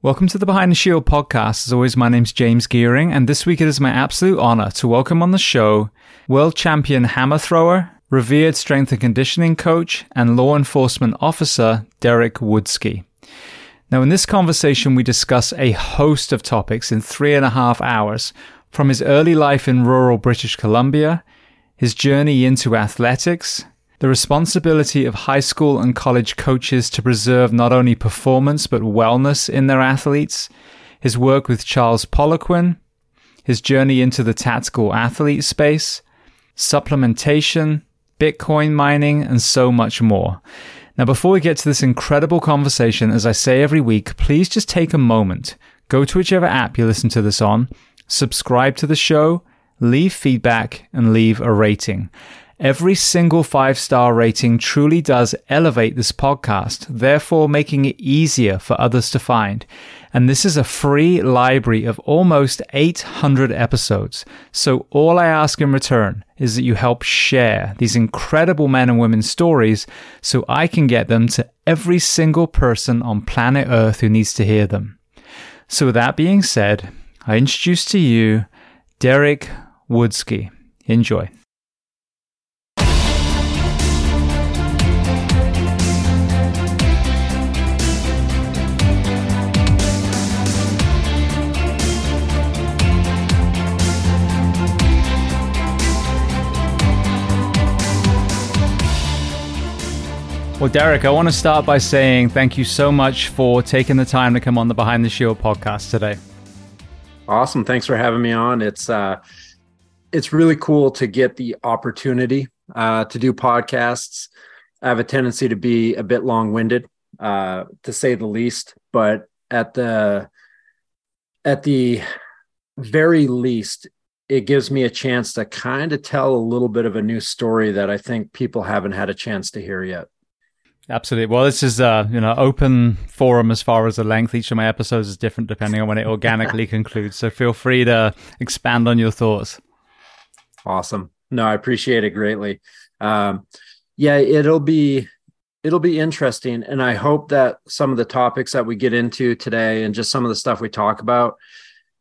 Welcome to the Behind the Shield podcast. As always, my name's James Geering, and this week it is my absolute honor to welcome on the show world champion hammer thrower, revered strength and conditioning coach, and law enforcement officer Derek Woodske. Now, in this conversation, we discuss a host of topics in three and a half hours from his early life in rural British Columbia, his journey into athletics, the responsibility of high school and college coaches to preserve not only performance but wellness in their athletes, his work with Charles Poliquin, his journey into the tactical athlete space, supplementation, Bitcoin mining, and so much more. Now, before we get to this incredible conversation, as I say every week, please just take a moment, go to whichever app you listen to this on, subscribe to the show, leave feedback, and leave a rating. Every single five star rating truly does elevate this podcast, therefore making it easier for others to find. And this is a free library of almost 800 episodes. So all I ask in return is that you help share these incredible men and women's stories so I can get them to every single person on planet Earth who needs to hear them. So with that being said, I introduce to you Derek Woodske. Enjoy. Well, Derek, I want to start by saying thank you so much for taking the time to come on the Behind the Shield podcast today. Awesome. Thanks for having me on. It's uh it's really cool to get the opportunity uh to do podcasts. I have a tendency to be a bit long-winded, uh, to say the least, but at the at the very least, it gives me a chance to kind of tell a little bit of a new story that I think people haven't had a chance to hear yet. Absolutely. Well, this is a you know open forum as far as the length. Each of my episodes is different depending on when it organically concludes. So feel free to expand on your thoughts. Awesome. No, I appreciate it greatly. Um, yeah, it'll be it'll be interesting, and I hope that some of the topics that we get into today and just some of the stuff we talk about,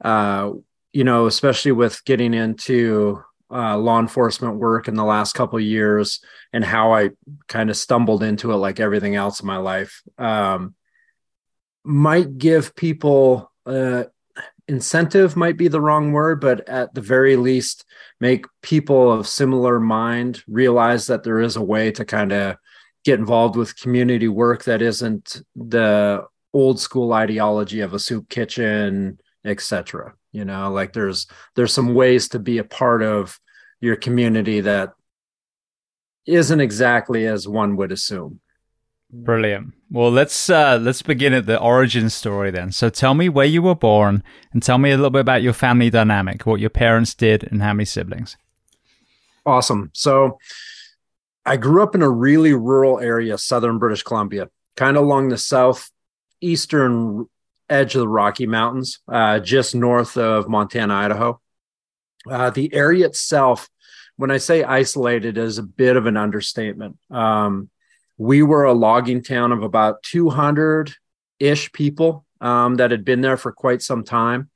uh, you know, especially with getting into uh, law enforcement work in the last couple years and how I kind of stumbled into it like everything else in my life um, might give people uh, incentive might be the wrong word but at the very least make people of similar mind realize that there is a way to kind of get involved with community work that isn't the old school ideology of a soup kitchen etc you know like there's there's some ways to be a part of your community that isn't exactly as one would assume. Brilliant. Well let's uh let's begin at the origin story then. So tell me where you were born and tell me a little bit about your family dynamic what your parents did and how many siblings. Awesome. So i grew up in a really rural area southern british columbia kind of along the southeastern edge of the Rocky Mountains, uh, just north of Montana, Idaho. Uh, the area itself, when I say isolated, is a bit of an understatement. Um, we were a logging town of about 200 ish people um, that had been there for quite some time.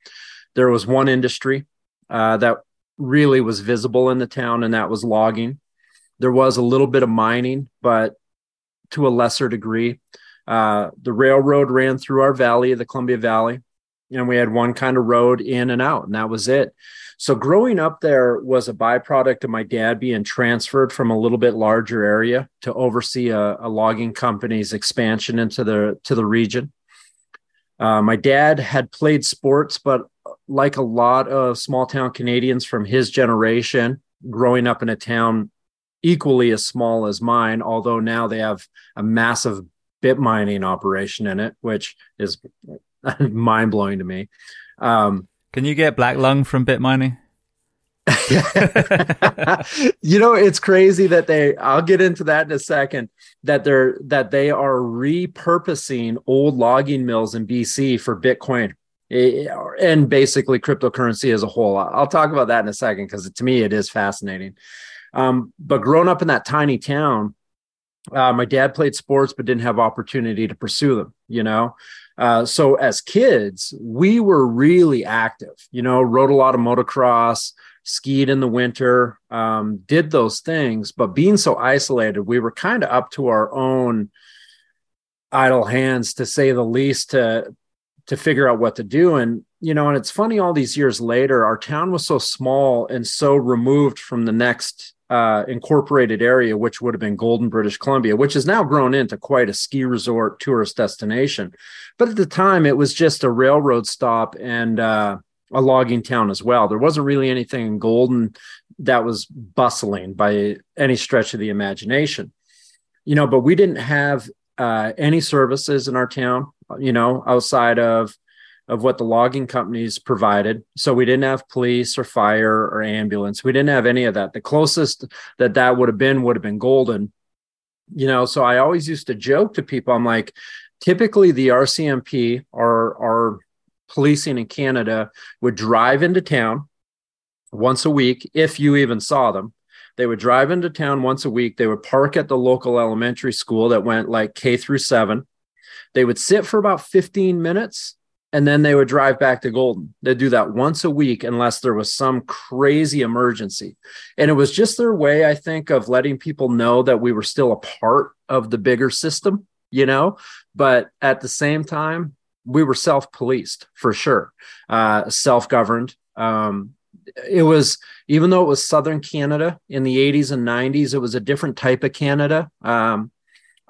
There was one industry uh, that really was visible in the town, and that was logging. There was a little bit of mining, but to a lesser degree. Uh, the railroad ran through our valley, the Columbia Valley, and we had one kind of road in and out, and that was it. So growing up there was a byproduct of my dad being transferred from a little bit larger area to oversee a, a logging company's expansion into the to the region. Uh, my dad had played sports, but like a lot of small town Canadians from his generation, growing up in a town equally as small as mine, although now they have a massive bit mining operation in it, which is mind blowing to me. Um, Can you get black lung from bit mining? you know, it's crazy that they. I'll get into that in a second. That they're that they are repurposing old logging mills in BC for Bitcoin eh, and basically cryptocurrency as a whole. I'll talk about that in a second because to me it is fascinating. Um, but growing up in that tiny town, uh, my dad played sports but didn't have opportunity to pursue them. You know, Uh, so as kids, we were really active, you know, rode a lot of motocross, skied in the winter, um, did those things. But being so isolated, we were kind of up to our own idle hands, to say the least, to to figure out what to do. And you know, and it's funny. All these years later, our town was so small and so removed from the next uh, incorporated area, which would have been Golden, British Columbia, which has now grown into quite a ski resort tourist destination. But at the time, it was just a railroad stop and uh, a logging town as well. There wasn't really anything in Golden that was bustling by any stretch of the imagination, you know. But we didn't have uh, any services in our town, you know, outside of of what the logging companies provided. So we didn't have police or fire or ambulance. We didn't have any of that. The closest that that would have been would have been Golden, you know. So I always used to joke to people, I'm like, typically the RCMP or our policing in Canada would drive into town once a week, if you even saw them. They would drive into town once a week. They would park at the local elementary school that went like K through seven. They would sit for about 15 minutes and then they would drive back to Golden. They'd do that once a week unless there was some crazy emergency. And it was just their way, I think, of letting people know that we were still a part of the bigger system, you know, but at the same time, we were self-policed for sure, uh, self-governed. Um, it was even though it was southern Canada in the 80s and 90s, it was a different type of Canada. Um,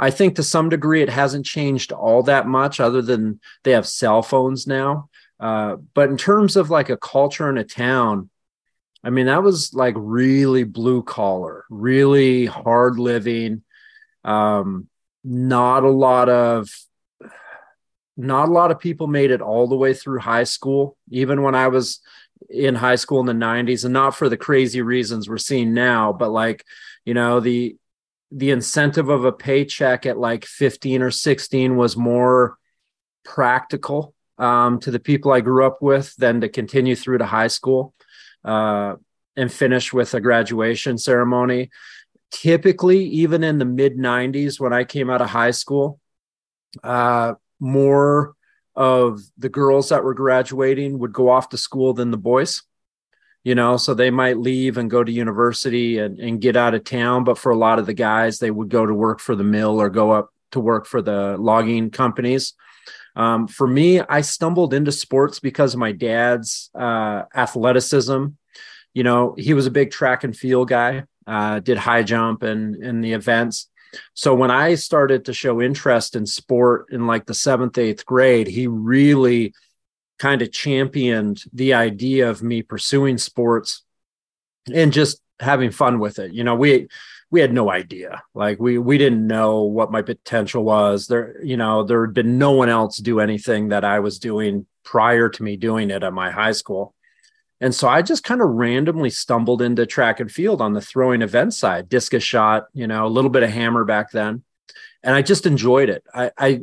I think to some degree it hasn't changed all that much, other than they have cell phones now. Uh, but in terms of like a culture in a town, I mean, that was like really blue collar, really hard living. Um, not a lot of not a lot of people made it all the way through high school, even when I was in high school in the 90s, and not for the crazy reasons we're seeing now, but like, you know, the the incentive of a paycheck at like 15 or 16 was more practical um, to the people I grew up with than to continue through to high school uh, and finish with a graduation ceremony. Typically, even in the mid 90s, when I came out of high school, uh, more of the girls that were graduating would go off to school than the boys you know so they might leave and go to university and, and get out of town but for a lot of the guys they would go to work for the mill or go up to work for the logging companies. Um, for me i stumbled into sports because of my dad's uh, athleticism. You know he was a big track and field guy uh, did high jump and in the events. So when i started to show interest in sport in like the seventh eighth grade he really kind of championed the idea of me pursuing sports and just having fun with it. You know, we we had no idea. Like we we didn't know what my potential was. There, you know, there had been no one else do anything that I was doing prior to me doing it at my high school. And so I just kind of randomly stumbled into track and field on the throwing event side, discus shot, you know, a little bit of hammer back then. And I just enjoyed it. I, I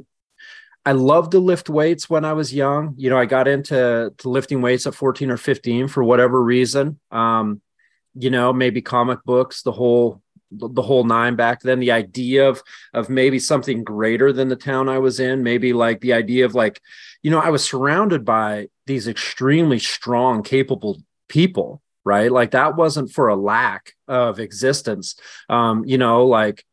I loved to lift weights when I was young. You know, I got into lifting weights at 14 or 15 for whatever reason. Um, you know, maybe comic books, the whole the whole nine back then the idea of of maybe something greater than the town i was in maybe like the idea of like you know i was surrounded by these extremely strong capable people right like that wasn't for a lack of existence um you know like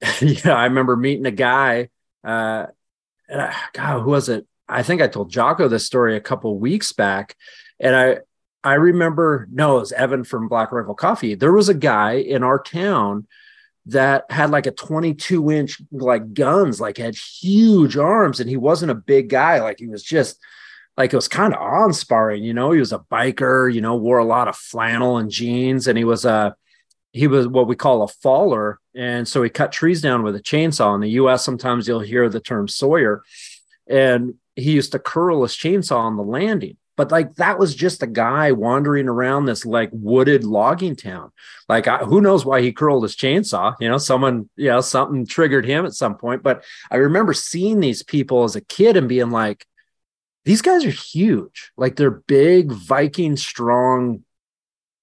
yeah i remember meeting a guy uh uh, God, who was it? I think I told Jocko this story a couple weeks back, and I I remember no, it was Evan from Black Rifle Coffee. There was a guy in our town that had like a 22 inch like guns, like had huge arms, and he wasn't a big guy, like he was just like it was kind of awe inspiring, you know. He was a biker, you know, wore a lot of flannel and jeans, and he was a he was what we call a faller. And so he cut trees down with a chainsaw. In the US, sometimes you'll hear the term sawyer. And he used to curl his chainsaw on the landing. But like that was just a guy wandering around this like wooded logging town. Like I, who knows why he curled his chainsaw? You know, someone, you know, something triggered him at some point. But I remember seeing these people as a kid and being like, these guys are huge. Like they're big, Viking strong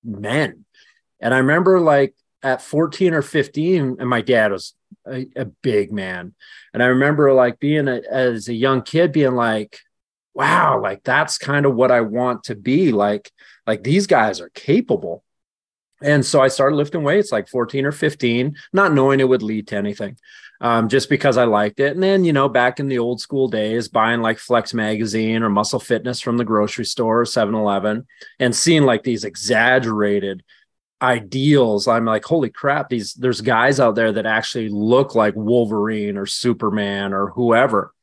men and I remember like at 14 or 15, and my dad was a, a big man. And I remember like being a, as a young kid being like, wow, like that's kind of what I want to be. Like, like these guys are capable. And so I started lifting weights like 14 or 15, not knowing it would lead to anything, um, just because I liked it. And then, you know, back in the old school days, buying like Flex Magazine or Muscle Fitness from the grocery store, or 7 Eleven, and seeing like these exaggerated ideals i'm like holy crap these there's guys out there that actually look like wolverine or superman or whoever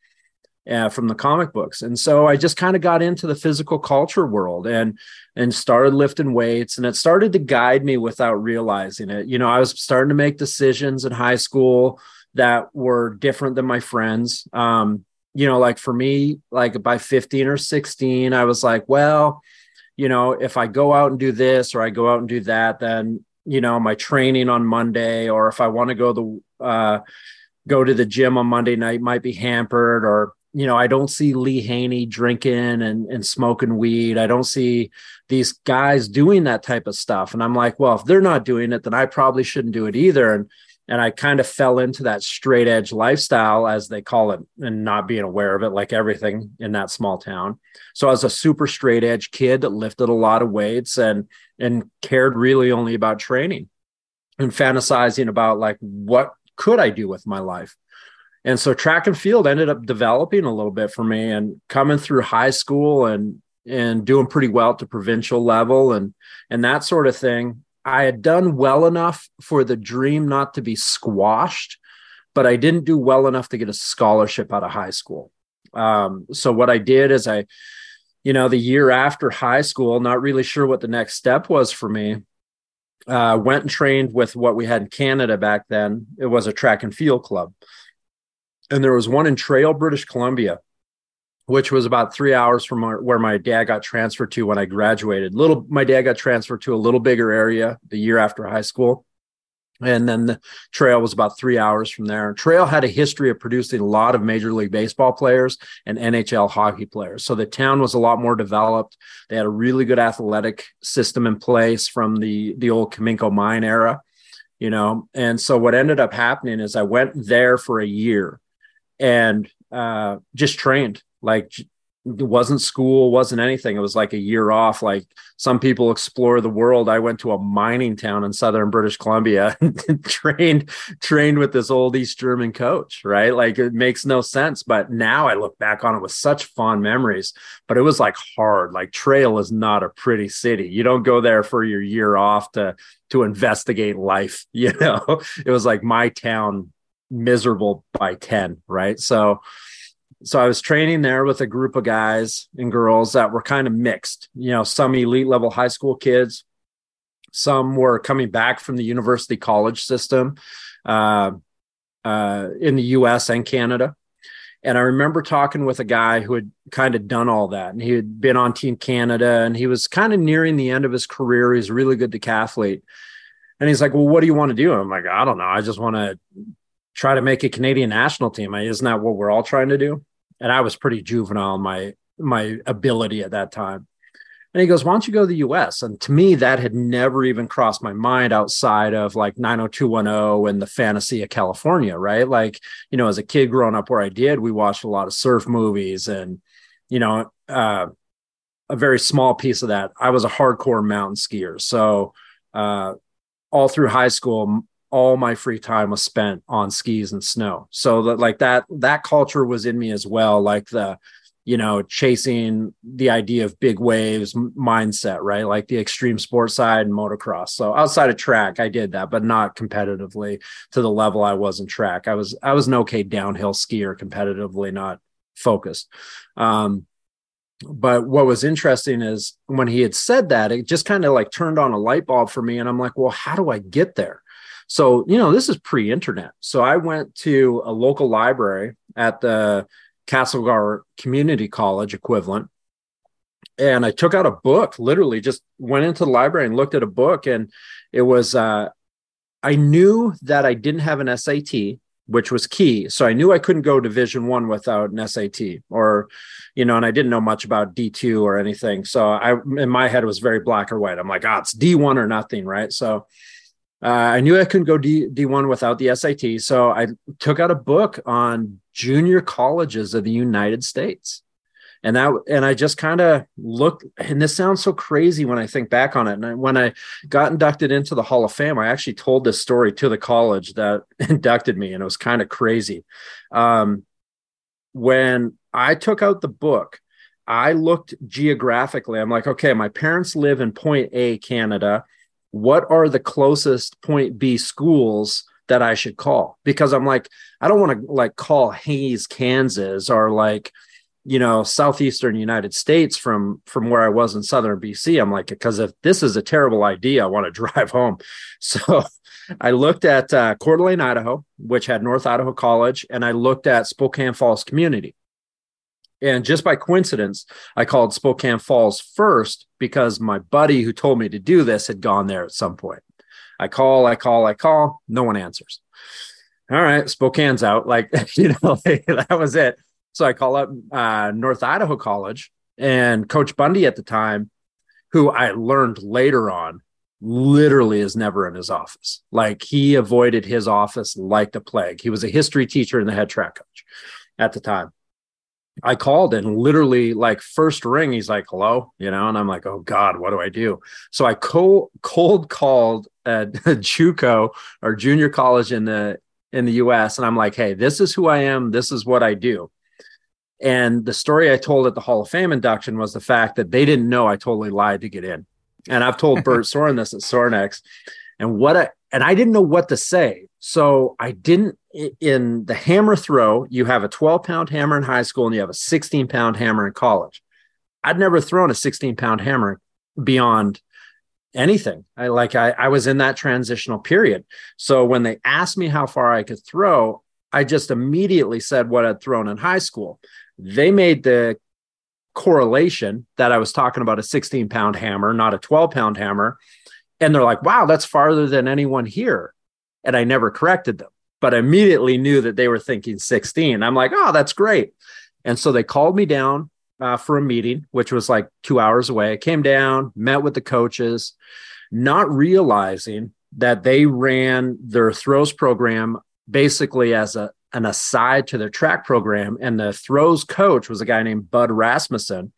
uh, from the comic books. And so i just kind of got into the physical culture world and and started lifting weights and it started to guide me without realizing it. You know i was starting to make decisions in high school that were different than my friends. Um you know like for me like by 15 or 16 i was like well you know, if I go out and do this or I go out and do that, then you know my training on Monday, or if I want to go the uh, go to the gym on Monday night might be hampered, or you know I don't see Lee Haney drinking and and smoking weed. I don't see these guys doing that type of stuff, and I'm like, well, if they're not doing it, then I probably shouldn't do it either. And and I kind of fell into that straight edge lifestyle, as they call it, and not being aware of it, like everything in that small town. So I was a super straight edge kid that lifted a lot of weights and and cared really only about training and fantasizing about like what could I do with my life. And so track and field ended up developing a little bit for me and coming through high school and and doing pretty well at the provincial level and and that sort of thing I had done well enough for the dream not to be squashed, but I didn't do well enough to get a scholarship out of high school. Um, so what I did is I, you know, the year after high school, not really sure what the next step was for me. Uh, went and trained with what we had in Canada back then. It was a track and field club. And there was one in Trail, British Columbia which was about three hours from where my dad got transferred to when I graduated. Little, my dad got transferred to a little bigger area the year after high school. And then the trail was about three hours from there. Trail had a history of producing a lot of Major League Baseball players and NHL hockey players. So the town was a lot more developed. They had a really good athletic system in place from the, the old Cominco mine era, you know. And so what ended up happening is I went there for a year and uh, just trained like it wasn't school wasn't anything. It was like a year off. Like some people explore the world. I went to a mining town in southern british columbia and trained trained with this old east german coach right? Like it makes no sense. But now i look back on it with such fond memories. But it was like hard. Like trail is not a pretty city. You don't go there for your year off to to investigate life you know? It was like my town miserable by 10 right? So so I was training there with a group of guys and girls that were kind of mixed, you know, some elite level high school kids, some were coming back from the university college system uh, uh, in the US and Canada. And I remember talking with a guy who had kind of done all that. And he had been on Team Canada and he was kind of nearing the end of his career. He's really good decathlete. And he's like, Well, what do you want to do? I'm like, I don't know. I just want to try to make a Canadian national team. Isn't that what we're all trying to do? And I was pretty juvenile in my my ability at that time. And he goes, Why don't you go to the US? And to me, that had never even crossed my mind outside of like 90210 and the fantasy of California, right? Like, you know, as a kid growing up where I did, we watched a lot of surf movies and, you know, uh, a very small piece of that. I was a hardcore mountain skier. So, uh, all through high school, all my free time was spent on skis and snow. So that like that that culture was in me as well, like the you know chasing the idea of big waves mindset, right? Like the extreme sports side and motocross. So outside of track, I did that, but not competitively to the level I was in track. I was I was an okay downhill skier competitively, not focused. Um, but what was interesting is when he had said that, it just kind of like turned on a light bulb for me. And I'm like, well, how do I get there? So, you know, this is pre internet. So I went to a local library at the Castlegar Community College equivalent. And I took out a book, literally just went into the library and looked at a book. And it was, uh, I knew that I didn't have an SAT, which was key. So I knew I couldn't go division one without an SAT or, you know, and I didn't know much about D2 or anything. So I, in my head, was very black or white. I'm like, ah, oh, it's D1 or nothing. Right. So, uh, I knew I couldn't go D, D1 without the SAT. So I took out a book on junior colleges of the United States. And that, and I just kind of looked, and this sounds so crazy when I think back on it. And I, when I got inducted into the Hall of Fame, I actually told this story to the college that inducted me, and it was kind of crazy. Um, when I took out the book, I looked geographically. I'm like, okay, my parents live in Point A, Canada what are the closest point B schools that I should call? Because I'm like, I don't want to like call Hays, Kansas or like, you know, southeastern United States from from where I was in southern BC. I'm like, because if this is a terrible idea, I want to drive home. So I looked at uh, Coeur d'Alene, Idaho, which had North Idaho College, and I looked at Spokane Falls Community. And just by coincidence, I called Spokane Falls first because my buddy who told me to do this had gone there at some point. I call, I call, I call, no one answers. All right, Spokane's out. Like, you know, that was it. So I call up uh, North Idaho College and Coach Bundy at the time, who I learned later on literally is never in his office. Like he avoided his office like the plague. He was a history teacher and the head track coach at the time. I called and literally like first ring, he's like, hello, you know, and I'm like, oh God, what do I do? So I co- cold called at JUCO or junior college in the in the US. And I'm like, hey, this is who I am, this is what I do. And the story I told at the Hall of Fame induction was the fact that they didn't know I totally lied to get in. And I've told Bert Sorin this at Sorinex. And what I and I didn't know what to say. So I didn't in the hammer throw, you have a 12 pound hammer in high school and you have a 16 pound hammer in college. I'd never thrown a 16 pound hammer beyond anything. I like I, I was in that transitional period. So when they asked me how far I could throw, I just immediately said what I'd thrown in high school. They made the correlation that I was talking about a 16 pound hammer, not a 12 pound hammer. And they're like, wow, that's farther than anyone here. And I never corrected them but I immediately knew that they were thinking 16. I'm like, oh, that's great. And so they called me down uh, for a meeting, which was like two hours away. I came down, met with the coaches, not realizing that they ran their throws program basically as a an aside to their track program. And the throws coach was a guy named Bud Rasmussen,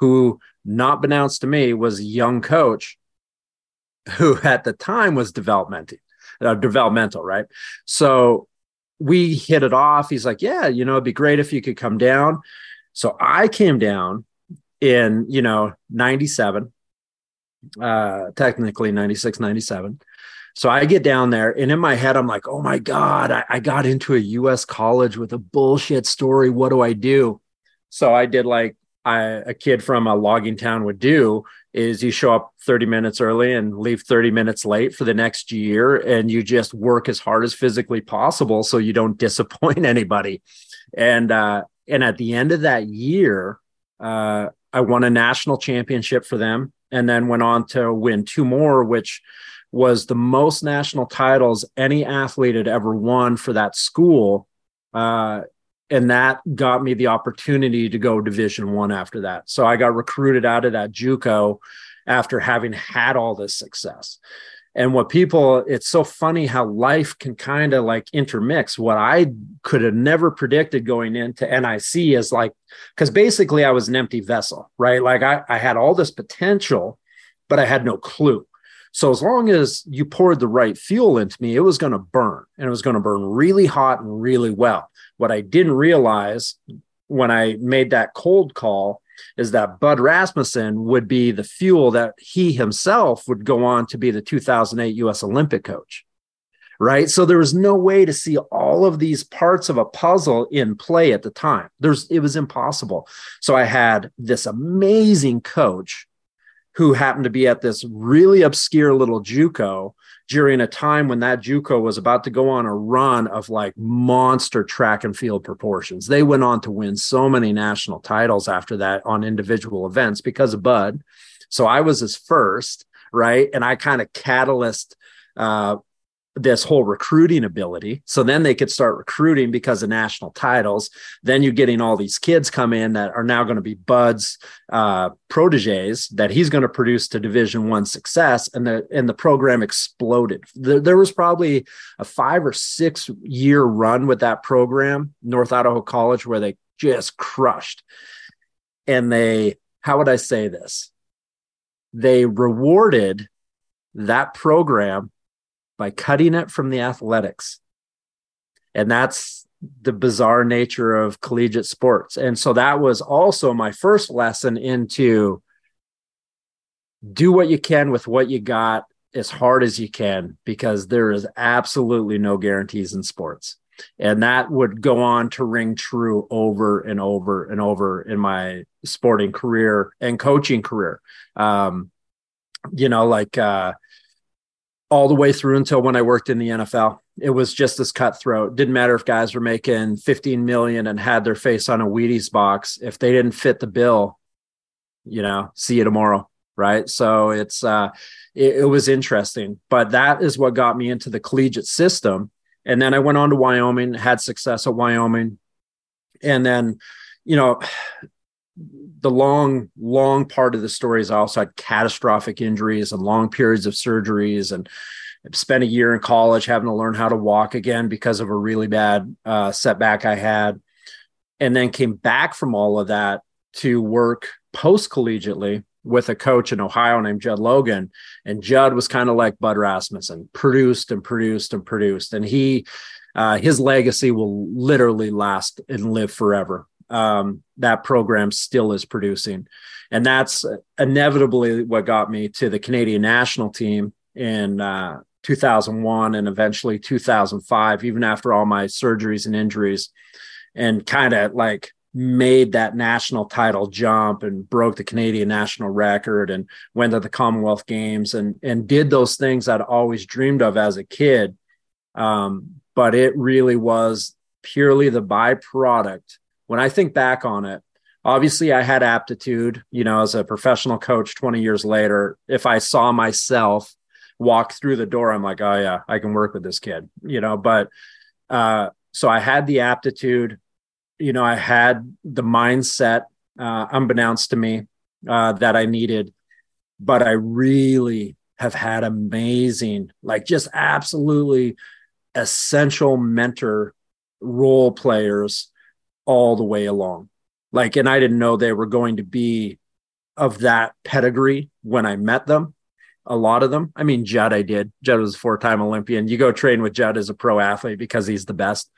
who, not announced to me, was a young coach who at the time was developmenting uh, developmental, right? So we hit it off. He's like, yeah, you know, it'd be great if you could come down. So I came down in, you know, 97, uh, technically 96, 97. So I get down there and in my head, I'm like, oh my God, I, I got into a US college with a bullshit story. What do I do? So I did like I, a kid from a logging town would do is you show up 30 minutes early and leave 30 minutes late for the next year and you just work as hard as physically possible so you don't disappoint anybody. And uh and at the end of that year uh i won a national championship for them and then went on to win two more which was the most national titles any athlete had ever won for that school. Uh and that got me the opportunity to go division one after that. So i got recruited out of that juco after having had all this success. And what people it's so funny how life can kind of like intermix. What i could have never predicted going into nic is like because basically i was an empty vessel right? Like I, I had all this potential but i had no clue. So as long as you poured the right fuel into me, it was going to burn and it was going to burn really hot and really well. What I didn't realize when I made that cold call is that Bud Rasmussen would be the fuel that he himself would go on to be the 2008 US Olympic coach. Right. So there was no way to see all of these parts of a puzzle in play at the time. There's it was impossible. So I had this amazing coach who happened to be at this really obscure little JUCO during a time when that JUCO was about to go on a run of like monster track and field proportions. They went on to win so many national titles after that on individual events because of Bud. So I was his first, right? And I kind of catalyst uh, this whole recruiting ability. So then they could start recruiting because of national titles. Then you're getting all these kids come in that are now going to be buds, uh, proteges that he's going to produce to Division One success, and the and the program exploded. There, there was probably a five or six year run with that program, North Idaho College, where they just crushed. And they, how would I say this? They rewarded that program by cutting it from the athletics. And that's the bizarre nature of collegiate sports. And so that was also my first lesson into do what you can with what you got as hard as you can because there is absolutely no guarantees in sports. And that would go on to ring true over and over and over in my sporting career and coaching career. Um, you know, like uh, all the way through until when I worked in the NFL. It was just as cutthroat. Didn't matter if guys were making 15 million and had their face on a Wheaties box. If they didn't fit the bill, you know, see you tomorrow. Right. So it's, uh, it, it was interesting, but that is what got me into the collegiate system. And then I went on to Wyoming, had success at Wyoming. And then, you know, the long, long part of the story is I also had catastrophic injuries and long periods of surgeries and spent a year in college having to learn how to walk again because of a really bad uh, setback I had. And then came back from all of that to work post collegiately with a coach in Ohio named Judd Logan. And Judd was kind of like Bud Rasmussen, produced and produced and produced. And he, uh, his legacy will literally last and live forever um, that program still is producing. And that's inevitably what got me to the Canadian national team in uh, 2001 and eventually 2005, even after all my surgeries and injuries, and kind of like made that national title jump and broke the Canadian national record and went to the Commonwealth Games and and did those things I'd always dreamed of as a kid. Um, but it really was purely the byproduct when I think back on it, obviously I had aptitude, you know, as a professional coach 20 years later. If I saw myself walk through the door, I'm like, oh, yeah, I can work with this kid, you know, but uh, so I had the aptitude, you know, I had the mindset, uh, unbeknownst to me, uh, that I needed, but I really have had amazing, like just absolutely essential mentor role players all the way along. Like, and I didn't know they were going to be of that pedigree when I met them. A lot of them. I mean, Judd, I did. Judd was a four time Olympian. You go train with Judd as a pro athlete because he's the best.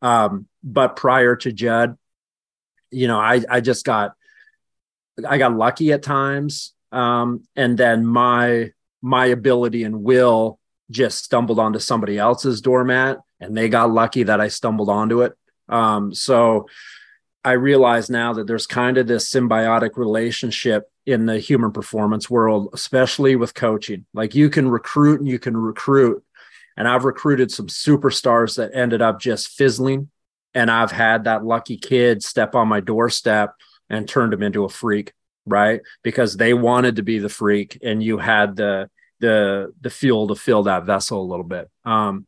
Um, but prior to Judd, you know, I, I just got, I got lucky at times. Um, and then my, my ability and will just stumbled onto somebody else's doormat and they got lucky that I stumbled onto it. Um, so I realize now that there's kind of this symbiotic relationship in the human performance world, especially with coaching. Like you can recruit and you can recruit. And I've recruited some superstars that ended up just fizzling. And I've had that lucky kid step on my doorstep and turned him into a freak, right? Because they wanted to be the freak and you had the the the fuel to fill that vessel a little bit. Um,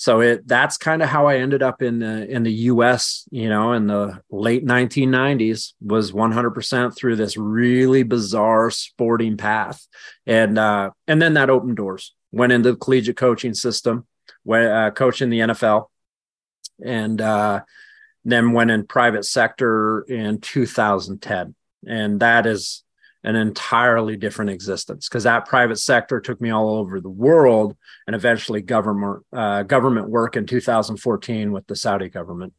so it that's kind of how I ended up in the in the US, you know, in the late 1990s was 100% through this really bizarre sporting path. And uh and then that opened doors. Went into the collegiate coaching system, went uh, coaching the NFL and uh then went in private sector in 2010. And that is an entirely different existence because that private sector took me all over the world and eventually government uh, government work in 2014 with the Saudi government.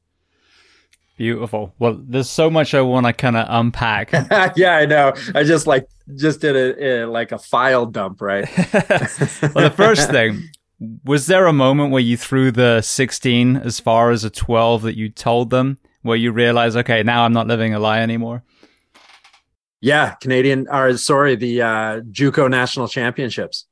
Beautiful. Well, there's so much I want to kind of unpack. yeah, I know. I just like just did a, a like a file dump, right? well, the first thing was there a moment where you threw the 16 as far as a 12 that you told them, where you realize, okay, now I'm not living a lie anymore? Yeah, Canadian or sorry, the uh JUCO national championships.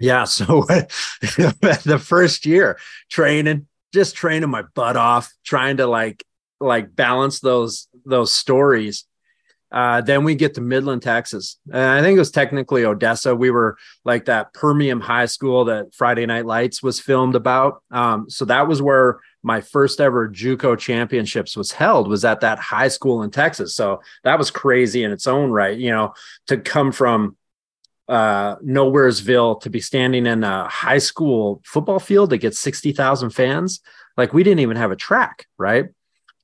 Yeah, so the first year training, just training my butt off, trying to like like balance those those stories. Uh, then we get to Midland, Texas. And I think it was technically Odessa. We were like that Permian high school that Friday Night Lights was filmed about. Um, so that was where my first ever JUCO championships was held was at that high school in Texas. So that was crazy in its own right, you know, to come from uh, Nowheresville to be standing in a high school football field that gets 60,000 fans. Like we didn't even have a track, right?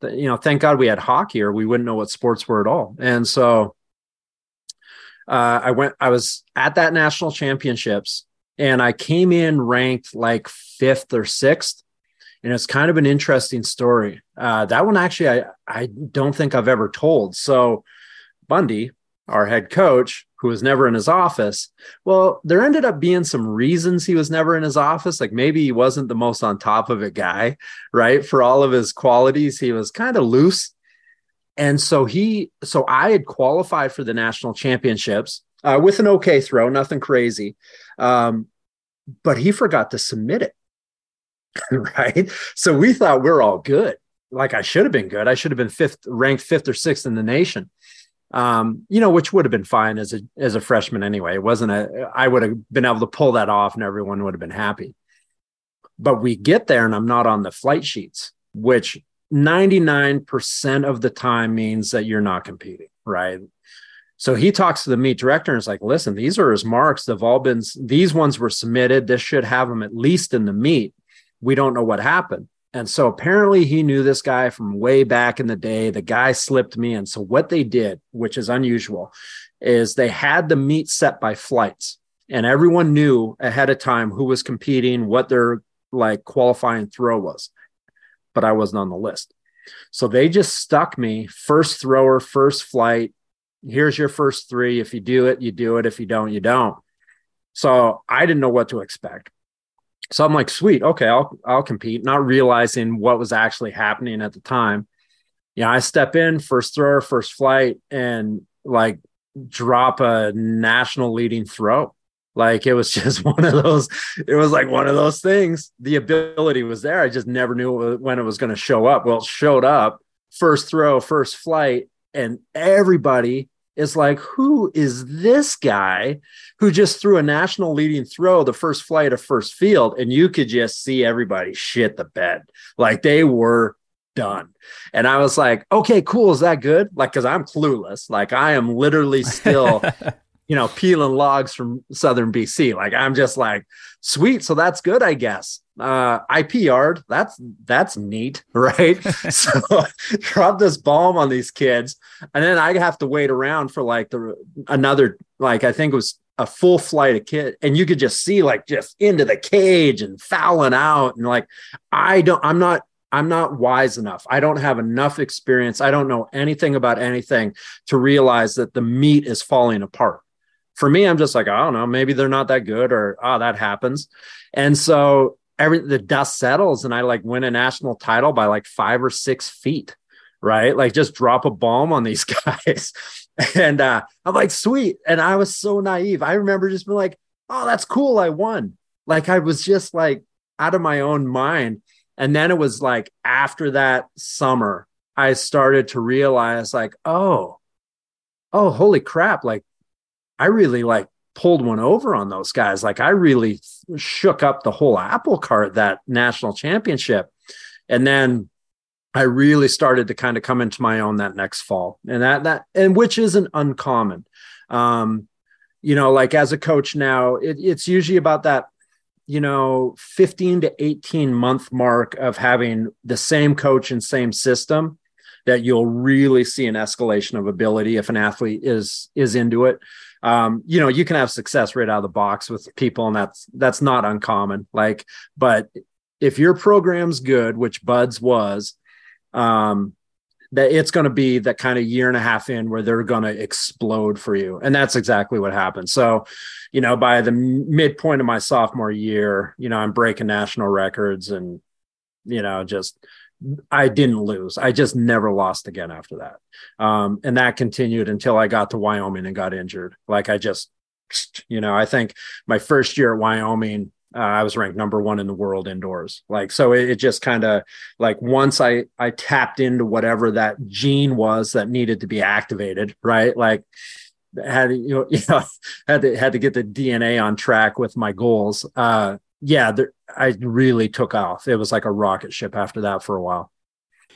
you know, thank God we had hockey or we wouldn't know what sports were at all. And so uh, I went, I was at that national championships and I came in ranked like fifth or sixth. And it's kind of an interesting story. Uh, that one actually, I, I don't think I've ever told. So Bundy, our head coach, who was never in his office. Well, there ended up being some reasons he was never in his office. Like maybe he wasn't the most on top of it guy, right? For all of his qualities, he was kind of loose. And so he, so I had qualified for the national championships uh, with an okay throw, nothing crazy. Um, but he forgot to submit it. right. So we thought we're all good. Like I should have been good. I should have been fifth, ranked fifth or sixth in the nation um, you know, which would have been fine as a as a freshman anyway. It wasn't a I would have been able to pull that off and everyone would have been happy. But we get there and I'm not on the flight sheets, which 99% of the time means that you're not competing, right? So he talks to the meet director and is like, listen, these are his marks. They've all been, these ones were submitted. This should have them at least in the meet. We don't know what happened. And so apparently he knew this guy from way back in the day. The guy slipped me in. So what they did, which is unusual, is they had the meet set by flights and everyone knew ahead of time who was competing, what their like qualifying throw was. But I wasn't on the list. So they just stuck me first thrower, first flight. Here's your first three. If you do it, you do it. If you don't, you don't. So I didn't know what to expect so I'm like, sweet, okay, I'll I'll compete, not realizing what was actually happening at the time. Yeah, I step in first thrower, first flight, and like drop a national leading throw. Like it was just one of those, it was like one of those things. The ability was there. I just never knew when it was going to show up. Well, it showed up first throw, first flight, and everybody is like, who is this guy who just threw a national leading throw the first flight of first field? And you could just see everybody shit the bed. Like they were done. And I was like, okay, cool. Is that good? Like, cause I'm clueless. Like I am literally still, you know, peeling logs from Southern BC. Like I'm just like, sweet. So that's good, I guess uh IP yard. That's that's neat, right? so drop this bomb on these kids, and then I have to wait around for like the another like I think it was a full flight of kid, and you could just see like just into the cage and fouling out, and like I don't, I'm not. I'm not wise enough. I don't have enough experience. I don't know anything about anything to realize that the meat is falling apart. For me, I'm just like, I don't know, maybe they're not that good or oh, that happens. And so every the dust settles and I like win a national title by like five or six feet, right? Like just drop a bomb on these guys. and uh, I'm like, sweet. And I was so naive. I remember just being like, oh, that's cool. I won. Like I was just like out of my own mind. And then it was like after that summer, I started to realize, like, oh, oh, holy crap. Like I really like pulled one over on those guys. Like I really shook up the whole apple cart that national championship. And then I really started to kind of come into my own that next fall. And that that and which isn't uncommon. Um, you know, like as a coach now, it, it's usually about that, you know, 15 to 18 month mark of having the same coach and same system that you'll really see an escalation of ability if an athlete is is into it um, you know, you can have success right out of the box with people, and that's that's not uncommon. Like, but if your program's good, which Buds was, um, that it's going to be that kind of year and a half in where they're going to explode for you, and that's exactly what happened. So, you know, by the midpoint of my sophomore year, you know, I'm breaking national records and you know just I didn't lose. I just never lost again after that. Um, and that continued until I got to Wyoming and got injured. Like I just, you know, I think my first year at Wyoming, uh, I was ranked number one in the world indoors. Like, so it, it just kind of like once I I tapped into whatever that gene was that needed to be activated, right? Like, had you know, you know had to had to get the DNA on track with my goals. Uh, yeah, there, I really took off. It was like a rocket ship after that for a while.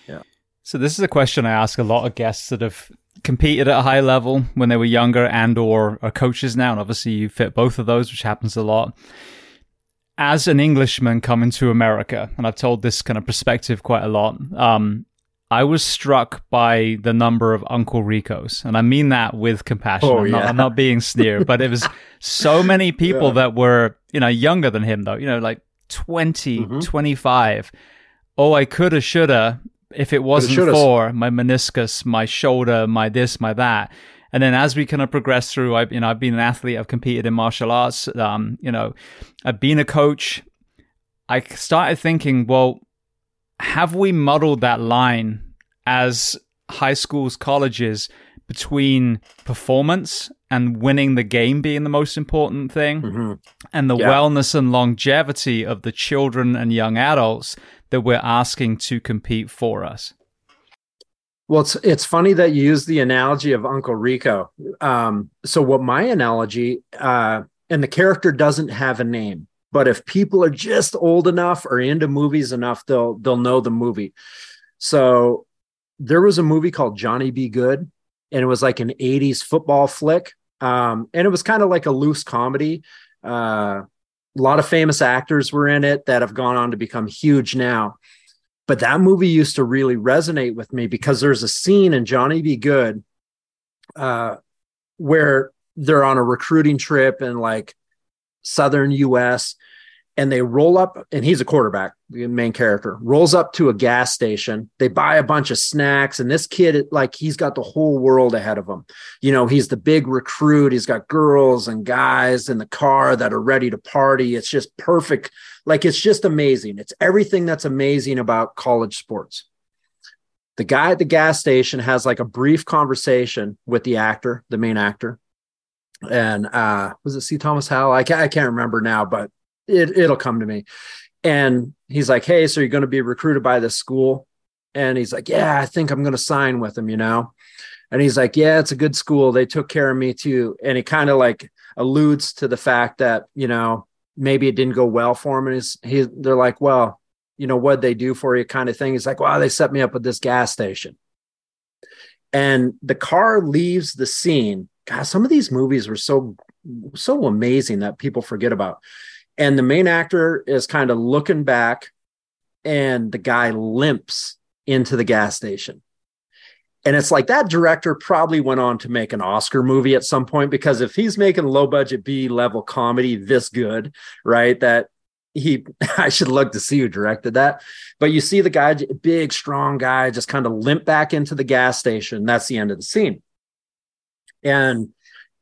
Yeah. So this is a question I ask a lot of guests that have competed at a high level when they were younger and or are coaches now and obviously you fit both of those which happens a lot as an englishman coming to america and i've told this kind of perspective quite a lot um, i was struck by the number of uncle ricos and i mean that with compassion oh, I'm, not, I'm, not, being sneered but it was so many people yeah. that were you know younger than him though you know like 20 mm-hmm. 25 oh i coulda shoulda if it wasn't for my meniscus, my shoulder, my this, my that. And then as we kind of progress through, I've, you know, I've been an athlete, I've competed in martial arts, um, you know, I've been a coach. I started thinking, well, have we muddled that line as high schools, colleges between performance and winning the game being the most important thing mm-hmm. and the yeah. wellness and longevity of the children and young adults that we're asking to compete for us? Well, it's it's funny that you use the analogy of Uncle Rico. Um, so, what my analogy, uh, and the character doesn't have a name, but if people are just old enough or into movies enough, they'll they'll know the movie. So, there was a movie called Johnny Be Good, and it was like an '80s football flick, um, and it was kind of like a loose comedy. Uh, a lot of famous actors were in it that have gone on to become huge now. But that movie used to really resonate with me because there's a scene in Johnny Be Good uh, where they're on a recruiting trip and like southern US and they roll up and he's a quarterback the main character rolls up to a gas station. They buy a bunch of snacks and this kid like he's got the whole world ahead of him. You know he's the big recruit. He's got girls and guys in the car that are ready to party. It's just perfect. Like it's just amazing. It's everything that's amazing about college sports. The guy at the gas station has like a brief conversation with the actor the main actor and uh was it C Thomas Howell I can't, I can't remember now but it, it'll come to me. And he's like, Hey, so you're going to be recruited by this school? And he's like, Yeah, I think I'm going to sign with them, you know? And he's like, Yeah, it's a good school. They took care of me too. And he kind of like alludes to the fact that, you know, maybe it didn't go well for him. And he's, he, they're like, Well, you know, what they do for you kind of thing. He's like, Wow, they set me up with this gas station. And the car leaves the scene. God, some of these movies were so so amazing that people forget about. And the main actor is kind of looking back and the guy limps into the gas station. And it's like that director probably went on to make an oscar movie at some point because if he's making low budget b level comedy this good right that he i should look to see who directed that. But you see the guy big strong guy just kind of limp back into the gas station. That's the end of the scene and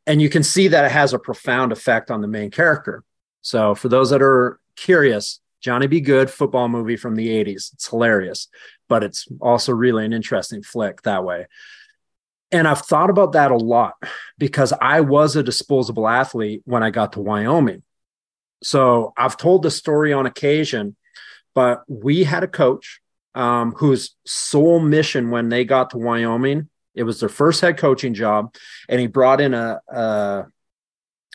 and you can see that it has a profound effect on the main character so for those that are curious, Johnny Be Good football movie from the 80s. It's hilarious, but it's also really an interesting flick that way. And I've thought about that a lot because I was a disposable athlete when I got to Wyoming. So I've told the story on occasion, but we had a coach um, whose sole mission when they got to Wyoming, it was their first head coaching job, and he brought in a, a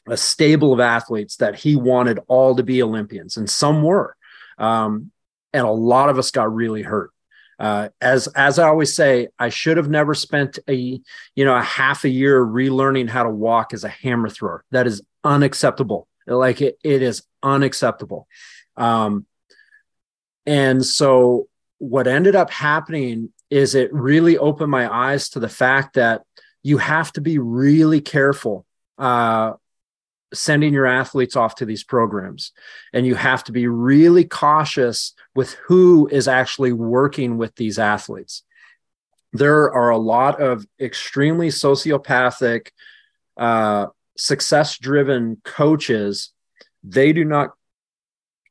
a stable of athletes that he wanted all to be Olympians, and some were. Um, and a lot of us got really hurt. Uh, as as I always say, I should have never spent a you know a half a year relearning how to walk as a hammer thrower. That is unacceptable. Like it, it is unacceptable. Um, and so what ended up happening is it really opened my eyes to the fact that you have to be really careful uh, sending your athletes off to these programs. And you have to be really cautious with who is actually working with these athletes. There are a lot of extremely sociopathic, uh, success driven coaches. They do not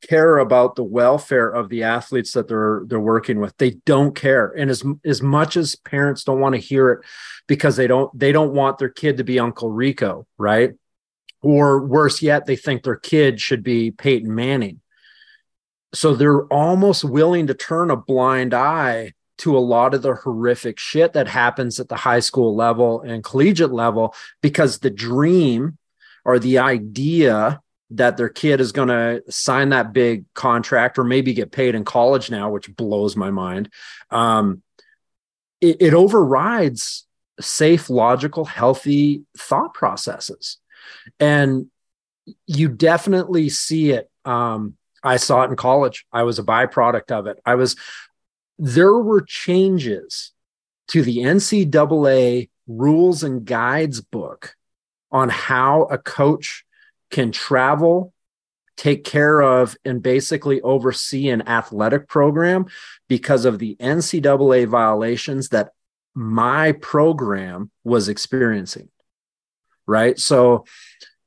care about the welfare of the athletes that they're they're working with. They don't care. And as as much as parents don't want to hear it because they don't they don't want their kid to be uncle rico right? Or worse yet, they think their kid should be Peyton Manning. So they're almost willing to turn a blind eye to a lot of the horrific shit that happens at the high school level and collegiate level because the dream or the idea that their kid is going to sign that big contract or maybe get paid in college now, which blows my mind. Um, it, it overrides safe, logical, healthy thought processes. And you definitely see it. Um, I saw it in college. I was a byproduct of it. I was, there were changes to the NCAA rules and guides book on how a coach can travel, take care of, and basically oversee an athletic program because of the NCAA violations that my program was experiencing. Right. So,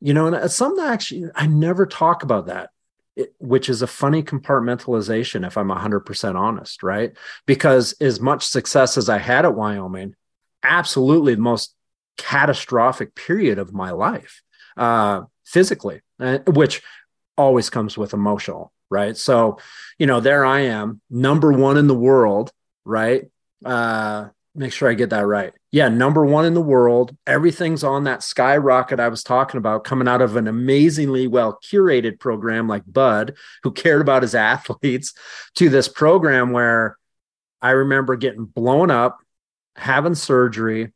you know, and something actually I never talk about that. It, which is a funny compartmentalization if I'm 100% honest, right? Because as much success as I had at Wyoming, absolutely the most catastrophic period of my life uh, physically, uh, which always comes with emotional, right? So, you know, there I am, number one in the world, right? Uh, make sure I get that right. Yeah, number one in the world. Everything's on that skyrocket I was talking about, coming out of an amazingly well curated program like Bud, who cared about his athletes, to this program where I remember getting blown up, having surgery.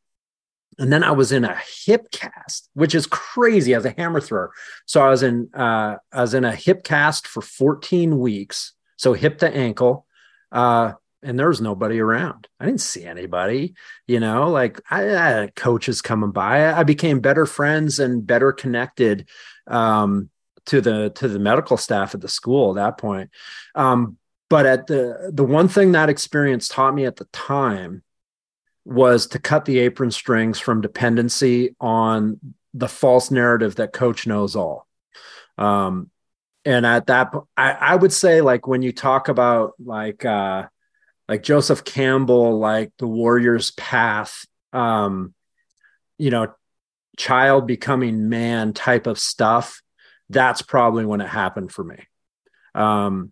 And then I was in a hip cast, which is crazy as a hammer thrower. So I was in uh, I was in a hip cast for 14 weeks, so hip to ankle. Uh, and there was nobody around. I didn't see anybody, you know, like I, I had coaches coming by. I became better friends and better connected um, to the to the medical staff at the school at that point. Um, but at the the one thing that experience taught me at the time was to cut the apron strings from dependency on the false narrative that coach knows all. Um, and at that, I, I would say like when you talk about like uh, like Joseph Campbell, like the warrior's path, um, you know, child becoming man type of stuff. That's probably when it happened for me. Um,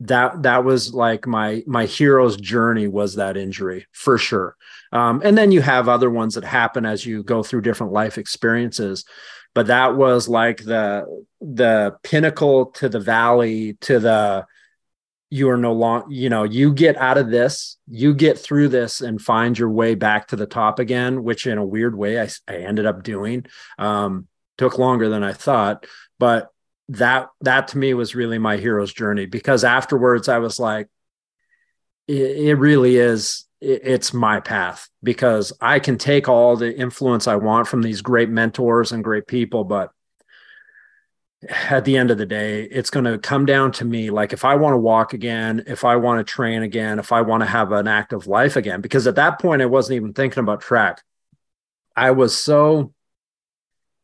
that that was like my my hero's journey was that injury for sure. Um, and then you have other ones that happen as you go through different life experiences but that was like the the pinnacle to the valley to the you are no longer you know you get out of this you get through this and find your way back to the top again which in a weird way i, I ended up doing um, took longer than i thought but that that to me was really my hero's journey because afterwards i was like it, it really is it, it's my path because i can take all the influence i want from these great mentors and great people but at the end of the day, it's going to come down to me. Like, if I want to walk again, if I want to train again, if I want to have an active life again, because at that point, I wasn't even thinking about track. I was so,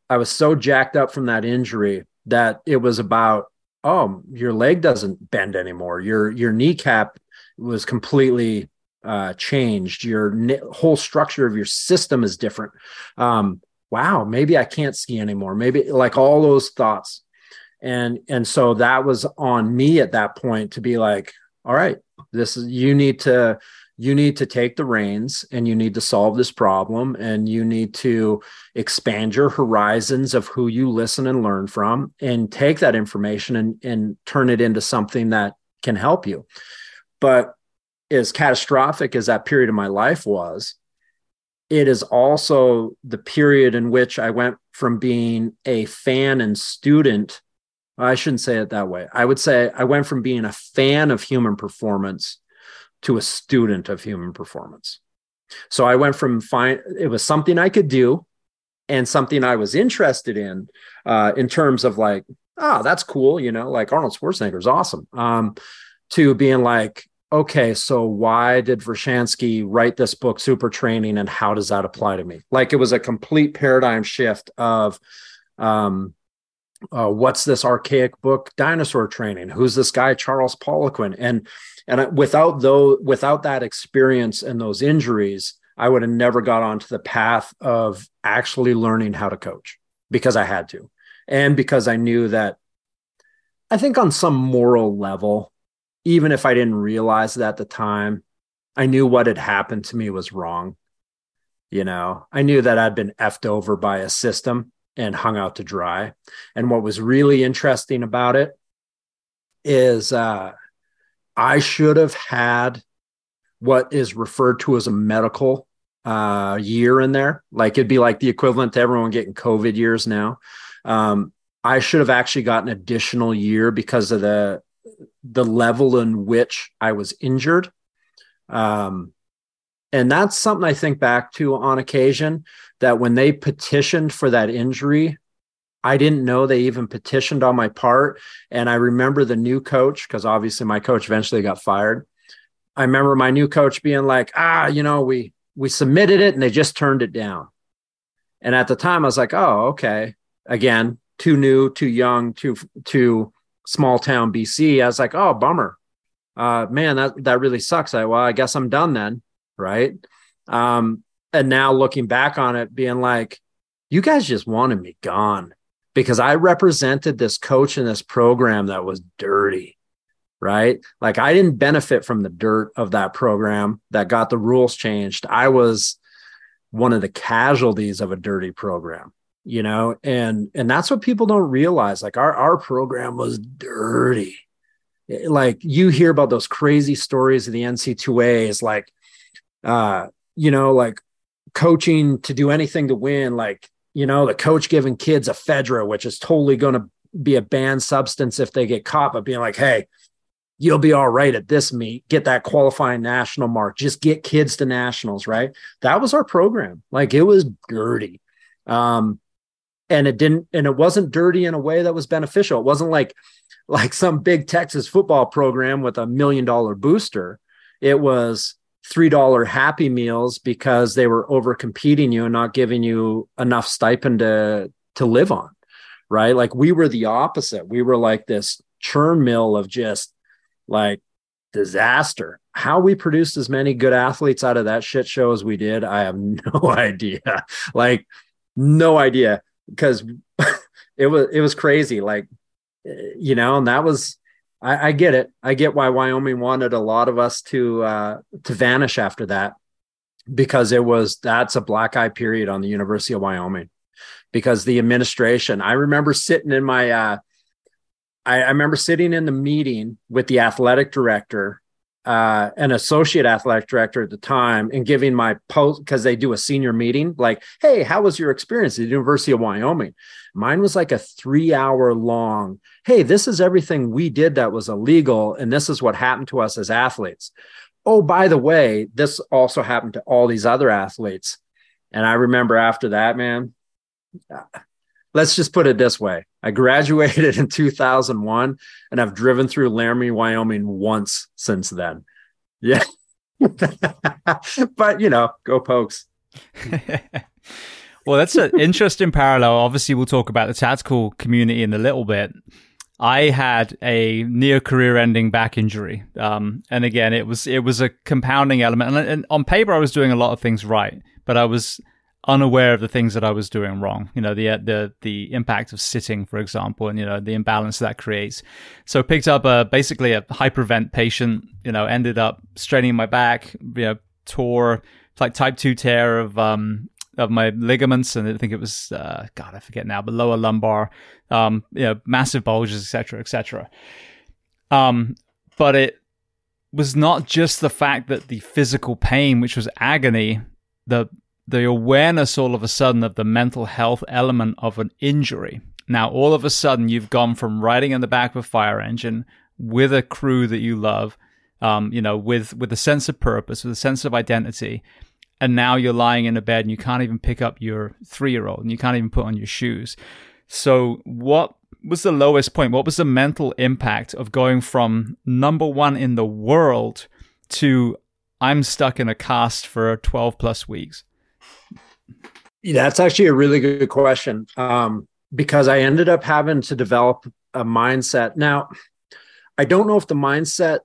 I was so jacked up from that injury that it was about, oh, your leg doesn't bend anymore. Your, your kneecap was completely uh, changed. Your whole structure of your system is different. Um, wow, maybe I can't ski anymore. Maybe like all those thoughts and and so that was on me at that point to be like all right this is you need to you need to take the reins and you need to solve this problem and you need to expand your horizons of who you listen and learn from and take that information and, and turn it into something that can help you but as catastrophic as that period of my life was it is also the period in which i went from being a fan and student I shouldn't say it that way. I would say I went from being a fan of human performance to a student of human performance. So I went from fine, it was something I could do and something I was interested in, uh, in terms of like, oh, that's cool, you know, like Arnold Schwarzenegger is awesome. Um, to being like, okay, so why did Verkhoshansky write this book, Super Training, and how does that apply to me? Like it was a complete paradigm shift of, um, uh, what's this archaic book dinosaur training? Who's this guy charles poliquin? And and without though without that experience and those injuries i would have never got onto the path of actually learning how to coach because i had to. And because I knew that I think on some moral level, even if I didn't realize it at the time, I knew what had happened to me was wrong. You know, I knew that I'd been effed over by a system and hung out to dry. And what was really interesting about it is uh, I should have had what is referred to as a medical uh, year in there. Like it'd be like the equivalent to everyone getting COVID years now. Um, I should have actually gotten an additional year because of the the level in which I was injured. Um, and that's something I think back to on occasion that when they petitioned for that injury, I didn't know they even petitioned on my part. And I remember the new coach, because obviously my coach eventually got fired. I remember my new coach being like, ah, you know, we we submitted it and they just turned it down. And at the time I was like, oh, okay. Again, too new, too young, too too small town BC. I was like, oh, bummer. Uh, man, that that really sucks. I well, I guess I'm done then, right? Um, and now looking back on it, being like, you guys just wanted me gone because I represented this coach in this program that was dirty, right? Like I didn't benefit from the dirt of that program that got the rules changed. I was one of the casualties of a dirty program you know and and that's what people don't realize like our our program was dirty like you hear about those crazy stories of the NC2A is like uh you know like coaching to do anything to win like you know the coach giving kids ephedra which is totally going to be a banned substance if they get caught but being like hey you'll be all right at this meet. Get that qualifying national mark. Just get kids to nationals right? That was our program. Like it was dirty. Um and it didn't and it wasn't dirty in a way that was beneficial. It wasn't like like some big texas football program with a million dollar booster. It was three dollar happy meals because they were over competing you and not giving you enough stipend to to live on right? Like we were the opposite. We were like this churn mill of just like disaster. How we produced as many good athletes out of that shit show as we did i have no idea. Like no idea. Because it was it was crazy. Like eh, you know and that was I, I, get it. I get why wyoming wanted a lot of us to uh to vanish after that because it was that's a black eye period on the university of wyoming because the administration i remember sitting in my uh I, I remember sitting in the meeting with the athletic director uh, an associate athletic director at the time and giving my post because they do a senior meeting like hey how was your experience at the university of wyoming? Mine was like a three hour long hey this is everything we did that was illegal and this is what happened to us as athletes. Oh by the way this also happened to all these other athletes. And i remember after that man let's just put it this way I graduated in 2001 and I've driven through Laramie, Wyoming once since then. Yeah. but, you know, go pokes. well, that's an interesting parallel. Obviously, we'll talk about the tactical community in a little bit. I had a near career ending back injury. Um, and again, it was it was a compounding element. And, and on paper, I was doing a lot of things right, but I was unaware of the things that I was doing wrong. You know, the the the impact of sitting, for example, and you know the imbalance that creates. So picked up a basically a hypervent patient. You know, ended up straining my back. You know, tore like type two tear of um of my ligaments, and I think it was uh, God, I forget now, but lower lumbar. Um, you know, massive bulges, etc., etc. Um, but it was not just the fact that the physical pain, which was agony, the the awareness all of a sudden of the mental health element of an injury. Now, all of a sudden, you've gone from riding in the back of a fire engine with a crew that you love, um, you know, with with a sense of purpose, with a sense of identity, and now you're lying in a bed and you can't even pick up your three year old and you can't even put on your shoes. So, what was the lowest point? What was the mental impact of going from number one in the world to I'm stuck in a cast for 12 plus weeks? That's actually a really good question um, because I ended up having to develop a mindset. Now, I don't know if the mindset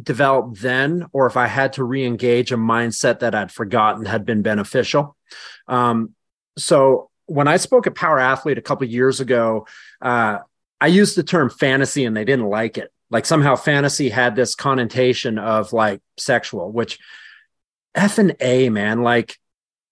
developed then or if I had to re engage a mindset that I'd forgotten had been beneficial. Um, so when I spoke at Power Athlete a couple years ago, uh, I used the term fantasy and they didn't like it. Like somehow fantasy had this connotation of like sexual, which F and A, man, like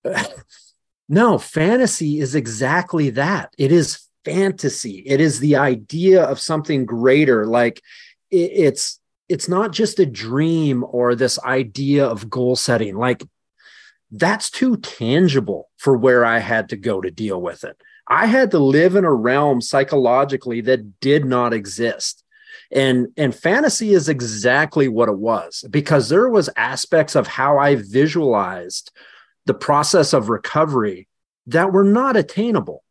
no, fantasy is exactly that. It is fantasy. It is the idea of something greater. Like it, it's it's not just a dream or this idea of goal setting. Like that's too tangible for where I had to go to deal with it. I had to live in a realm psychologically that did not exist. And and fantasy is exactly what it was because there was aspects of how I visualized the process of recovery that were not attainable.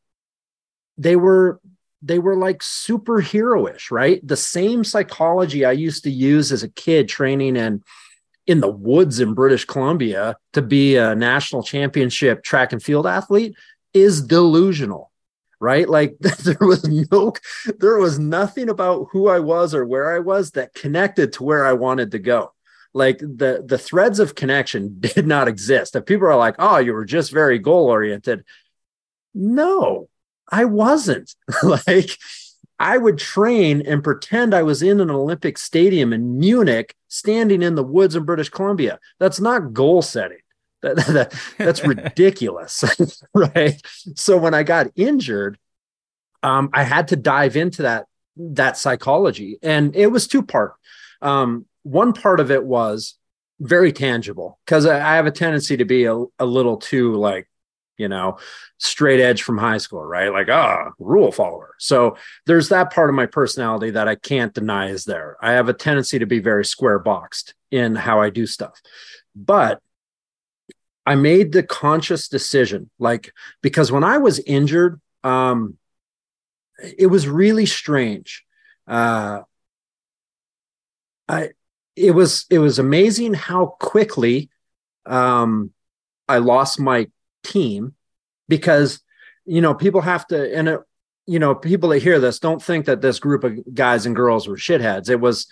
They were they were like superheroish, right? The same psychology I used to use as a kid training in in the woods in British Columbia to be a national championship track and field athlete is delusional right like there was no there was nothing about who i was or where i was that connected to where i wanted to go like the the threads of connection did not exist if people are like oh you were just very goal oriented no i wasn't like I would train and pretend I was in an Olympic stadium in Munich, standing in the woods in British Columbia. That's not goal setting. That, that, that's ridiculous, right? So when I got injured, um, I had to dive into that that psychology, and it was two part. Um, one part of it was very tangible because I, have a tendency to be a, a little too like you know, straight edge from high school, right? Like, ah, rule follower. So there's that part of my personality that I can't deny is there. I have a tendency to be very square boxed in how I do stuff. But I made the conscious decision, like, because when I was injured, um, it was really strange. Uh, I, it was, it was amazing how quickly, um, I lost my team because you know people have to and it, you know people that hear this don't think that this group of guys and girls were shitheads. It was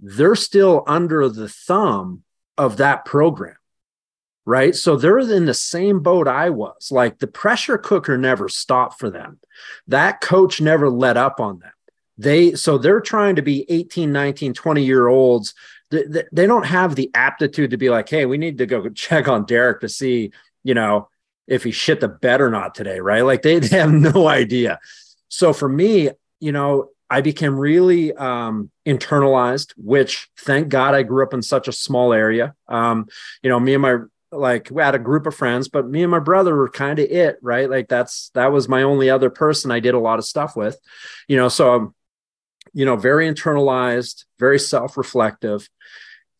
they're still under the thumb of that program right? So they're in the same boat i was. Like the pressure cooker never stopped for them. That coach never let up on them they so they're trying to be 18 19 20 year olds they, they don't have the aptitude to be like hey we need to go check on derek to see you know if he shit the bed or not today, right? Like they, they have no idea. So for me, you know, I became really um, internalized, which thank God I grew up in such a small area. Um, you know, me and my like we had a group of friends, but me and my brother were kind of it, right? Like that's that was my only other person I did a lot of stuff with, you know. So, um, you know, very internalized, very self-reflective,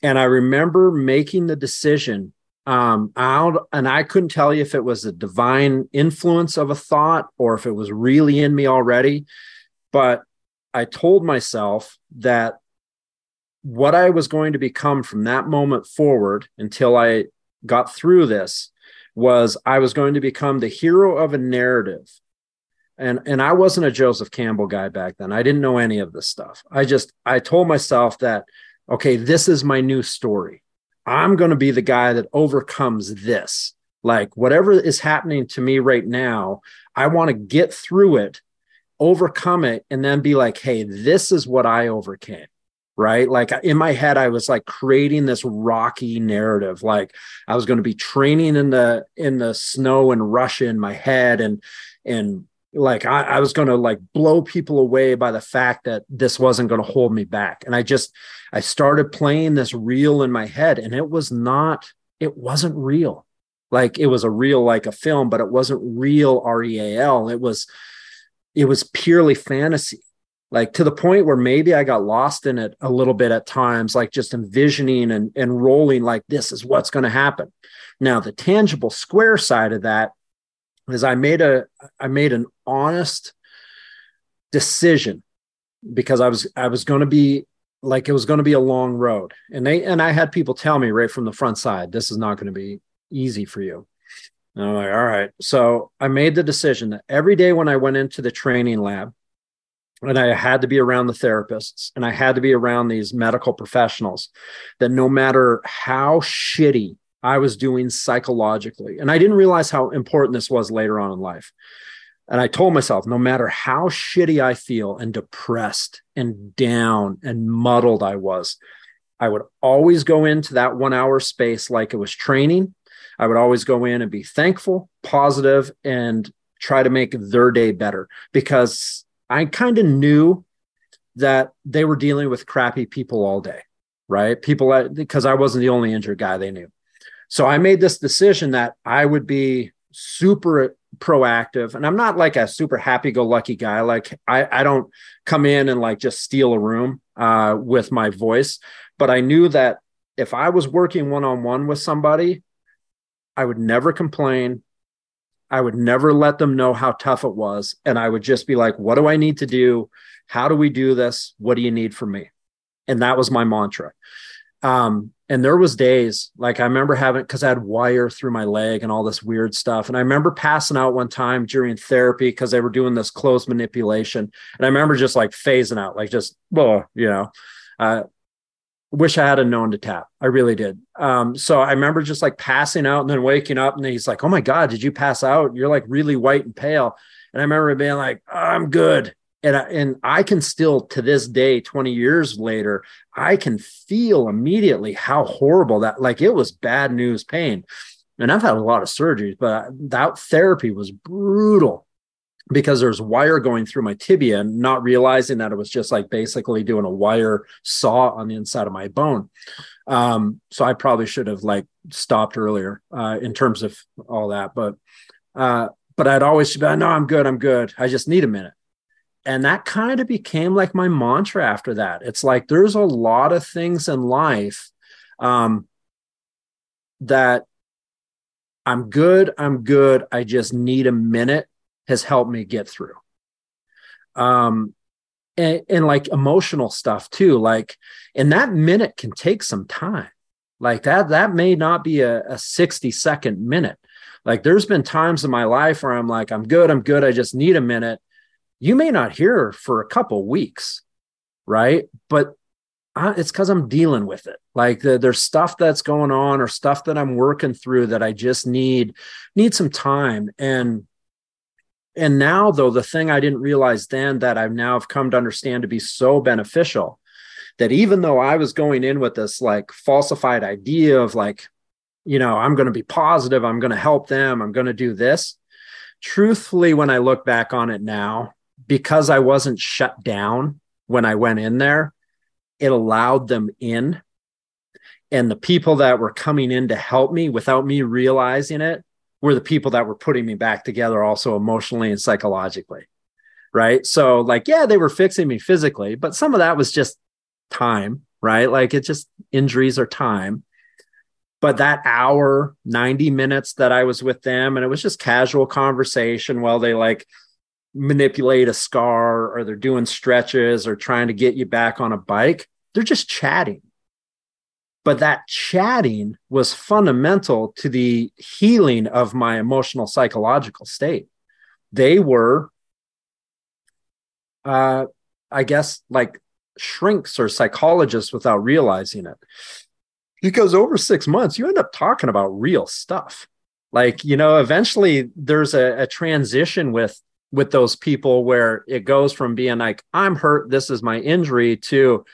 and I remember making the decision um, out and I couldn't tell you if it was a divine influence of a thought or if it was really in me already. But I told myself that what I was going to become from that moment forward until I got through this was I was going to become the hero of a narrative. And, and I wasn't a Joseph Campbell guy back then. I didn't know any of this stuff. I just, I told myself that, okay, this is my new story I'm going to be the guy that overcomes this. Like whatever is happening to me right now, I want to get through it, overcome it, and then be like, hey, this is what I overcame. Right. Like in my head, I was like creating this rocky narrative. Like I was going to be training in the in the snow and Russia in my head and and like I, I was going to like blow people away by the fact that this wasn't going to hold me back. And i just i started playing this reel in my head and it was not it wasn't real. Like it was a real like a film but it wasn't real real it was it was purely fantasy. Like to the point where maybe i got lost in it a little bit at times like just envisioning and, and rolling like this is what's going to happen. Now the tangible square side of that is I made a I made an honest decision because I was I was going to be like it was going to be a long road and they and I had people tell me right from the front side this is not going to be easy for you. And I'm like all right. So I made the decision that every day when I went into the training lab and I had to be around the therapists and I had to be around these medical professionals that no matter how shitty I was doing psychologically. And I didn't realize how important this was later on in life. And I told myself, no matter how shitty I feel and depressed and down and muddled I was, I would always go into that one hour space like it was training. I would always go in and be thankful, positive, and try to make their day better because I kind of knew that they were dealing with crappy people all day, right? People, because I wasn't the only injured guy they knew. So I made this decision that I would be super proactive and i'm not like a super happy-go-lucky guy. Like i i don't come in and like just steal a room uh, with my voice but i knew that if i was working one-on-one with somebody i would never complain. I would never let them know how tough it was and i would just be like what do i need to do? How do we do this? What do you need from me? And that was my mantra. Um, and there was days like I remember having because I had wire through my leg and all this weird stuff. And I remember passing out one time during therapy because they were doing this close manipulation. And I remember just like phasing out, like just, well, you know, uh, wish I had a known to tap. I really did. Um, so I remember just like passing out and then waking up, and he's like, "Oh my god, did you pass out? You're like really white and pale." And I remember being like, oh, "I'm good." And I, and I can still to this day 20 years later I can feel immediately how horrible that like it was bad news pain. And I've had a lot of surgeries but that therapy was brutal because there's wire going through my tibia and not realizing that it was just like basically doing a wire saw on the inside of my bone. Um, so I probably should have like stopped earlier uh, in terms of all that but uh, but I'd always be no I'm good I'm good. I just need a minute and that kind of became like my mantra after that. It's like there's a lot of things in life um, that i'm good i'm good i just need a minute has helped me get through. Um and, and like emotional stuff too like and that minute can take some time. Like that that may not be a, a 60 second minute. Like there's been times in my life where i'm like i'm good i'm good i just need a minute you may not hear for a couple weeks, right? But I, it's because I'm dealing with it. Like the, there's stuff that's going on or stuff that I'm working through that I just need need some time. And and now though the thing I didn't realize then that I've now have come to understand to be so beneficial that even though I was going in with this like falsified idea of like, you know, I'm going to be positive, I'm going to help them, I'm going to do this. Truthfully, when I look back on it now, because I wasn't shut down when I went in there, it allowed them in. And the people that were coming in to help me without me realizing it were the people that were putting me back together also emotionally and psychologically. Right. So, like, yeah, they were fixing me physically, but some of that was just time, right? Like, it just injuries are time. But that hour, 90 minutes that I was with them, and it was just casual conversation while they like manipulate a scar or they're doing stretches or trying to get you back on a bike. They're just chatting. But that chatting was fundamental to the healing of my emotional psychological state. They were, uh, I guess, like shrinks or psychologists without realizing it. Because over six months, you end up talking about real stuff. Like, you know, eventually there's a, a transition with with those people where it goes from being like i'm hurt this is my injury to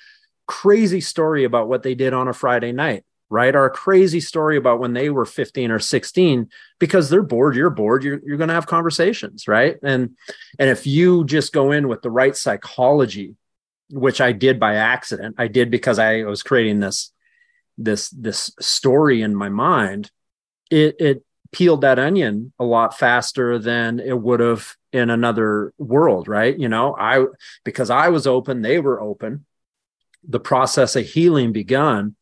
crazy story about what they did on a friday night right? Or a crazy story about when they were 15 or 16 because they're bored you're bored you're, you're going to have conversations right? And and if you just go in with the right psychology which i did by accident i did because i was creating this this this story in my mind it it peeled that onion a lot faster than it would have in another world, right? You know, I because I was open, they were open. The process of healing begun.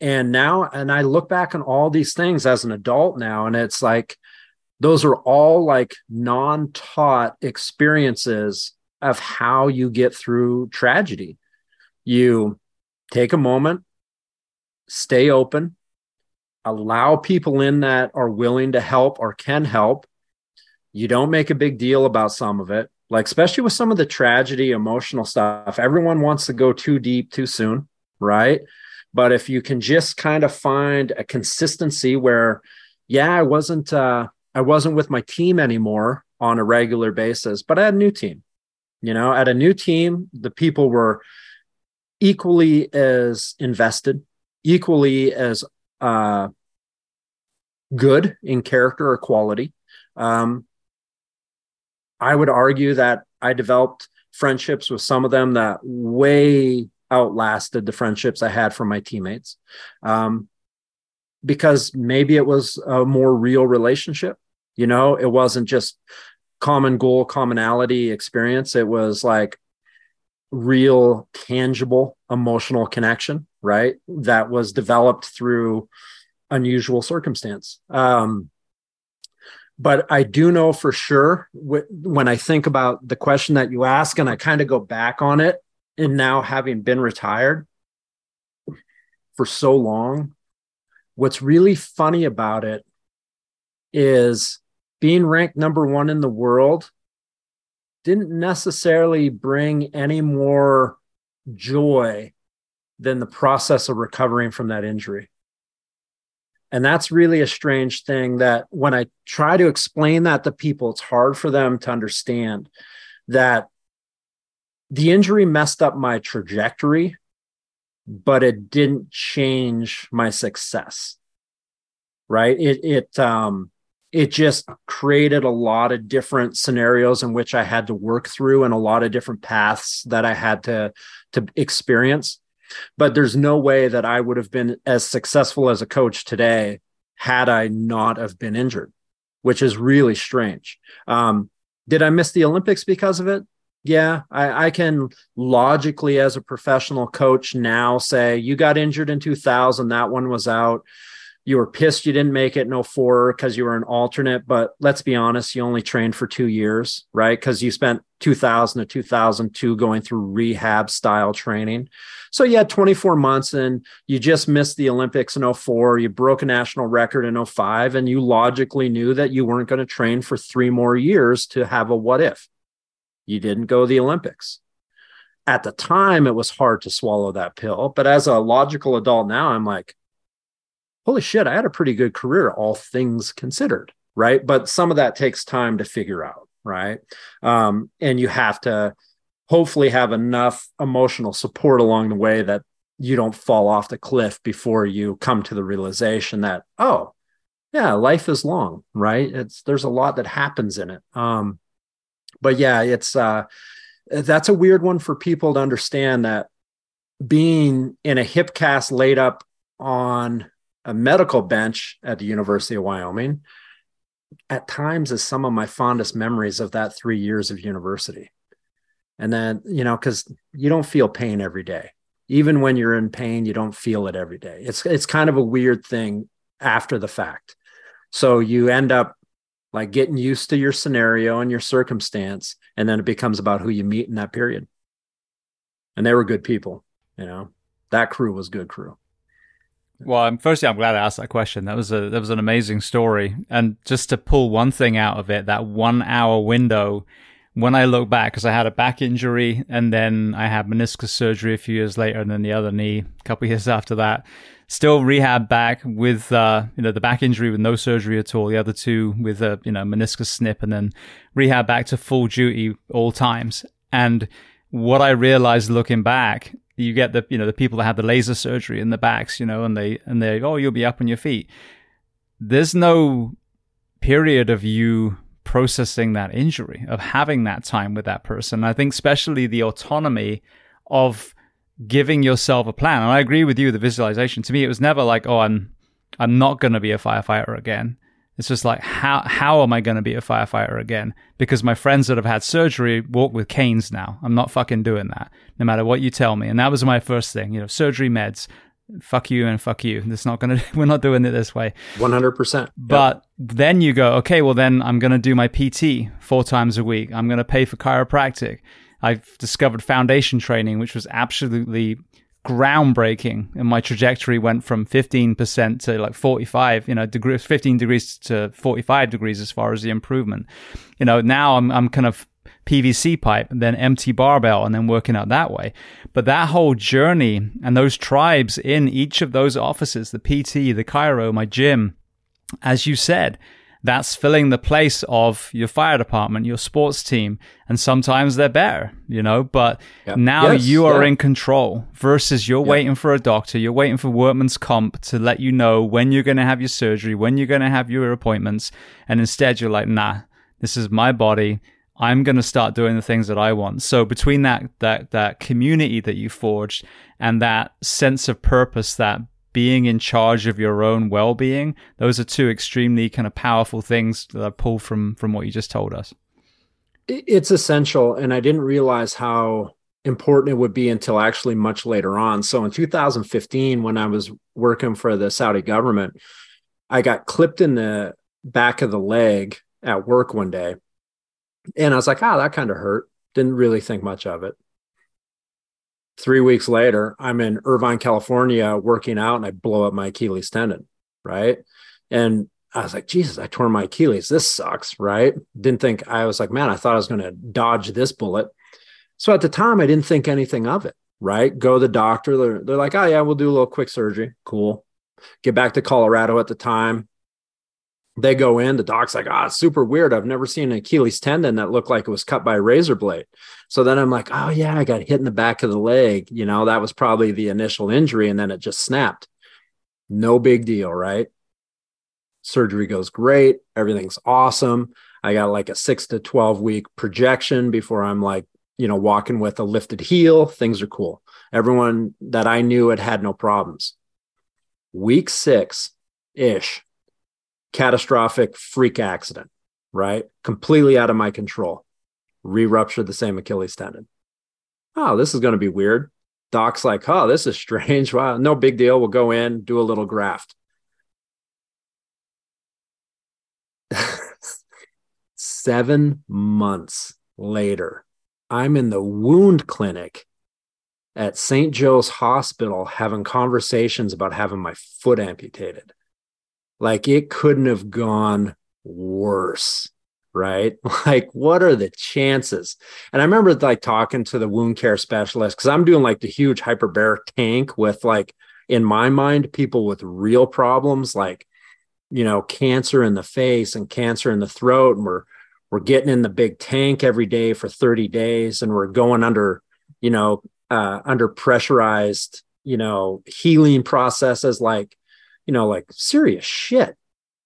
And now, and I look back on all these things as an adult now, and it's like those are all like non taught experiences of how you get through tragedy. You take a moment, stay open, allow people in that are willing to help or can help. You don't make a big deal about some of it, like, especially with some of the tragedy, emotional stuff. Everyone wants to go too deep too soon, right? But if you can just kind of find a consistency where, yeah, I wasn't uh, I wasn't with my team anymore on a regular basis, but I had a new team. You know, at a new team, the people were equally as invested, equally as uh, good in character or quality. Um, I would argue that I developed friendships with some of them that way outlasted the friendships I had from my teammates. Um, because maybe it was a more real relationship. You know, it wasn't just common goal, commonality experience. It was like real, tangible, emotional connection, right? That was developed through unusual circumstance. Um, but I do know for sure when I think about the question that you ask and I kind of go back on it, and now having been retired for so long, what's really funny about it is being ranked number one in the world didn't necessarily bring any more joy than the process of recovering from that injury. And that's really a strange thing that when I try to explain that to people, it's hard for them to understand that the injury messed up my trajectory, but it didn't change my success. Right. It, it, um, it just created a lot of different scenarios in which I had to work through and a lot of different paths that I had to to experience. But there's no way that I would have been as successful as a coach today had I not have been injured, which is really strange. Um, did I miss the Olympics because of it? Yeah, I, I, can logically, as a professional coach, now say you got injured in 2000. That one was out you were pissed you didn't make it no 04 because you were an alternate but let's be honest you only trained for two years right? Because you spent 2000 to 2002 going through rehab style training. So you had 24 months and you just missed the olympics in 04 you broke a national record in 05 and you logically knew that you weren't going to train for three more years to have a what if. You didn't go to the olympics. At the time it was hard to swallow that pill but as a logical adult now i'm like holy shit, I had a pretty good career, all things considered. Right. But some of that takes time to figure out. Right. Um, and you have to hopefully have enough emotional support along the way that you don't fall off the cliff before you come to the realization that, oh, yeah, life is long, right? It's there's a lot that happens in it. Um, but yeah, it's uh that's a weird one for people to understand that being in a hip cast laid up on a medical bench at the University of Wyoming at times is some of my fondest memories of that three years of university. And then, you know, because you don't feel pain every day. Even when you're in pain, you don't feel it every day. It's it's kind of a weird thing after the fact. So you end up like getting used to your scenario and your circumstance, and then it becomes about who you meet in that period. And they were good people, you know. That crew was good crew. Well, firstly, I'm glad I asked that question. That was a that was an amazing story, and just to pull one thing out of it, that one hour window. When I look back, because I had a back injury and then I had meniscus surgery a few years later, and then the other knee a couple years after that. Still rehab back with uh, you know the back injury with no surgery at all. The other two with a you know meniscus snip, and then rehab back to full duty all times. And what I realized looking back you get the you know the people that have the laser surgery in the backs, you know, and they and they oh you'll be up on your feet. There's no period of you processing that injury, of having that time with that person. I think especially the autonomy of giving yourself a plan. And I agree with you, the visualization. To me, it was never like, oh, I'm I'm not gonna be a firefighter again. It's just like how how am I going to be a firefighter again? Because my friends that have had surgery walk with canes now. I'm not fucking doing that, no matter what you tell me. And that was my first thing, you know, surgery meds. Fuck you and fuck you. It's not gonna. We're not doing it this way. One hundred percent. But then you go, okay, well then I'm gonna do my PT four times a week. I'm gonna pay for chiropractic. I've discovered foundation training, which was absolutely groundbreaking and my trajectory went from 15% to like 45 you know degrees 15 degrees to 45 degrees as far as the improvement you know now i'm i'm kind of PVC pipe, then empty barbell, and then working out that way. But that whole journey and those tribes in each of those offices, the PT, the chiro my gym, as you said, that's filling the place of your fire department, your sports team. And sometimes they're better, you know, but yeah. now yes, you are yeah. in control versus you're yeah. waiting for a doctor, you're waiting for workman's comp to let you know when you're going to have your surgery, when you're going to have your appointments. And instead you're like, nah, this is my body. I'm going to start doing the things that I want. So between that, that, that community that you forged and that sense of purpose that being in charge of your own well-being those are two extremely kind of powerful things that i pull from from what you just told us. It's essential and i didn't realize how important it would be until actually much later on. So in 2015 when i was working for the saudi government i got clipped in the back of the leg at work one day and i was like ah oh, that kind of hurt. Didn't really think much of it Three weeks later, I'm in Irvine, California, working out, and I blow up my Achilles tendon. Right. And I was like, Jesus, I tore my Achilles. This sucks. Right. Didn't think, I was like, man, I thought I was going to dodge this bullet. So at the time, I didn't think anything of it. Right. Go to the doctor. They're, they're like, oh, yeah, we'll do a little quick surgery. Cool. Get back to Colorado at the time they go in the doc's like ah oh, super weird. I've never seen an achilles tendon that looked like it was cut by a razor blade. So then i'm like oh yeah i got hit in the back of the leg. You know that was probably the initial injury and then it just snapped. No big deal right? Surgery goes great. Everything's awesome. I got like a 6 to 12 week projection before i'm like you know walking with a lifted heel. Things are cool. Everyone that i knew had had no problems. Week 6 ish catastrophic freak accident, right? Completely out of my control. Re ruptured the same Achilles tendon. Oh, this is going to be weird. Doc's like, oh, this is strange. Wow, no big deal. We'll go in, do a little graft. Seven months later, I'm in the wound clinic at St. Joe's Hospital having conversations about having my foot amputated. Like it couldn't have gone worse right? Like, what are the chances? And I remember like talking to the wound care specialist because I'm doing like the huge hyperbaric tank with like, in my mind, people with real problems like, you know, cancer in the face and cancer in the throat. And we're, we're getting in the big tank every day for 30 days and we're going under, you know, uh, under pressurized, you know, healing processes like you know, like serious shit.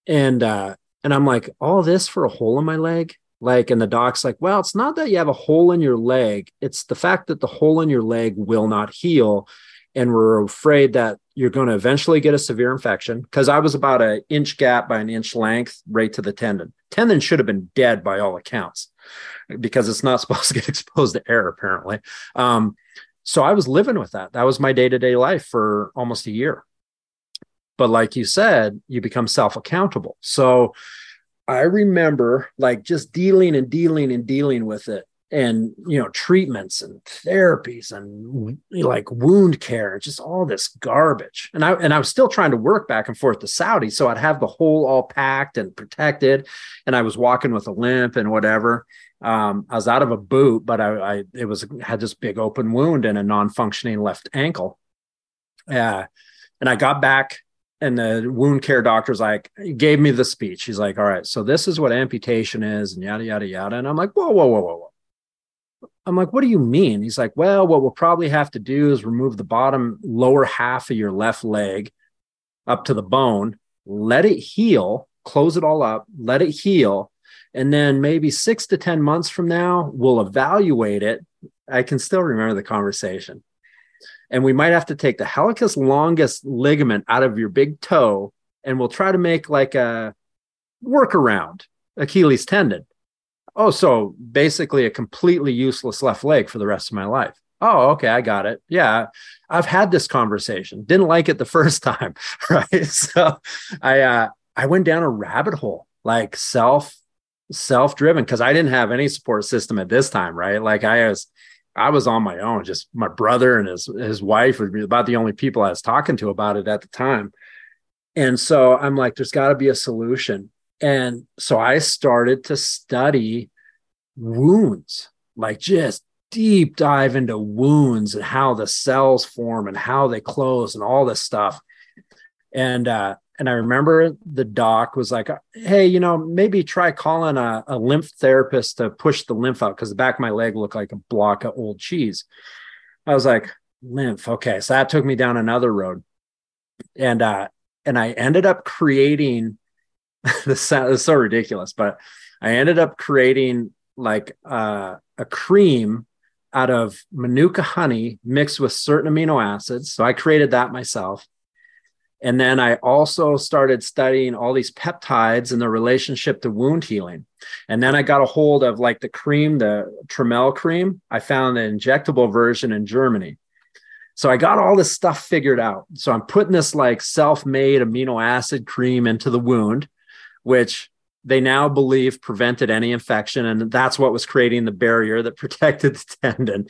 And uh, and I'm like, all this for a hole in my leg? Like, and the doc's like, well, it's not that you have a hole in your leg, it's the fact that the hole in your leg will not heal. And we're afraid that you're going to eventually get a severe infection because I was about an inch gap by an inch length right to the tendon. Tendon should have been dead by all accounts because it's not supposed to get exposed to air, apparently. Um, so I was living with that. That was my day to day life for almost a year. But like you said, you become self accountable. So I remember like just dealing and dealing and dealing with it and you know treatments and therapies and like wound care and just all this garbage. And i and i was still trying to work back and forth to saudi. So i'd have the hole all packed and protected and i was walking with a limp and whatever. Um, i was out of a boot but i, I it was had this big open wound and a non-functioning left ankle. Yeah and i got back and the wound care doctor's like gave me the speech. He's like, "All right, so this is what amputation is, and yada yada yada." And I'm like, "Whoa, whoa, whoa, whoa, whoa." I'm like, "What do you mean?" He's like, "Well, what we'll probably have to do is remove the bottom lower half of your left leg up to the bone, let it heal, close it all up, let it heal, and then maybe six to ten months from now, we'll evaluate it." I can still remember the conversation and we might have to take the hallucis longus ligament out of your big toe and we'll try to make like a workaround Achilles tendon. Oh, so basically a completely useless left leg for the rest of my life. Oh, okay, I got it. Yeah, I've had this conversation. Didn't like it the first time, right? So I uh, I went down a rabbit hole, like self self driven, because I didn't have any support system at this time, right? Like I was I was on my own. Just my brother and his his wife be about the only people I was talking to about it at the time. And so I'm like, there's got to be a solution. And so I started to study wounds, like just deep dive into wounds and how the cells form and how they close and all this stuff. And uh, and I remember the doc was like, "Hey, you know, maybe try calling a, a lymph therapist to push the lymph out because the back of my leg looked like a block of old cheese." I was like, "Lymph, okay." So that took me down another road, and uh, and I ended up creating. this is so ridiculous, but I ended up creating like uh, a cream out of manuka honey mixed with certain amino acids. So I created that myself. And then I also started studying all these peptides and their relationship to wound healing. And then I got a hold of like the cream, the Traumeel cream. I found the injectable version in Germany. So I got all this stuff figured out. So I'm putting this like self made amino acid cream into the wound, which they now believe prevented any infection and that's what was creating the barrier that protected the tendon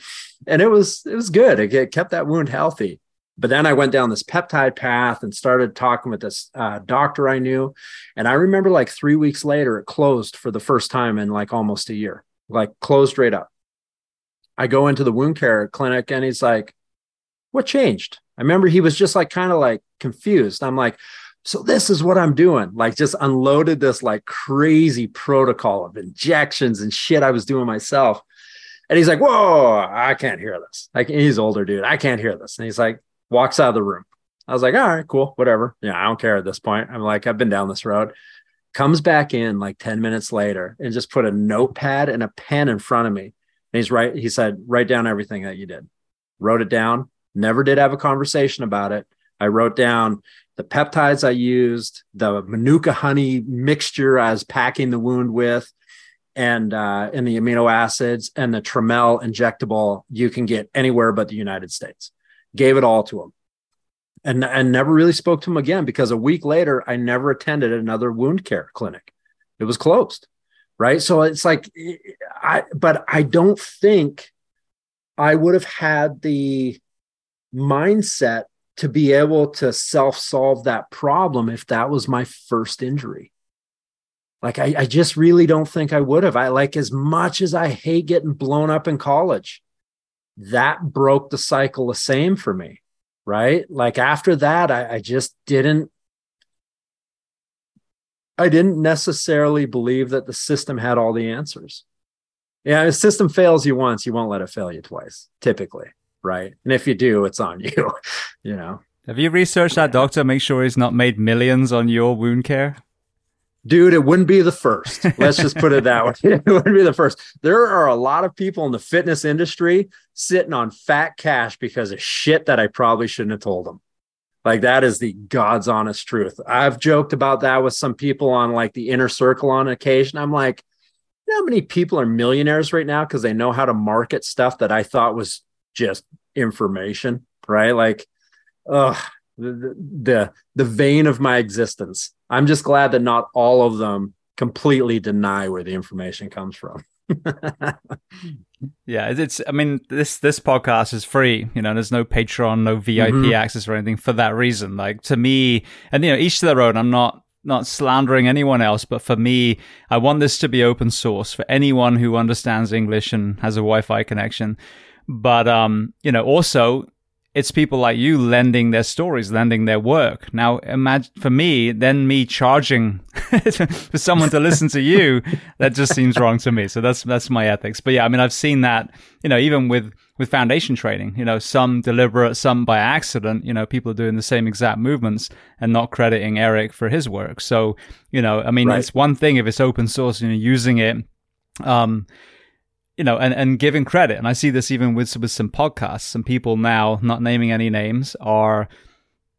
and it was it was good it kept that wound healthy but then i went down this peptide path and started talking with this uh, doctor i knew and i remember like three weeks later it closed for the first time in like almost a year like closed right up i go into the wound care clinic and he's like what changed i remember he was just like kind of like confused i'm like so this is what I'm doing. Like just unloaded this like crazy protocol of injections and shit I was doing myself. And he's like, whoa, I can't hear this. Like he's older dude. I can't hear this. And he's like, walks out of the room. I was like, all right, cool, whatever. Yeah, I don't care at this point. I'm like, I've been down this road. Comes back in like 10 minutes later and just put a notepad and a pen in front of me. And he's right. He said, write down everything that you did. Wrote it down. Never did have a conversation about it. I wrote down the peptides I used, the manuka honey mixture I was packing the wound with, and uh, and the amino acids and the Traumeel injectable you can get anywhere but the United States. Gave it all to him, and and never really spoke to him again because a week later I never attended another wound care clinic. It was closed, right? So it's like I, but I don't think I would have had the mindset to be able to self solve that problem if that was my first injury. Like, I, I just really don't think I would have. I like, as much as I hate getting blown up in college, that broke the cycle the same for me. Right. Like, after that, I, I just didn't. I didn't necessarily believe that the system had all the answers. Yeah, the system fails you once, you won't let it fail you twice, typically right? And if you do, it's on you, you know. Have you researched that doctor? Make sure he's not made millions on your wound care. Dude, it wouldn't be the first. Let's just put it that way. It wouldn't be the first. There are a lot of people in the fitness industry sitting on fat cash because of shit that I probably shouldn't have told them. Like that is the God's honest truth. I've joked about that with some people on like the inner circle on occasion. I'm like, you know how many people are millionaires right now because they know how to market stuff that I thought was just information, right? Like, ugh, the, the the vein of my existence. I'm just glad that not all of them completely deny where the information comes from. yeah, it's. I mean, this this podcast is free. You know, there's no Patreon, no VIP mm-hmm. access or anything for that reason. Like to me, and you know, each to their own. I'm not not slandering anyone else, but for me, I want this to be open source for anyone who understands English and has a Wi-Fi connection. But um, you know, also it's people like you lending their stories, lending their work. Now, imagine for me, then me charging for someone to listen to you, that just seems wrong to me. So that's that's my ethics. But yeah, I mean, I've seen that, you know, even with with foundation training, you know, some deliberate, some by accident, you know, people are doing the same exact movements and not crediting Eric for his work. So, you know, I mean, right. it's one thing if it's open source and you're using it. Um, you know, and, and giving credit. And I see this even with, with some podcasts. Some people now, not naming any names, are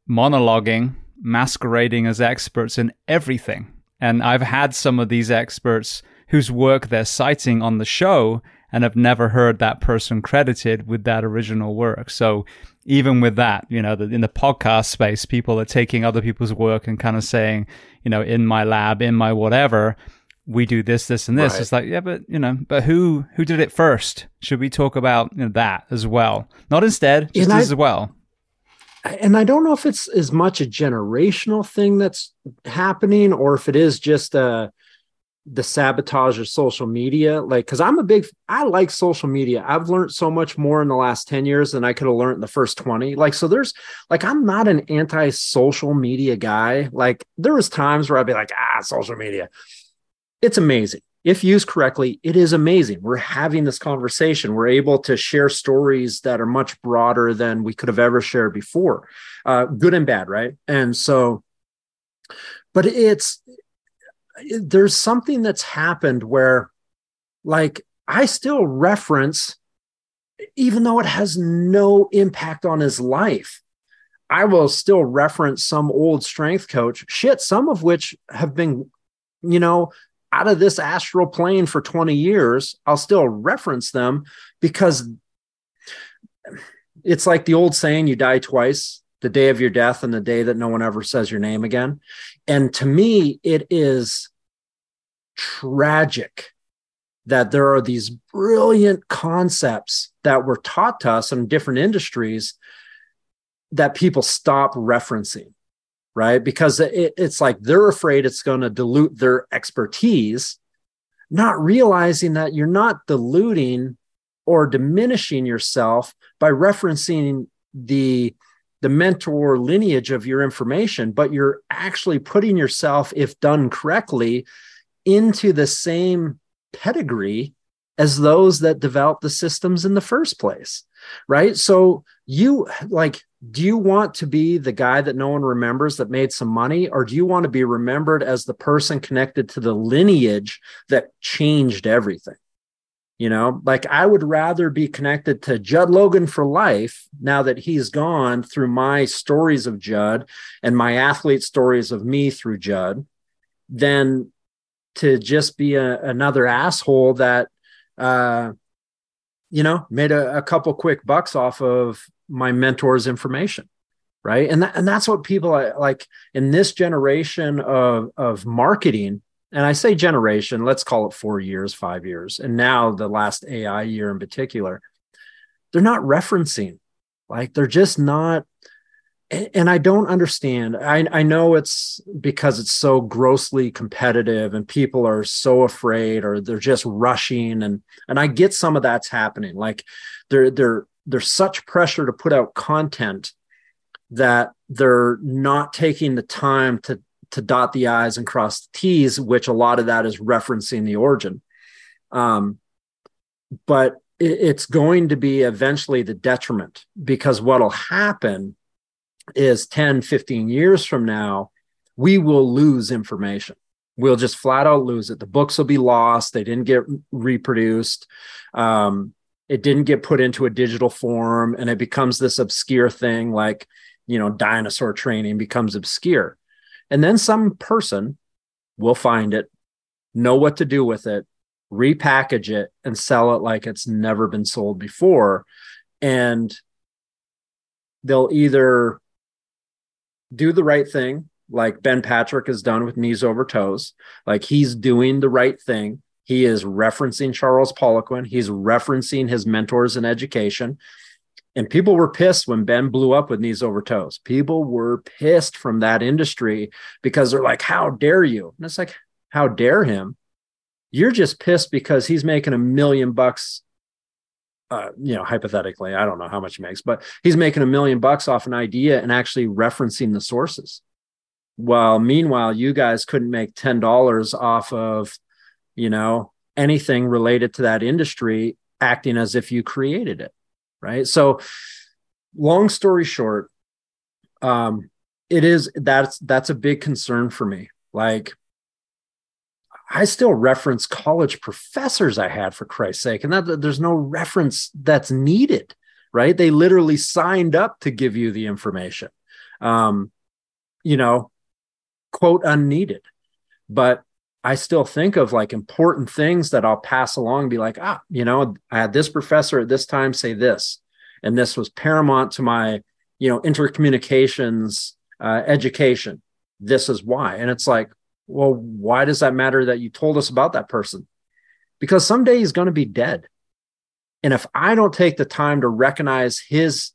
monologuing, masquerading as experts in everything. And I've had some of these experts whose work they're citing on the show and have never heard that person credited with that original work. So even with that, you know, in the podcast space, people are taking other people's work and kind of saying, you know, in my lab, in my whatever, we do this, this, and this. Right. It's like, yeah, but you know, but who who did it first? Should we talk about you know, that as well? Not instead, just I, as well. And I don't know if it's as much a generational thing that's happening, or if it is just a the sabotage of social media like because i'm a big i like social media i've learned so much more in the last 10 years than i could have learned in the first 20 like so there's like i'm not an anti-social media guy like there was times where i'd be like ah social media it's amazing. If used correctly it is amazing. We're having this conversation. We're able to share stories that are much broader than we could have ever shared before uh, good and bad right? And so but it's there's something that's happened where like I still reference even though it has no impact on his life. I will still reference some old strength coach, shit, some of which have been, you know, out of this astral plane for 20 years. I'll still reference them because it's like the old saying, you die twice the day of your death and the day that no one ever says your name again. And to me, it is tragic that there are these brilliant concepts that were taught to us in different industries that people stop referencing, right? Because it, it's like they're afraid it's going to dilute their expertise, not realizing that you're not diluting or diminishing yourself by referencing the the mentor lineage of your information, but you're actually putting yourself, if done correctly, into the same pedigree as those that developed the systems in the first place. Right. So, you like, do you want to be the guy that no one remembers that made some money, or do you want to be remembered as the person connected to the lineage that changed everything? You know, like I would rather be connected to Judd Logan for life now that he's gone through my stories of Judd and my athlete stories of me through Judd than to just be a, another asshole that, uh, you know, made a, a couple quick bucks off of my mentor's information right and that, and that's what people like in this generation of of marketing and I say generation, let's call it four years, five years, and now the last AI year in particular, they're not referencing, like they're just not. And I don't understand. I, I know it's because it's so grossly competitive and people are so afraid or they're just rushing and and I get some of that's happening. Like there there there's such pressure to put out content that they're not taking the time to to dot the i's and cross the t's which a lot of that is referencing the origin. Um, but it, it's going to be eventually the detriment because what'll happen is 10 15 years from now we will lose information. We'll just flat out lose it. The books will be lost. They didn't get reproduced. Um, it didn't get put into a digital form and it becomes this obscure thing like you know dinosaur training becomes obscure and then some person will find it, know what to do with it, repackage it, and sell it like it's never been sold before. And they'll either do the right thing, like Ben Patrick has done with knees over toes, like he's doing the right thing. He is referencing Charles Poliquin. He's referencing his mentors in education. And people were pissed when Ben blew up with knees over toes. People were pissed from that industry because they're like, How dare you? And it's like, How dare him? You're just pissed because he's making a million bucks. Uh, you know, hypothetically, I don't know how much he makes, but he's making a million bucks off an idea and actually referencing the sources. While meanwhile, you guys couldn't make $10 off of, you know, anything related to that industry, acting as if you created it right so long story short um it is that's that's a big concern for me like I still reference college professors I had for Christ's sake, and that there's no reference that's needed, right? They literally signed up to give you the information, um, you know, quote unneeded. But I still think of like important things that I'll pass along, be like, ah, you know, I had this professor at this time say this, and this was paramount to my, you know, intercommunications uh, education. This is why. And it's like, well, why does that matter that you told us about that person? Because someday he's going to be dead. And if I don't take the time to recognize his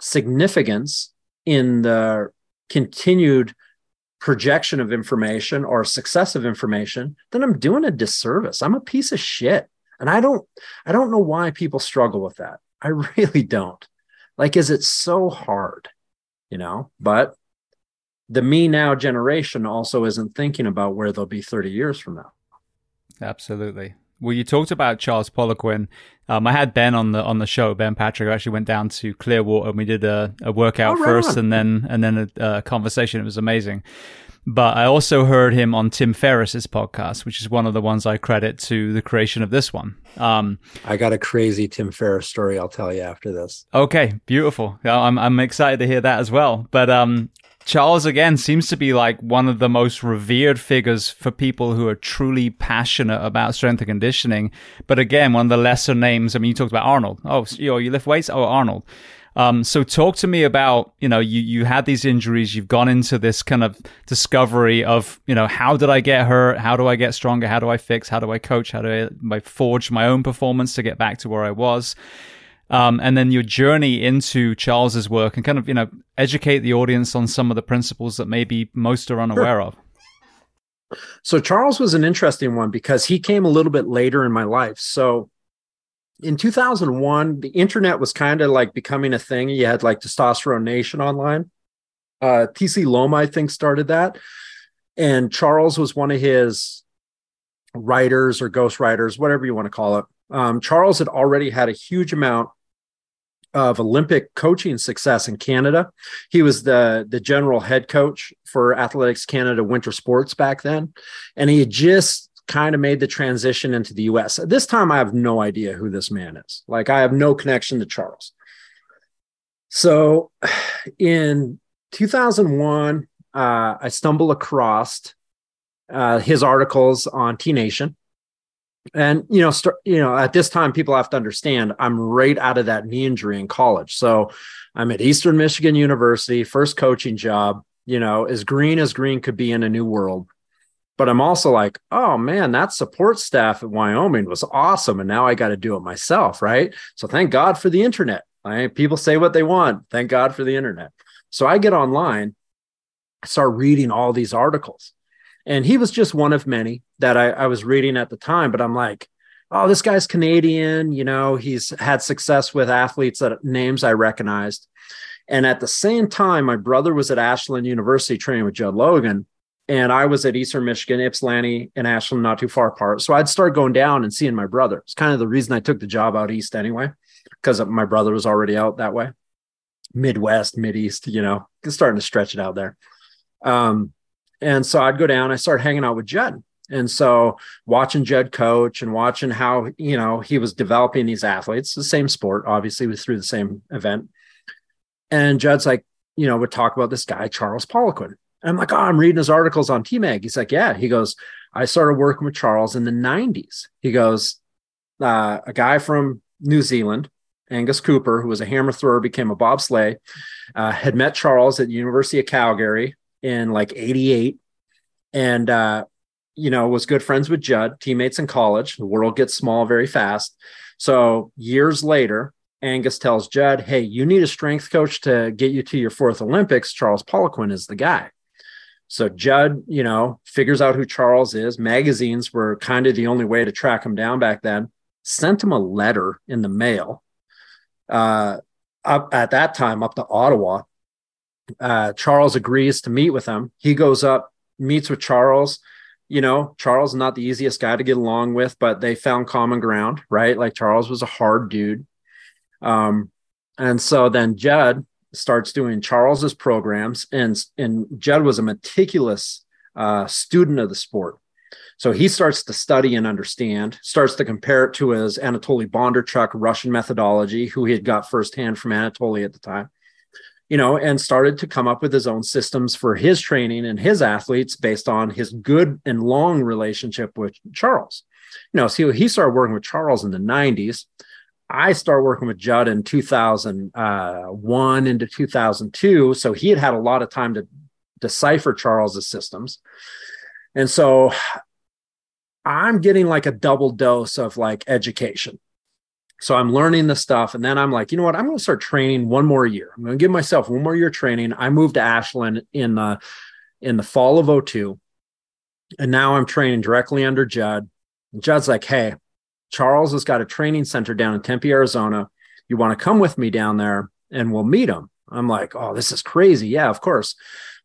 significance in the continued projection of information or successive information, then I'm doing a disservice. I'm a piece of shit. And I don't I don't know why people struggle with that. I really don't. Like is it so hard? You know, but the me now generation also isn't thinking about where they'll be 30 years from now. Absolutely. Well, you talked about Charles Poliquin. Um, I had Ben on the on the show. Ben Patrick I actually went down to Clearwater and we did a, a workout oh, first, on. and then and then a, a, conversation. It was amazing. But I also heard him on Tim Ferriss's podcast, which is one of the ones I credit to the creation of this one. Um, I got a crazy Tim Ferriss story. I'll tell you after this. Okay, beautiful. I'm I'm excited to hear that as well. But um, Charles again seems to be like one of the most revered figures for people who are truly passionate about strength and conditioning. But again, one of the lesser names. I mean, you talked about Arnold. Oh, you you lift weights. Oh, Arnold. Um, so talk to me about, you know, you, you had these injuries, you've gone into this kind of discovery of, you know, how did I get hurt? How do I get stronger? How do I fix? How do I coach? How do I, I forge my own performance to get back to where I was? Um, and then your journey into Charles's work and kind of you know educate the audience on some of the principles that maybe most are unaware sure. of. So Charles was an interesting one because he came a little bit later in my life. So in 2001, the internet was kind of like becoming a thing. You had like Testosterone Nation online. Uh, TC Luoma, I think, started that. And Charles was one of his writers or ghost writers, whatever you want to call it. Um, Charles had already had a huge amount of Olympic coaching success in Canada. He was the the general head coach for Athletics Canada Winter Sports back then, and he just kind of made the transition into the US. At this time, I have no idea who this man is. Like, I have no connection to Charles. So, in 2001, uh, I stumbled across uh, his articles on T Nation and you know st- you know at this time people have to understand i'm right out of that knee injury in college. So i'm at eastern michigan university first coaching job you know as green as green could be in a new world. But i'm also like oh man that support staff at wyoming was awesome and now i got to do it myself right? So thank god for the internet right? people say what they want thank god for the internet. So i get online i start reading all these articles and he was just one of many that I, I was reading at the time. But I'm like, oh, this guy's Canadian. You know, he's had success with athletes that names I recognized. And at the same time, my brother was at Ashland University training with Judd Logan. And I was at Eastern Michigan, Ypsilanti and Ashland, not too far apart. So I'd start going down and seeing my brother. It's kind of the reason I took the job out east anyway, because my brother was already out that way. Midwest, Mid East, you know, starting to stretch it out there. Um, and so I'd go down, I started hanging out with Judd. And so watching Judd coach and watching how, you know, he was developing these athletes, the same sport, obviously, was through the same event. And Judd's like, you know, would talk about this guy, Charles Poliquin. And I'm like, oh, I'm reading his articles on TMAG. He's like, yeah. He goes, I started working with Charles in the 90s. He goes, uh, a guy from New Zealand, Angus Cooper, who was a hammer thrower, became a bobsleigh, uh, had met Charles at the University of Calgary in like 88 and uh, you know was good friends with judd teammates in college. The world gets small very fast. So years later angus tells judd hey you need a strength coach to get you to your fourth olympics. Charles poliquin is the guy. So judd you know figures out who charles is. Magazines were kind of the only way to track him down back then. Sent him a letter in the mail uh, up at that time up to ottawa uh, Charles agrees to meet with him. He goes up, meets with Charles. You know, Charles is not the easiest guy to get along with, but they found common ground, right? Like Charles was a hard dude. Um, and so then Judd starts doing Charles's programs, and and Judd was a meticulous uh, student of the sport. So he starts to study and understand, starts to compare it to his Anatoly Bondarchuk Russian methodology, who he had got firsthand from Anatoly at the time you know, and started to come up with his own systems for his training and his athletes based on his good and long relationship with Charles. You know, so he started working with Charles in the 90s. I started working with Judd in 2001 uh, into 2002. So he had had a lot of time to decipher Charles's systems. And so I'm getting like a double dose of like education so I'm learning the stuff. And then I'm like, you know what? I'm going to start training one more year. I'm going to give myself one more year training. I moved to Ashland in the in the fall of 02. And now I'm training directly under Judd. And Judd's like, hey, Charles has got a training center down in Tempe, Arizona. You want to come with me down there and we'll meet him? I'm like, oh, this is crazy. Yeah, of course.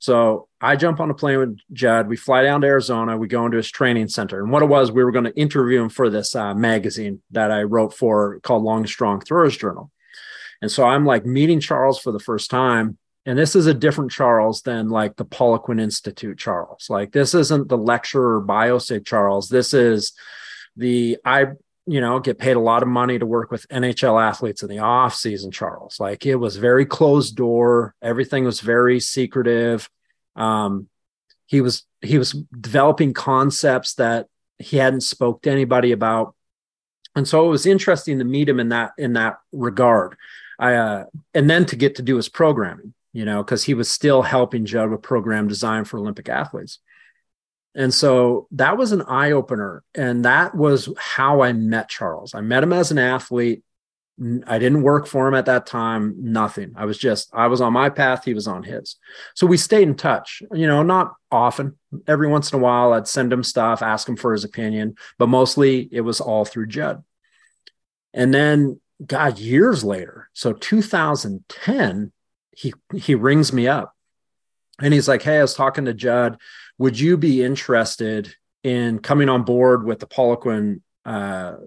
So I jump on a plane with Judd. We fly down to Arizona. We go into his training center. And what it was, we were going to interview him for this uh, magazine that I wrote for called Long Strong Throwers Journal. And so I'm like meeting Charles for the first time. And this is a different Charles than like the Poliquin Institute Charles. Like this isn't the lecturer biosig Charles. This is the I you know, get paid a lot of money to work with NHL athletes in the off season, Charles. Like it was very closed door. Everything was very secretive. Um, he was he was developing concepts that he hadn't spoke to anybody about. And so it was interesting to meet him in that in that regard. I uh, and then to get to do his programming, you know, because he was still helping Judd with program design for Olympic athletes. And so that was an eye opener. And that was how I met Charles. I met him as an athlete. I didn't work for him at that time, nothing. I was just, I was on my path, he was on his. So we stayed in touch, you know, not often. Every once in a while, I'd send him stuff, ask him for his opinion, but mostly it was all through Judd. And then, God, years later, so 2010, he he rings me up and he's like, Hey, I was talking to Judd would you be interested in coming on board with the Poliquin, uh,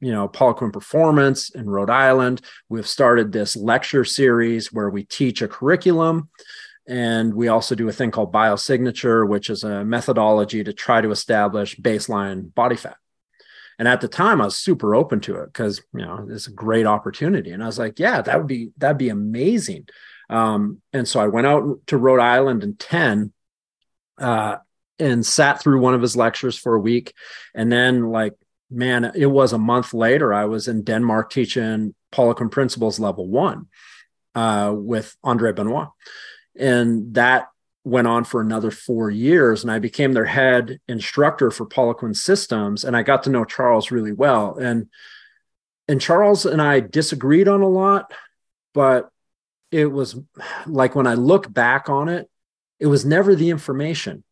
you know, Poliquin Performance in Rhode Island? We've started this lecture series where we teach a curriculum. And we also do a thing called biosignature, which is a methodology to try to establish baseline body fat. And at the time, I was super open to it because you know it's a great opportunity. And I was like, yeah, that would be that'd be amazing. Um, and so I went out to Rhode Island in 10 uh, and sat through one of his lectures for a week. And then, like, man, it was a month later, I was in Denmark teaching Poliquin Principles Level One uh, with Andre Benoit. And that went on for another four years. And I became their head instructor for Poliquin Systems. And I got to know Charles really well. And and Charles and I disagreed on a lot, but it was like when I look back on it, it was never the information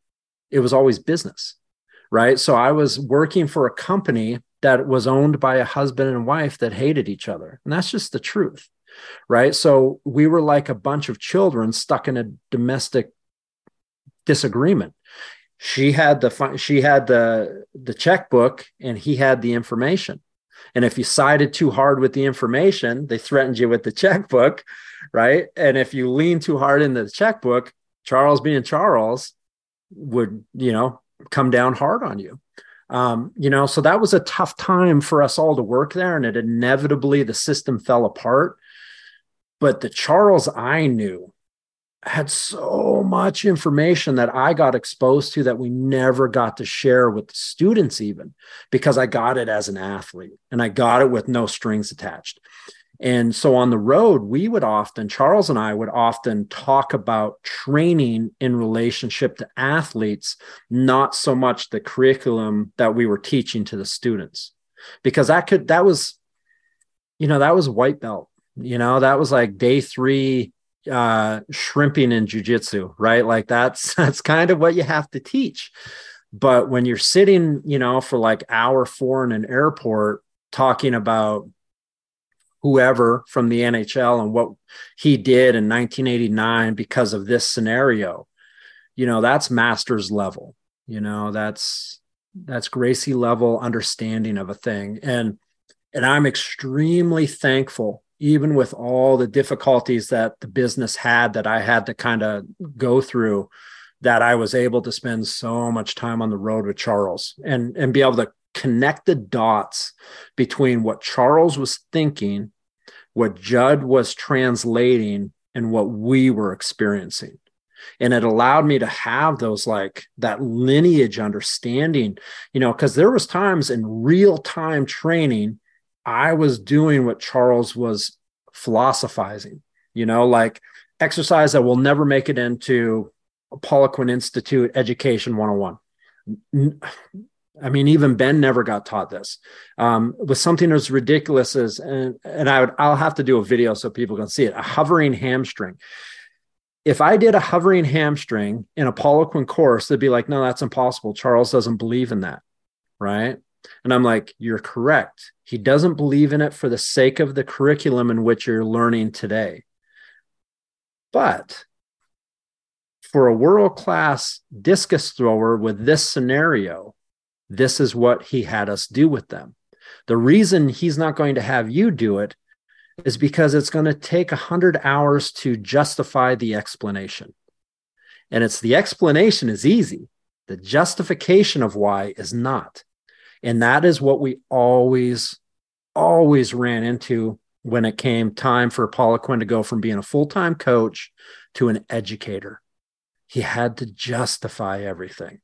it was always business right? So i was working for a company that was owned by a husband and wife that hated each other and that's just the truth right? So we were like a bunch of children stuck in a domestic disagreement. She had the she had the the checkbook and he had the information. And if you sided too hard with the information they threatened you with the checkbook right? And if you lean too hard into the checkbook Charles being Charles would, you know, come down hard on you. Um, you know, so that was a tough time for us all to work there, and it inevitably the system fell apart. But the Charles I knew had so much information that I got exposed to that we never got to share with the students, even because I got it as an athlete and I got it with no strings attached. And so on the road, we would often, Charles and I would often talk about training in relationship to athletes, not so much the curriculum that we were teaching to the students. Because that could, that was, you know, that was white belt, you know, that was like day three uh shrimping in jujitsu, right? Like that's that's kind of what you have to teach. But when you're sitting, you know, for like hour four in an airport talking about whoever from the NHL and what he did in 1989 because of this scenario. You know, that's master's level. You know, that's that's Gracie level understanding of a thing. And and I'm extremely thankful even with all the difficulties that the business had that I had to kind of go through that I was able to spend so much time on the road with Charles and and be able to connect the dots between what Charles was thinking, what Judd was translating, and what we were experiencing. And it allowed me to have those like that lineage understanding, you know, because there was times in real time training, I was doing what Charles was philosophizing, you know, like exercise that will never make it into Poliquin Institute Education 101 I mean, even Ben never got taught this. Um, with something as ridiculous as, and, and I would, I'll have to do a video so people can see it. A hovering hamstring. if I did a hovering hamstring in a Poliquin course, they'd be like, no, that's impossible. Charles doesn't believe in that. Right. And I'm like, you're correct. He doesn't believe in it for the sake of the curriculum in which you're learning today. But for a world class discus thrower with this scenario, this is what he had us do with them. The reason he's not going to have you do it is because it's going to take 100 hours to justify the explanation. And it's the explanation is easy, the justification of why is not. And that is what we always, always ran into when it came time for Poliquin to go from being a full time coach to an educator. He had to justify everything.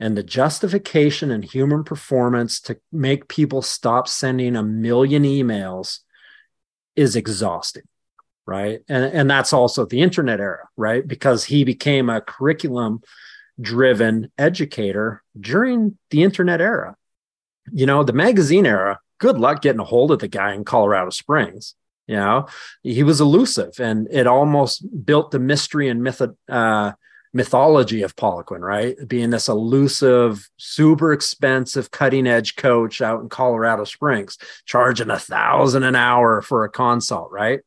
And the justification in human performance to make people stop sending a million emails is exhausting. Right. And, and that's also the internet era, right? Because he became a curriculum driven educator during the internet era you know, the magazine era, good luck getting a hold of the guy in Colorado Springs. You know, he was elusive and it almost built the mystery and myth, uh, mythology of Poliquin, right? Being this elusive, super expensive, cutting edge coach out in Colorado Springs, charging a thousand an hour for a consult, right?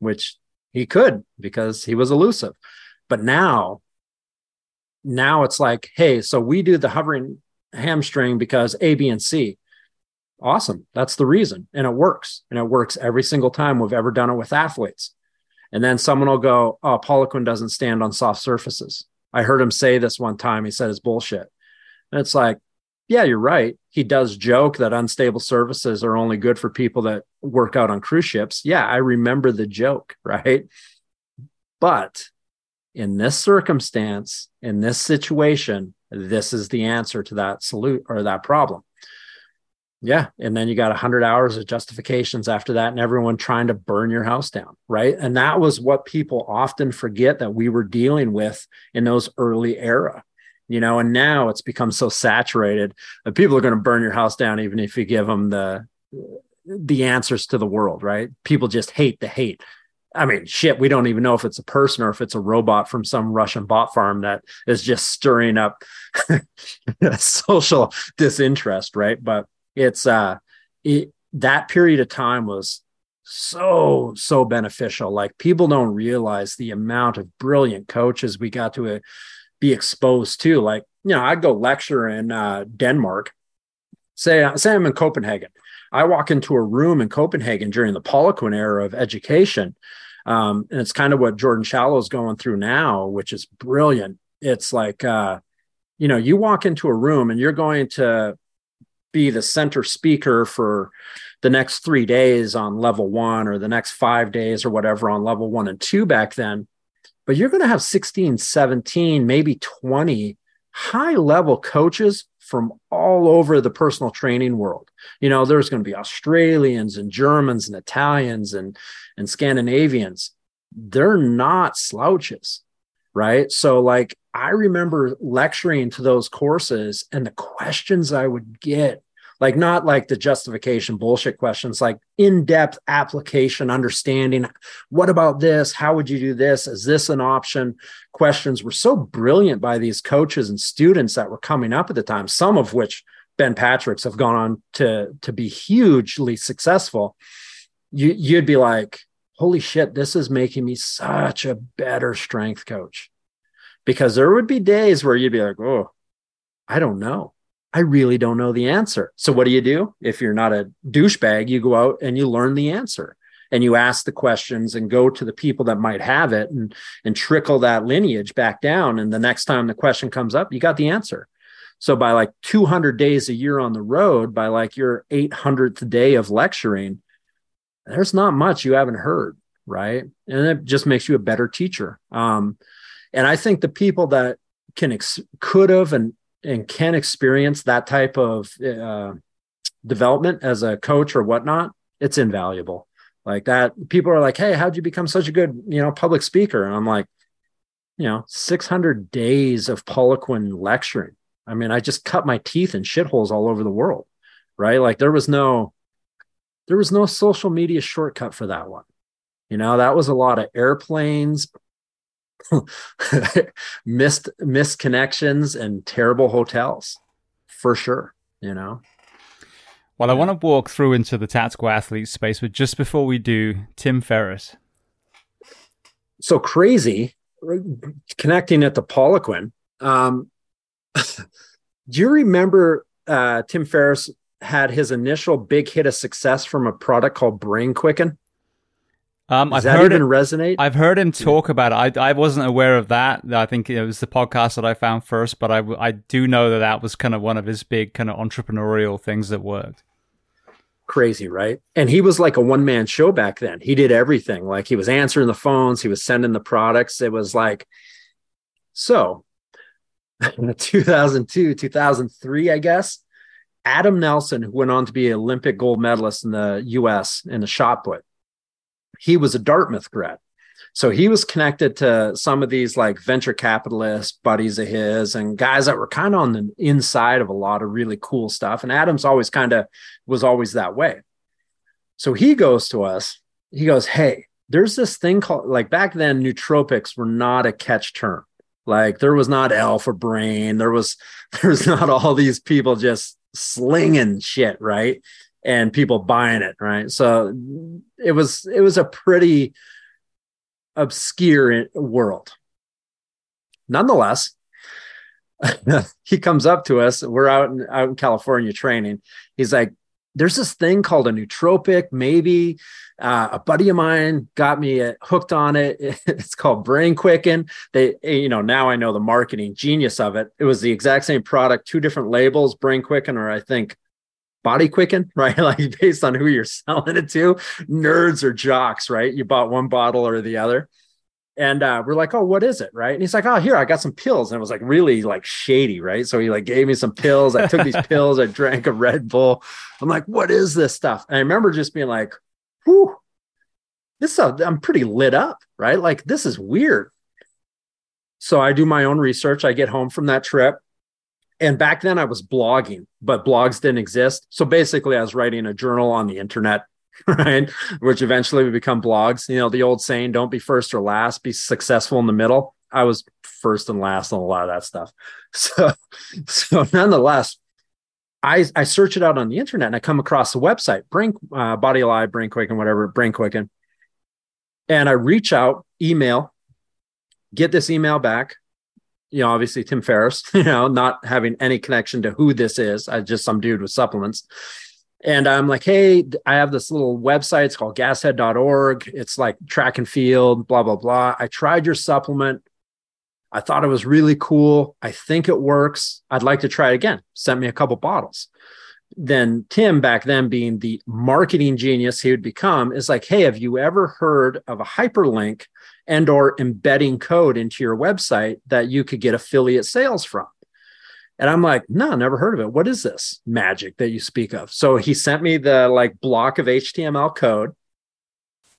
Which he could because he was elusive. But now, now it's like, hey, so we do the hovering hamstring because A, B, and C. Awesome. That's the reason. And it works. And it works every single time we've ever done it with athletes. And then someone will go, Oh, Poliquin doesn't stand on soft surfaces. I heard him say this one time. He said it's bullshit. And it's like, yeah, you're right. He does joke that unstable surfaces are only good for people that work out on cruise ships. Yeah, I remember the joke, right? But in this circumstance, in this situation, this is the answer to that salute or that problem yeah and then you got 100 hours of justifications after that and everyone trying to burn your house down right? And that was what people often forget that we were dealing with in those early era you know and now it's become so saturated that people are going to burn your house down even if you give them the the answers to the world right? People just hate the hate. I mean, shit, we don't even know if it's a person or if it's a robot from some Russian bot farm that is just stirring up social disinterest, right? But it's uh it, that period of time was so so beneficial. Like people don't realize the amount of brilliant coaches we got to uh, be exposed to. Like, you know, I'd go lecture in uh, Denmark. Say, say I'm in Copenhagen. I walk into a room in Copenhagen during the Poliquin era of education, um, and it's kind of what Jordan Shallow is going through now, which is brilliant. It's like, uh, you know, you walk into a room and you're going to be the center speaker for the next three days on level one or the next five days or whatever on level one and two back then. But you're going to have 16, 17, maybe 20 high level coaches from all over the personal training world. You know, there's going to be Australians and Germans and Italians and and Scandinavians. They're not slouches, right? So like I remember lecturing to those courses and the questions I would get like not like the justification bullshit questions like in-depth application understanding what about this? How would you do this? Is this an option? Questions were so brilliant by these coaches and students that were coming up at the time some of which ben patrick's have gone on to to be hugely successful. You you'd be like holy shit this is making me such a better strength coach. Because there would be days where you'd be like oh i don't know I really don't know the answer. So what do you do? If you're not a douchebag, you go out and you learn the answer and you ask the questions and go to the people that might have it and and trickle that lineage back down and the next time the question comes up, you got the answer. So by like 200 days a year on the road, by like your 800th day of lecturing, there's not much you haven't heard, right? And it just makes you a better teacher. Um, and I think the people that can ex- could have and and can experience that type of uh, development as a coach or whatnot, it's invaluable. Like that, people are like, "Hey, how'd you become such a good, you know, public speaker?" And I'm like, you know, 600 days of Poliquin lecturing. I mean, I just cut my teeth in shitholes all over the world, right? Like there was no, there was no social media shortcut for that one. You know, that was a lot of airplanes, missed missed connections and terrible hotels for sure you know? Well i want to walk through into the tactical athlete space but just before we do tim ferriss. So crazy connecting it to poliquin um, do you remember uh, tim ferriss had his initial big hit of success from a product called BrainQUICKEN um, Does I've that heard even it, resonate? I've heard him talk about it. I, I wasn't aware of that. I think it was the podcast that I found first, but I, I do know that that was kind of one of his big kind of entrepreneurial things that worked. Crazy, right? And he was like a one man show back then. He did everything. Like he was answering the phones, he was sending the products. It was like, so 2002, 2003, I guess. Adam Nelson, who went on to be an Olympic gold medalist in the US in the shot put, he was a Dartmouth grad. So he was connected to some of these like venture capitalists, buddies of his, and guys that were kind of on the inside of a lot of really cool stuff. And Adams always kind of was always that way. So he goes to us, he goes, Hey, there's this thing called like back then, nootropics were not a catch term. Like there was not alpha brain, there was there's not all these people just slinging shit, right? And people buying it right? So it was it was a pretty obscure world. Nonetheless he comes up to us. We're out in out in california training. He's like there's this thing called a nootropic maybe uh, a buddy of mine got me uh, hooked on it. It's called BrainQUICKEN. They you know now i know the marketing genius of it. It was the exact same product two different labels BrainQUICKEN or i think body quicken, right? Like based on who you're selling it to, nerds or jocks, right? You bought one bottle or the other. And uh, we're like, oh, what is it? Right. And he's like, oh, here, I got some pills. And it was like really like shady, right? So he like gave me some pills. I took these pills, I drank a Red Bull. I'm like, what is this stuff? And I remember just being like, whew, this stuff, I'm pretty lit up, right? Like this is weird. So I do my own research. I get home from that trip and back then I was blogging, but blogs didn't exist. So basically, I was writing a journal on the internet, right? Which eventually would become blogs. You know, the old saying, don't be first or last, be successful in the middle. I was first and last on a lot of that stuff. So, so nonetheless, I, I search it out on the internet and I come across the website, Brain uh, Body Alive, BrainQUICKEN, whatever, BrainQUICKEN. And I reach out, email, get this email back you know, obviously Tim Ferriss, you know, not having any connection to who this is. I just some dude with supplements. And I'm like, hey, I have this little website. It's called gashead.org. It's like track and field, blah, blah, blah. I tried your supplement. I thought it was really cool. I think it works. I'd like to try it again. Sent me a couple bottles. Then Tim, back then being the marketing genius he would become, is like, hey, have you ever heard of a hyperlink and or embedding code into your website that you could get affiliate sales from. And I'm like, no, never heard of it. What is this magic that you speak of? So he sent me the like block of HTML code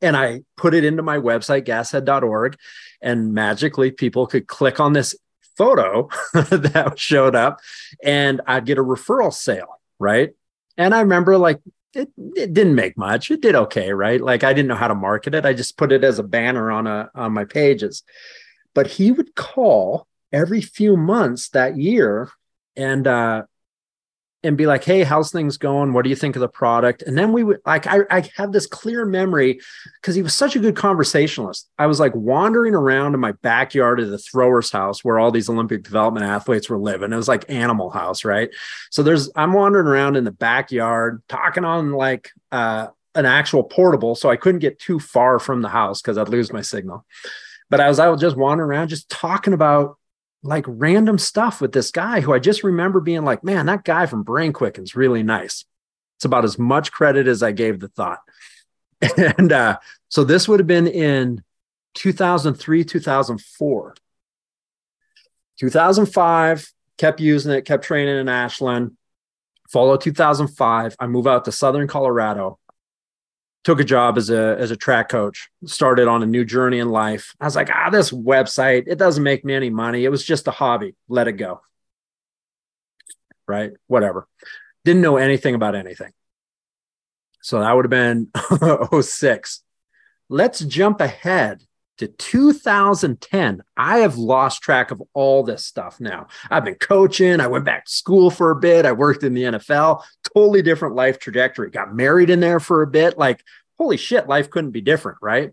and I put it into my website, gashead.org. And magically, people could click on this photo that showed up and I'd get a referral sale. Right. And I remember like it, it didn't make much. It did okay, right? Like I didn't know how to market it. I just put it as a banner on a on my pages. But he would call every few months that year and uh and be like, hey, how's things going? What do you think of the product? And then we would like, I, I have this clear memory because he was such a good conversationalist. I was like wandering around in my backyard of the throwers house where all these Olympic development athletes were living. It was like Animal House, right? So there's, I'm wandering around in the backyard talking on like uh, an actual portable. So I couldn't get too far from the house because I'd lose my signal. But I was out just wandering around, just talking about like random stuff with this guy who I just remember being like, man, that guy from BrainQUICKEN's really nice. It's about as much credit as I gave the thought. And uh, so this would have been in 2003, 2004. 2005, kept using it, kept training in Ashland. Follow 2005, I move out to Southern Colorado took a job as a as a track coach started on a new journey in life. I was like ah this website it doesn't make me any money. It was just a hobby. Let it go. Right? Whatever. Didn't know anything about anything. So that would have been 06 let's jump ahead to 2010, I have lost track of all this stuff now. I've been coaching. I went back to school for a bit. I worked in the NFL, totally different life trajectory. Got married in there for a bit. Like, holy shit, life couldn't be different, right?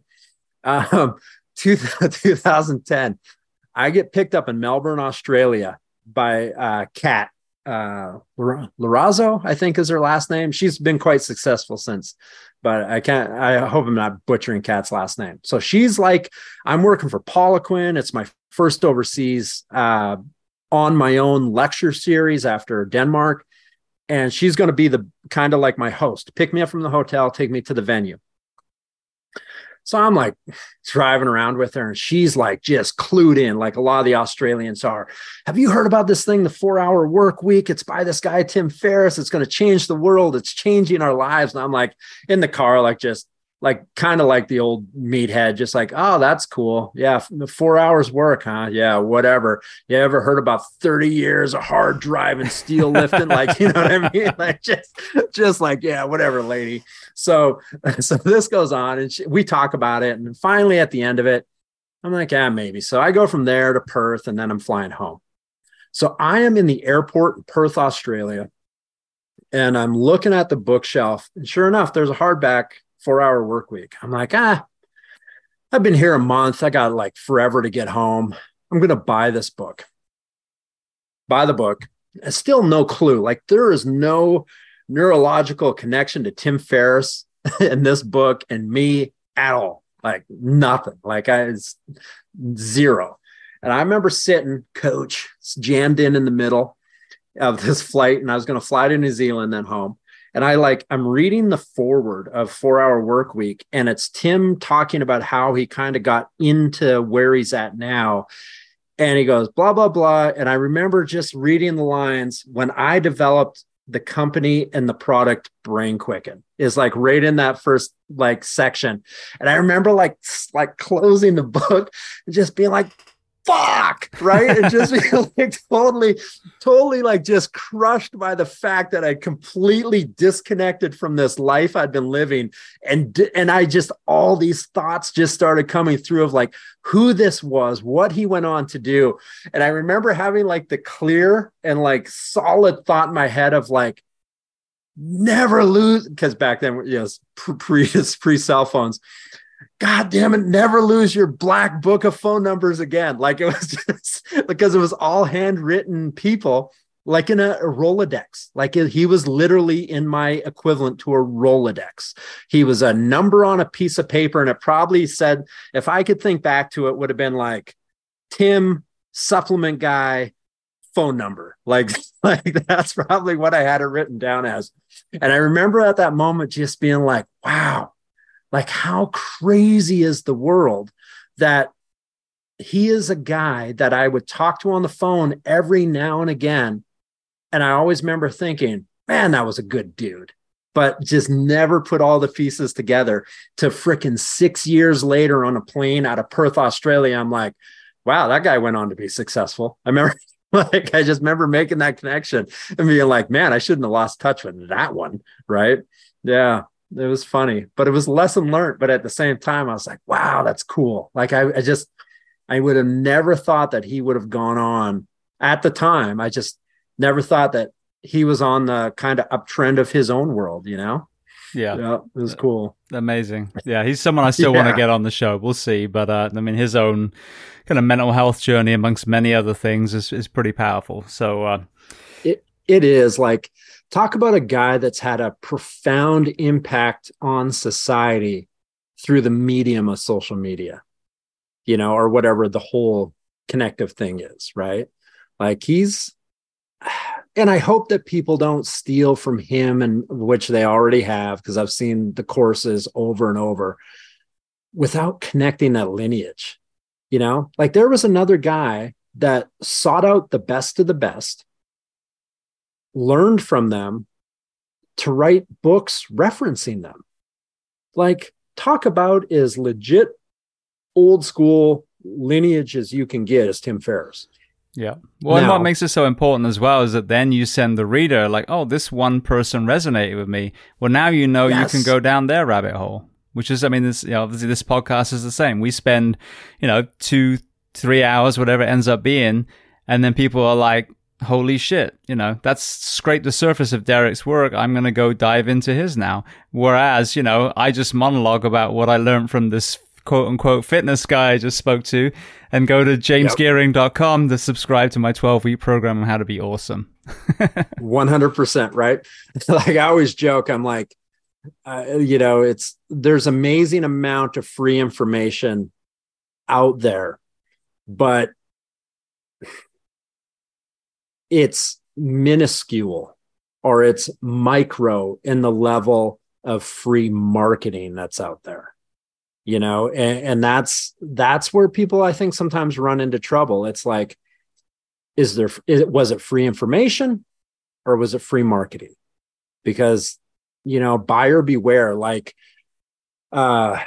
Um, 2010, I get picked up in Melbourne, Australia by uh, Kat uh, Larazzo, I think is her last name. She's been quite successful since but I can't. I hope I'm not butchering Kat's last name. So she's like, I'm working for Poliquin. It's my first overseas uh, on my own lecture series after Denmark, and she's going to be the kind of like my host. Pick me up from the hotel, take me to the venue. So I'm like driving around with her, and she's like just clued in, like a lot of the Australians are. Have you heard about this thing, the four hour work week? It's by this guy, Tim Ferriss. It's going to change the world. It's changing our lives. And I'm like in the car, like just like kind of like the old meathead, just like, oh, that's cool. Yeah, four hours work, huh? Yeah, whatever. You ever heard about 30 years of hard driving, steel lifting? like, you know what I mean? Like just, just like, yeah, whatever, lady. So, so this goes on and she, we talk about it. And finally at the end of it, I'm like, yeah, maybe. So I go from there to Perth and then I'm flying home. So I am in the airport in Perth, Australia, and I'm looking at the bookshelf. And sure enough, there's a hardback four hour work week. I'm like, ah, I've been here a month. I got like forever to get home. I'm going to buy this book. Buy the book. Still no clue. Like there is no neurological connection to Tim Ferriss in this book and me at all. Like nothing. Like I it's zero. And I remember sitting, coach, jammed in in the middle of this flight, and I was going to fly to New Zealand, then home and I like I'm reading the forward of Four Hour Work Week, and it's Tim talking about how he kind of got into where he's at now. And he goes, blah, blah, blah. And I remember just reading the lines when I developed the company and the product BrainQUICKEN is like right in that first like section and i remember like like closing the book and just being like fuck right? And just like totally totally like just crushed by the fact that i completely disconnected from this life i'd been living. And and i just all these thoughts just started coming through of like who this was what he went on to do. And i remember having like the clear and like solid thought in my head of like never lose because back then yes pre pre cell phones God damn it, never lose your black book of phone numbers again. Like it was just because it was all handwritten people, like in a, a Rolodex. Like it, he was literally in my equivalent to a Rolodex. He was a number on a piece of paper, and it probably said, if I could think back to it, would have been like Tim, supplement guy, phone number. Like, like that's probably what I had it written down as. And I remember at that moment just being like, wow like, how crazy is the world that he is a guy that I would talk to on the phone every now and again. And I always remember thinking, man, that was a good dude, but just never put all the pieces together to freaking six years later on a plane out of Perth, Australia. I'm like, wow, that guy went on to be successful. I remember like I just remember making that connection and being like, man, I shouldn't have lost touch with that one. Right. Yeah it was funny, but it was lesson learned. But at the same time, I was like, wow, that's cool. Like I, I just, I would have never thought that he would have gone on at the time. I just never thought that he was on the kind of uptrend of his own world, you know? Yeah. Yeah. It was cool. Amazing. Yeah. He's someone I still yeah. want to get on the show. We'll see. But, uh, I mean, his own kind of mental health journey amongst many other things is, is pretty powerful. So, uh, it, it is like, talk about a guy that's had a profound impact on society through the medium of social media, you know, or whatever the whole connective thing is, right? Like he's, and I hope that people don't steal from him and which they already have, because I've seen the courses over and over without connecting that lineage. You know, like there was another guy that sought out the best of the best learned from them to write books referencing them. Like, talk about as legit old school lineage as you can get as Tim Ferriss. Yeah. Well, now, and what makes it so important as well is that then you send the reader, like, oh, this one person resonated with me. Well, now you know yes. you can go down their rabbit hole. which is, I mean, this, you know, obviously this podcast is the same. We spend, you know, two, three hours, whatever it ends up being. And then people are like, holy shit, you know, that's scraped the surface of Derek's work. I'm going to go dive into his now. Whereas, you know, I just monologue about what I learned from this quote unquote fitness guy I just spoke to and go to jamesgearing.com to subscribe to my 12 week program on how to be awesome. 100%, right? like I always joke, I'm like, uh, you know, it's there's amazing amount of free information out there, but it's minuscule or it's micro in the level of free marketing that's out there you know? And, and that's that's where people i think sometimes run into trouble. It's like is there is, was it free information or was it free marketing? Because you know buyer beware like uh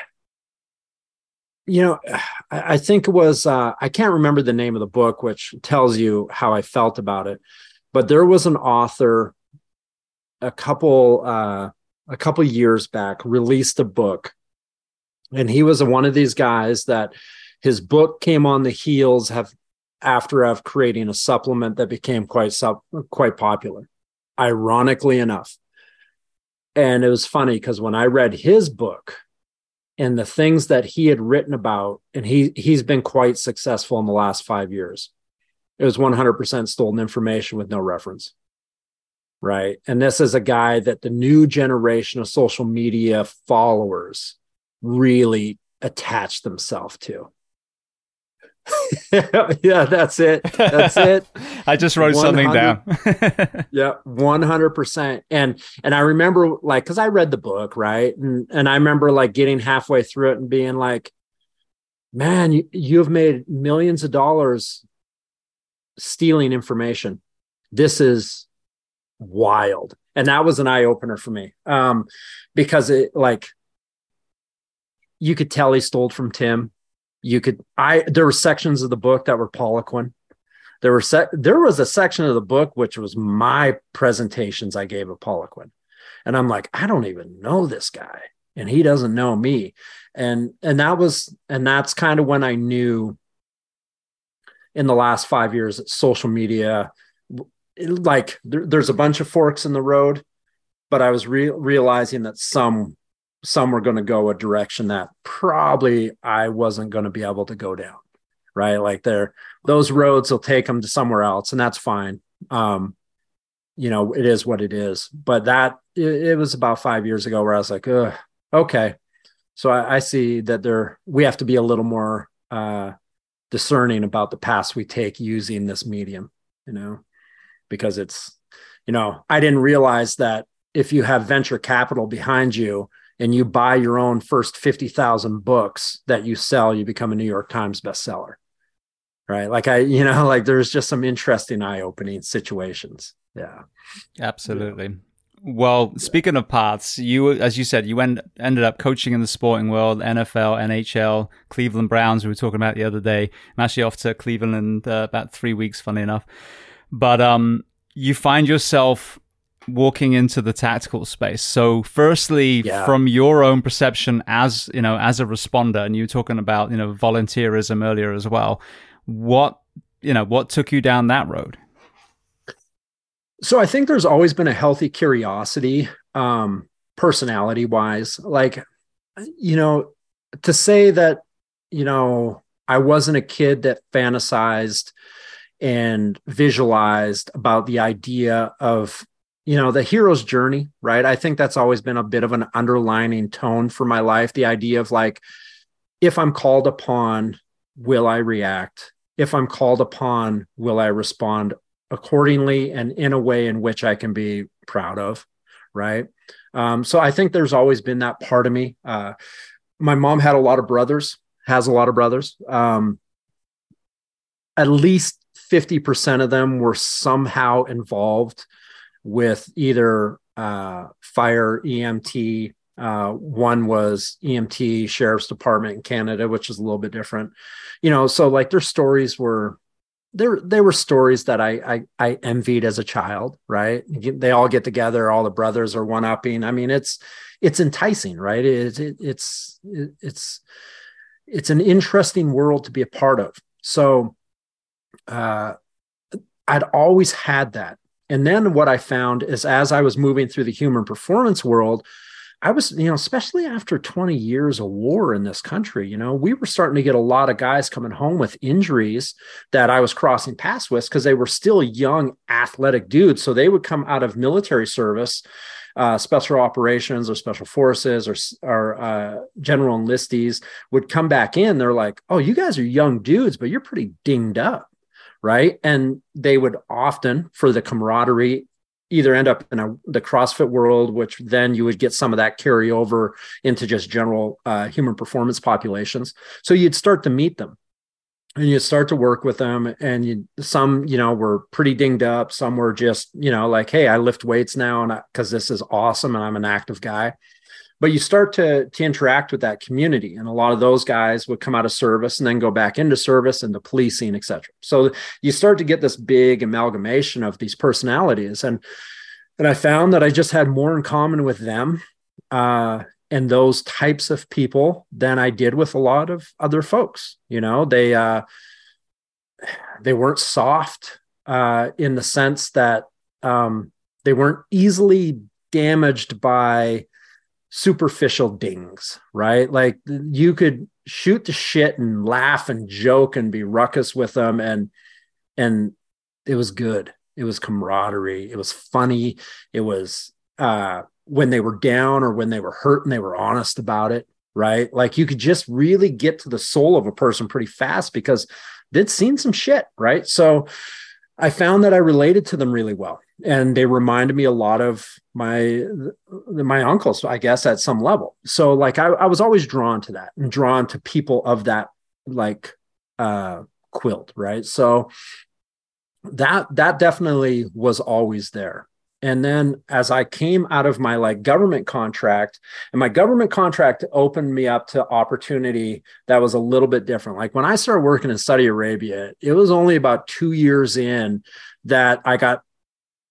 you know i, think it was uh i can't remember the name of the book which tells you how i felt about it but there was an author a couple uh a couple years back released a book and he was one of these guys that his book came on the heels have after of creating a supplement that became quite sub, quite popular ironically enough. And it was funny because when i read his book and the things that he had written about and he he's been quite successful in the last 5 years it was 100% stolen information with no reference right and this is a guy that the new generation of social media followers really attach themselves to. Yeah, that's it. That's it. I just wrote something down. yeah, one hundred percent. And and I remember like because I read the book right, and and I remember like getting halfway through it and being like, "Man, you you've made millions of dollars stealing information. This is wild." And that was an eye opener for me, um, because it like you could tell he stole from Tim. You could I there were sections of the book that were Poliquin. There were se- there was a section of the book which was my presentations I gave of Poliquin. And I'm like, I don't even know this guy and he doesn't know me. And and that was and that's kind of when I knew in the last 5 years social media like there, there's a bunch of forks in the road but I was re- realizing that some some were going to go a direction that probably I wasn't going to be able to go down. Right. Like there, those roads will take them to somewhere else, and that's fine. Um, you know, it is what it is. But that it, it was about five years ago where I was like, okay. So I, I, see that there we have to be a little more uh, discerning about the paths we take using this medium, you know, because it's, you know, I didn't realize that if you have venture capital behind you, and you buy your own first 50,000 books that you sell, you become a New York Times bestseller. Right. Like I, you know, like there's just some interesting eye opening situations. Yeah. Absolutely. Yeah. Well, speaking of paths, you, as you said, you end, ended up coaching in the sporting world, NFL, NHL, Cleveland Browns. We were talking about the other day. I'm actually off to Cleveland uh, about three weeks, funny enough. But um, you find yourself walking into the tactical space. So, firstly, yeah. from your own perception as you know, as a responder, and you were talking about you know volunteerism earlier as well. What you know, what took you down that road? So, I think there's always been a healthy curiosity, um, personality wise. Like, you know, to say that you know I wasn't a kid that fantasized and visualized about the idea of you know the hero's journey right? I think that's always been a bit of an underlining tone for my life the idea of like if i'm called upon will i react? If i'm called upon will i respond accordingly and in a way in which i can be proud of right? Um, so i think there's always been that part of me. Uh, my mom had a lot of brothers has a lot of brothers. Um, at least 50% of them were somehow involved with either uh, fire, EMT. Uh, one was EMT, Sheriff's Department in Canada, which is a little bit different. You know, so like their stories were there there were stories that I, I I envied as a child, right? They all get together, all the brothers are one upping. I mean, it's it's enticing, right? It, it, it's it, it's it's an interesting world to be a part of. So, uh, I'd always had that, and then what I found is as I was moving through the human performance world, I was, you know, especially after 20 years of war in this country, you know, we were starting to get a lot of guys coming home with injuries that I was crossing paths with because they were still young, athletic dudes. So they would come out of military service, uh, special operations or special forces or, or uh, general enlistees would come back in. They're like, oh, you guys are young dudes, but you're pretty dinged up right? And they would often, for the camaraderie either end up in a, the CrossFit world, which then you would get some of that carryover into just general uh, human performance populations. So you'd start to meet them and you start to work with them and you some you know were pretty dinged up some were just you know like hey i lift weights now and because this is awesome and i'm an active guy but you start to to interact with that community and a lot of those guys would come out of service and then go back into service and the policing etc so you start to get this big amalgamation of these personalities and and i found that i just had more in common with them uh, and those types of people than i did with a lot of other folks you know? They uh, they weren't soft uh, in the sense that um, they weren't easily damaged by superficial dings, right? Like you could shoot the shit and laugh and joke and be ruckus with them and and it was good. It was camaraderie. It was funny. It was uh when they were down or when they were hurt and they were honest about it, right? Like you could just really get to the soul of a person pretty fast because they'd seen some shit, right? So I found that I related to them really well and they reminded me a lot of my my uncles i guess at some level. So like I, I was always drawn to that and drawn to people of that like uh quilt right? So that that definitely was always there. And then as i came out of my like government contract and my government contract opened me up to opportunity that was a little bit different. Like when i started working in saudi arabia it was only about two years in that i got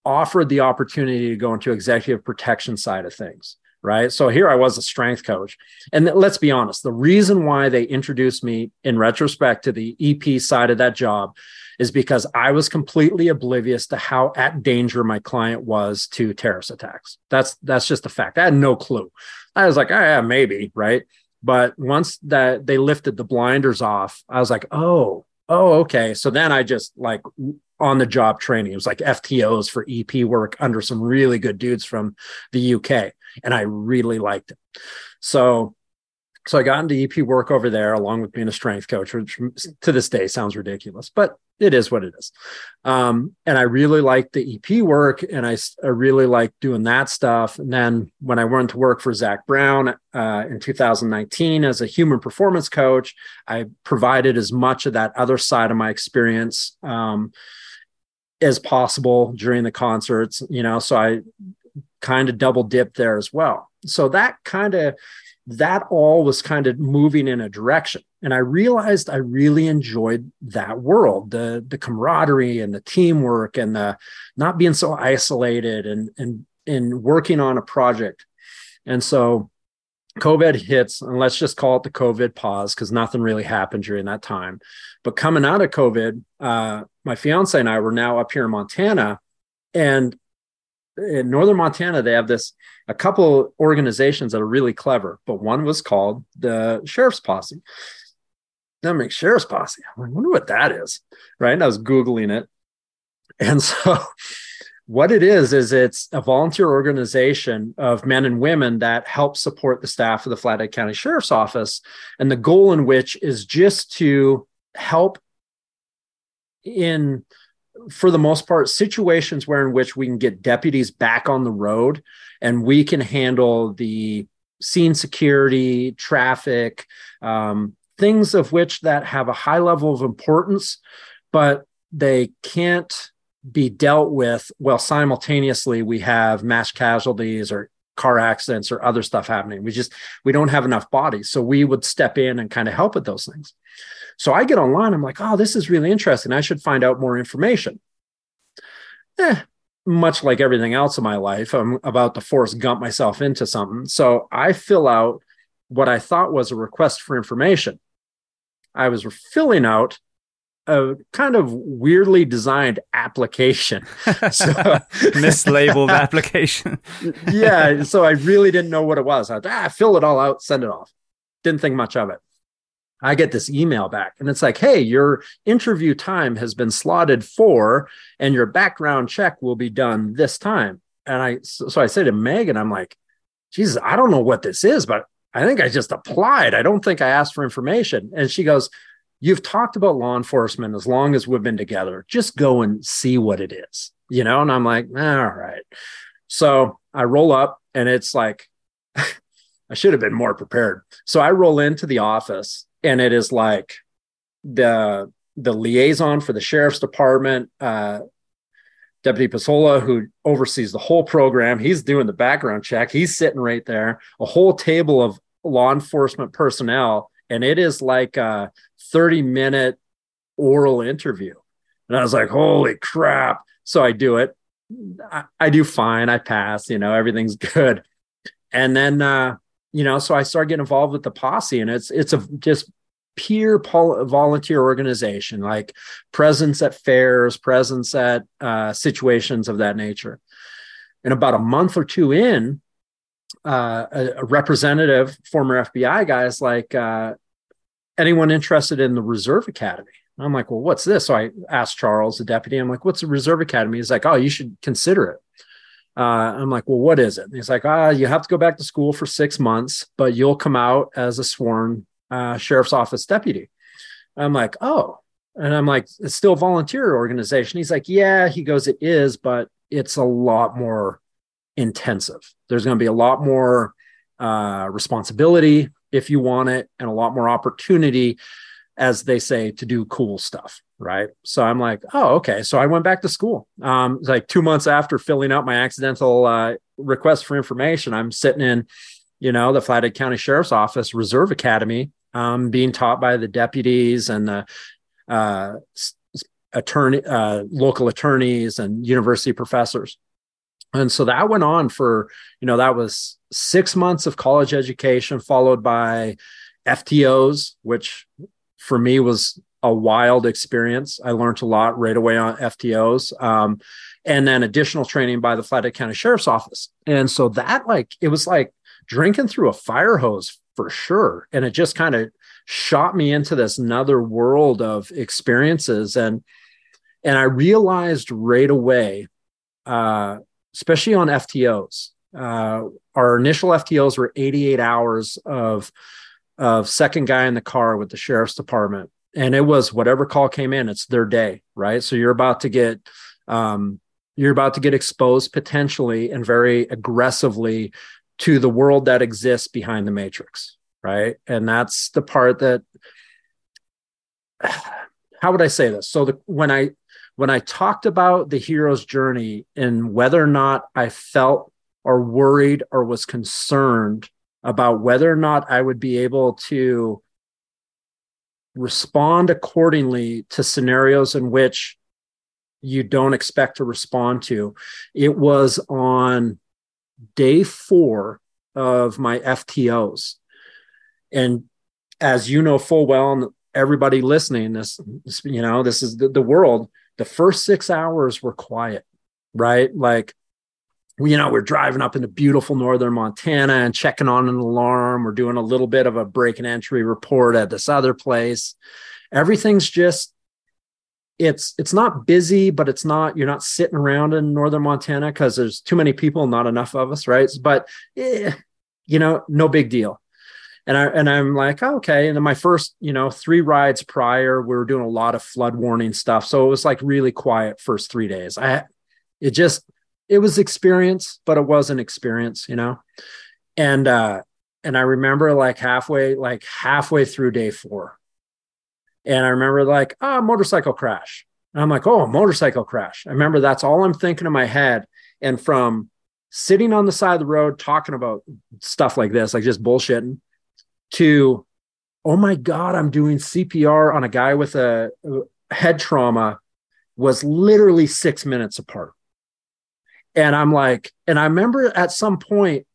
offered the opportunity to go into executive protection side of things right? So here i was a strength coach. And let's be honest the reason why they introduced me in retrospect to the ep side of that job is because i was completely oblivious to how at danger my client was to terrorist attacks. That's that's just a fact. I had no clue. I was like oh, yeah maybe right? But once that they lifted the blinders off i was like oh oh okay so then i just like on the job training. It was like FTOs for EP work under some really good dudes from the UK. And I really liked it. So, so I got into EP work over there along with being a strength coach, which to this day sounds ridiculous, but it is what it is. Um, and I really liked the EP work and I, I really liked doing that stuff. And then when I went to work for Zac Brown uh, in 2019 as a human performance coach, I provided as much of that other side of my experience. Um, as possible during the concerts, you know, so I kind of double dipped there as well. So that kind of that all was kind of moving in a direction. And I realized I really enjoyed that world, the the camaraderie and the teamwork and the not being so isolated and and and working on a project. And so COVID hits, and let's just call it the COVID pause because nothing really happened during that time. But coming out of COVID, uh, my fiance and I were now up here in Montana, and in northern Montana, they have this a couple organizations that are really clever, but one was called the Sheriff's Posse. That makes Sheriff's Posse. I'm like, wonder what that is, right? And I was googling it, and so what it is is it's a volunteer organization of men and women that help support the staff of the Flathead County Sheriff's Office, and the goal in which is just to help in for the most part situations where in which we can get deputies back on the road and we can handle the scene security traffic um, things of which that have a high level of importance but they can't be dealt with while simultaneously we have mass casualties or car accidents or other stuff happening. We just we don't have enough bodies. So we would step in and kind of help with those things. So I get online, I'm like, oh, this is really interesting. I should find out more information. Eh, much like everything else in my life, I'm about to Forrest Gump myself into something. So I fill out what I thought was a request for information. I was filling out a kind of weirdly designed application. So, Mislabeled application. yeah. So I really didn't know what it was. I ah, fill it all out, send it off. Didn't think much of it. I get this email back and it's like, hey, your interview time has been slotted for, and your background check will be done this time. And I, so, so I say to Megan, I'm like, Jesus, I don't know what this is, but I think I just applied. I don't think I asked for information. And she goes, You've talked about law enforcement as long as we've been together. Just go and see what it is, you know? And I'm like, All right. So I roll up and it's like, I should have been more prepared. So I roll into the office and it is like the the liaison for the sheriff's department, uh, Deputy Pasola, who oversees the whole program. He's doing the background check. He's sitting right there. A whole table of law enforcement personnel, and it is like a 30 minute oral interview. And I was like, holy crap. So I do it. I, I do fine. I pass, you know, everything's good. And then uh, you know, so I started getting involved with the posse, and it's it's a just peer pol- volunteer organization, like presence at fairs, presence at uh, situations of that nature. And about a month or two in, uh, a, a, representative, former FBI guy, is like, uh, anyone interested in the Reserve Academy? I'm like, well, what's this? So I asked Charles, the deputy, I'm like, what's the Reserve Academy? He's like, oh, you should consider it. Uh, I'm like, well, what is it? And he's like, ah, you have to go back to school for six months, but you'll come out as a sworn uh, sheriff's office deputy. I'm like, oh, and I'm like, it's still a volunteer organization. He's like, yeah, he goes, it is, but it's a lot more intensive. There's going to be a lot more uh, responsibility if you want it, and a lot more opportunity, as they say, to do cool stuff right? So i'm like oh okay. So i went back to school. Um like two months after filling out my accidental uh, request for information i'm sitting in you know the flathead county sheriff's office reserve academy um, being taught by the deputies and the uh, attorney uh, local attorneys and university professors and so that went on for you know that was six months of college education followed by ftos which for me was a wild experience. I learned a lot right away on FTOs. Um, and then additional training by the Flathead County Sheriff's Office. And so that like it was like drinking through a fire hose for sure. And it just kind of shot me into this another world of experiences. And and I realized right away, uh, especially on FTOs, uh, our initial FTOs were 88 hours of of second guy in the car with the sheriff's department. And it was whatever call came in it's their day right? So you're about to get um, you're about to get exposed potentially and very aggressively to the world that exists behind the matrix right? And that's the part that how would i say this? So the, when i when i talked about the hero's journey and whether or not i felt or worried or was concerned about whether or not i would be able to respond accordingly to scenarios in which you don't expect to respond to. It was on day four of my FTOs. And as you know full well, and everybody listening, this, you know, this is the, the world, the first six hours were quiet, right? Like you know, we're driving up into beautiful northern Montana and checking on an alarm. We're doing a little bit of a break and entry report at this other place. Everything's just it's it's not busy, but it's not you're not sitting around in northern Montana because there's too many people, not enough of us, right? But eh, you know, no big deal. And I and I'm like, oh, okay. And then my first, you know, three rides prior, we were doing a lot of flood warning stuff. So it was like really quiet first three days. I it just it was experience, but it wasn't experience, you know? And, uh, and I remember like halfway, like halfway through day four. And I remember like, ah, oh, motorcycle crash. And I'm like, oh, a motorcycle crash. I remember that's all I'm thinking in my head. And from sitting on the side of the road talking about stuff like this, like just bullshitting, to, oh my God, I'm doing CPR on a guy with a, head trauma was literally six minutes apart. And I'm like, and I remember at some point,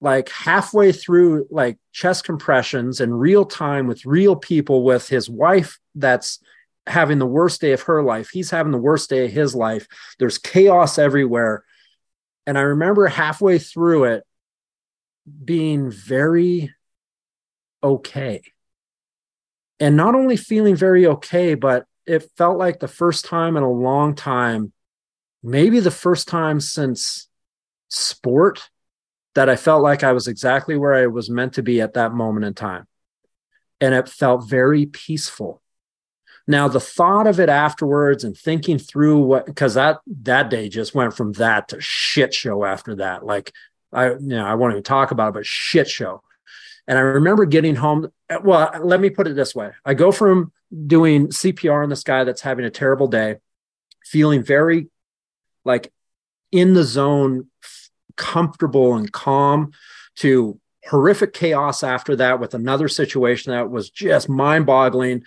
like halfway through like chest compressions in real time with real people with his wife that's having the worst day of her life. He's having the worst day of his life. There's chaos everywhere. And I remember halfway through it being very okay. And not only feeling very okay, but it felt like the first time in a long time, maybe the first time since sport, that I felt like I was exactly where I was meant to be at that moment in time. And it felt very peaceful. Now, the thought of it afterwards and thinking through what, because that that day just went from that to shit show after that. Like, I, you know, I won't even talk about it, but shit show. And I remember getting home. Well, let me put it this way I go from doing CPR on this guy that's having a terrible day, feeling very like in the zone, comfortable and calm, to horrific chaos after that with another situation that was just mind boggling,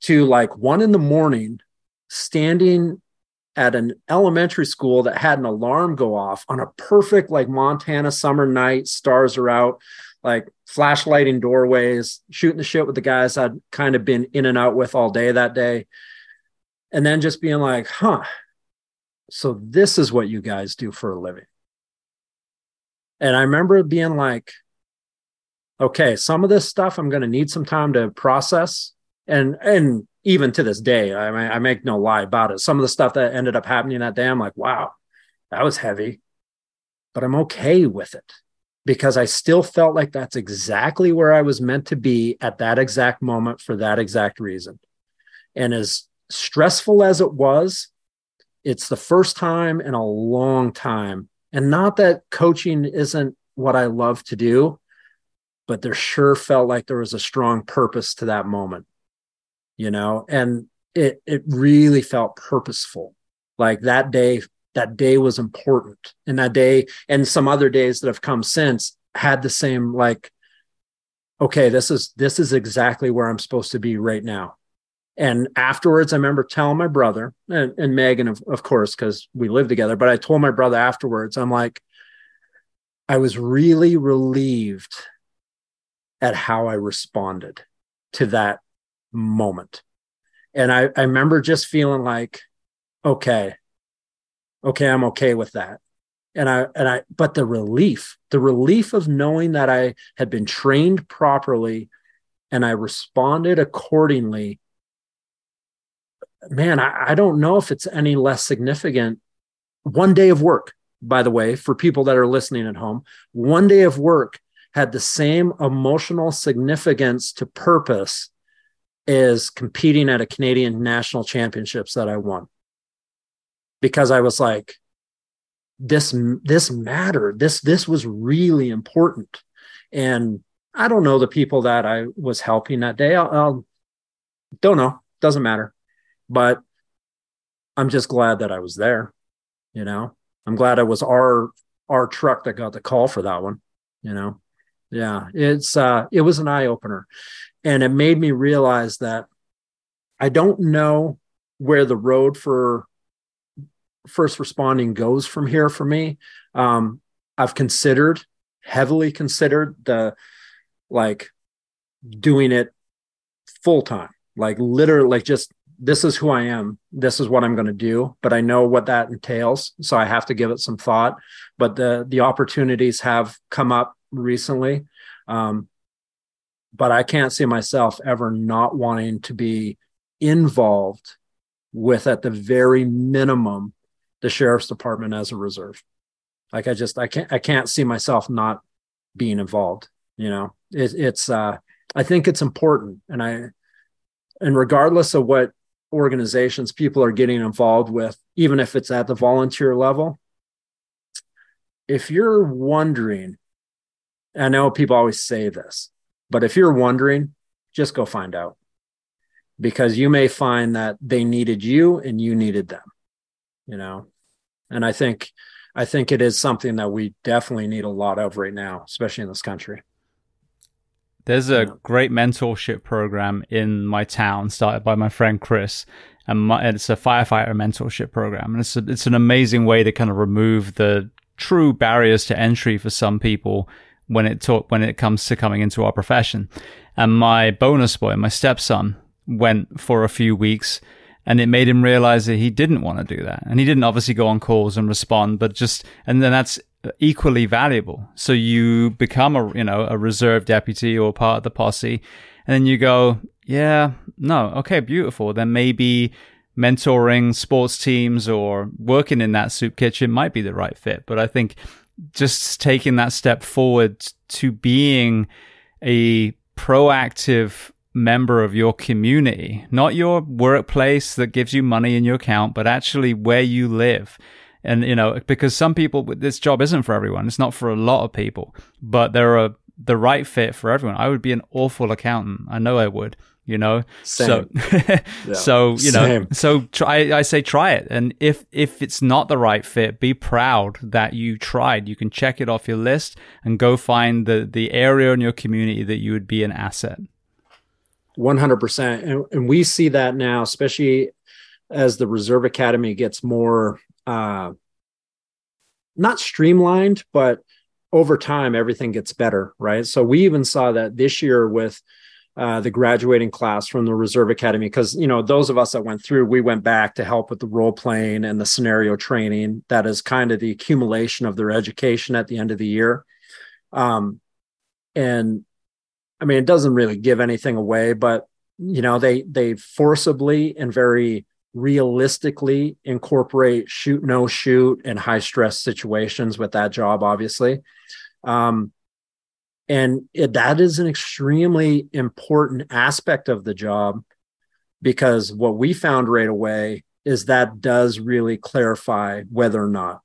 to like one in the morning, standing at an elementary school that had an alarm go off on a perfect like Montana summer night, stars are out like flashlighting doorways, shooting the shit with the guys I'd kind of been in and out with all day that day. And then just being like, huh, so this is what you guys do for a living. And I remember being like, okay, some of this stuff I'm going to need some time to process. And, and even to this day, I mean, I make no lie about it. Some of the stuff that ended up happening that day, I'm like, wow, that was heavy, but I'm okay with it because I still felt like that's exactly where I was meant to be at that exact moment for that exact reason. And as stressful as it was, it's the first time in a long time. And not that coaching isn't what I love to do, but there sure felt like there was a strong purpose to that moment, you know, and it, it really felt purposeful. Like that day that day was important. And that day and some other days that have come since had the same like okay this is this is exactly where i'm supposed to be right now. And afterwards i remember telling my brother and, and megan of, of course because we live together but i told my brother afterwards i'm like i was really relieved at how i responded to that moment. And i, I remember just feeling like okay okay, I'm okay with that. And I, and I, but the relief, the relief of knowing that I had been trained properly and I responded accordingly. Man, I, I don't know if it's any less significant. One day of work, by the way, for people that are listening at home, one day of work had the same emotional significance to purpose as competing at a Canadian national championships that I won because I was like, this this mattered. This this was really important. And I don't know the people that I was helping that day. I'll, I'll don't know. Doesn't matter. But I'm just glad that I was there. You know, I'm glad it was our our truck that got the call for that one. You know, yeah, it's uh, it was an eye opener, and it made me realize that I don't know where the road for first responding goes from here for me. Um, I've considered, heavily considered the like doing it full time, like literally, like just this is who I am. This is what I'm going to do. But I know what that entails, so I have to give it some thought. But the the opportunities have come up recently, um, but I can't see myself ever not wanting to be involved with, at the very minimum, the sheriff's department as a reserve. Like I just I can't I can't see myself not being involved. You know, it, it's uh I think it's important, and I and regardless of what organizations people are getting involved with, even if it's at the volunteer level, if you're wondering, I know people always say this, but if you're wondering, just go find out because you may find that they needed you and you needed them you know and i think I think it is something that we definitely need a lot of right now, especially in this country. There's a great mentorship program in my town started by my friend Chris, and, my, it's a firefighter mentorship program. And it's a, it's an amazing way to kind of remove the true barriers to entry for some people when it talk, when it comes to coming into our profession. And my bonus boy, my stepson, went for a few weeks and it made him realize that he didn't want to do that. And he didn't obviously go on calls and respond, but just, and then that's equally valuable. So you become a, you know, a reserve deputy or part of the posse. And then you go, yeah, no, okay, beautiful. Then maybe mentoring sports teams or working in that soup kitchen might be the right fit. But I think just taking that step forward to being a proactive member of your community, not your workplace that gives you money in your account, but actually where you live. And you know because some people this job isn't for everyone. It's not for a lot of people but there are the right fit for everyone. I would be an awful accountant. I know i would you know? Same. so Yeah. so you know Same. so try i say try it. And if if it's not the right fit be proud that you tried. You can check it off your list and go find the the area in your community that you would be an asset 100% and, and we see that now especially as the reserve academy gets more uh not streamlined but over time everything gets better right? So we even saw that this year with uh, the graduating class from the reserve academy because you know those of us that went through we went back to help with the role playing and the scenario training that is kind of the accumulation of their education at the end of the year. Um and I mean, it doesn't really give anything away, but you know, they they forcibly and very realistically incorporate shoot no shoot and high stress situations with that job, obviously. Um, and it, that is an extremely important aspect of the job because what we found right away is that does really clarify whether or not,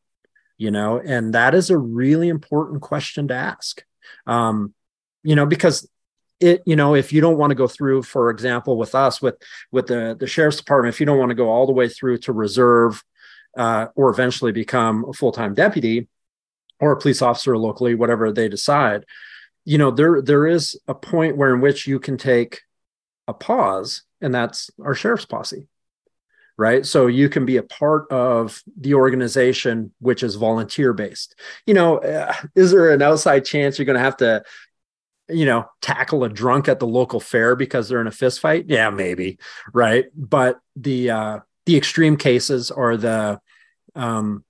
you know, and that is a really important question to ask. Um, you know, because it you know if you don't want to go through for example with us with with the the sheriff's department if you don't want to go all the way through to reserve uh, or eventually become a full-time deputy or a police officer locally whatever they decide you know there there is a point where in which you can take a pause and that's our sheriff's posse right? So you can be a part of the organization which is volunteer based you know uh, is there an outside chance you're going to have to you know, tackle a drunk at the local fair because they're in a fist fight? Yeah, maybe, right? But the uh the extreme cases are the um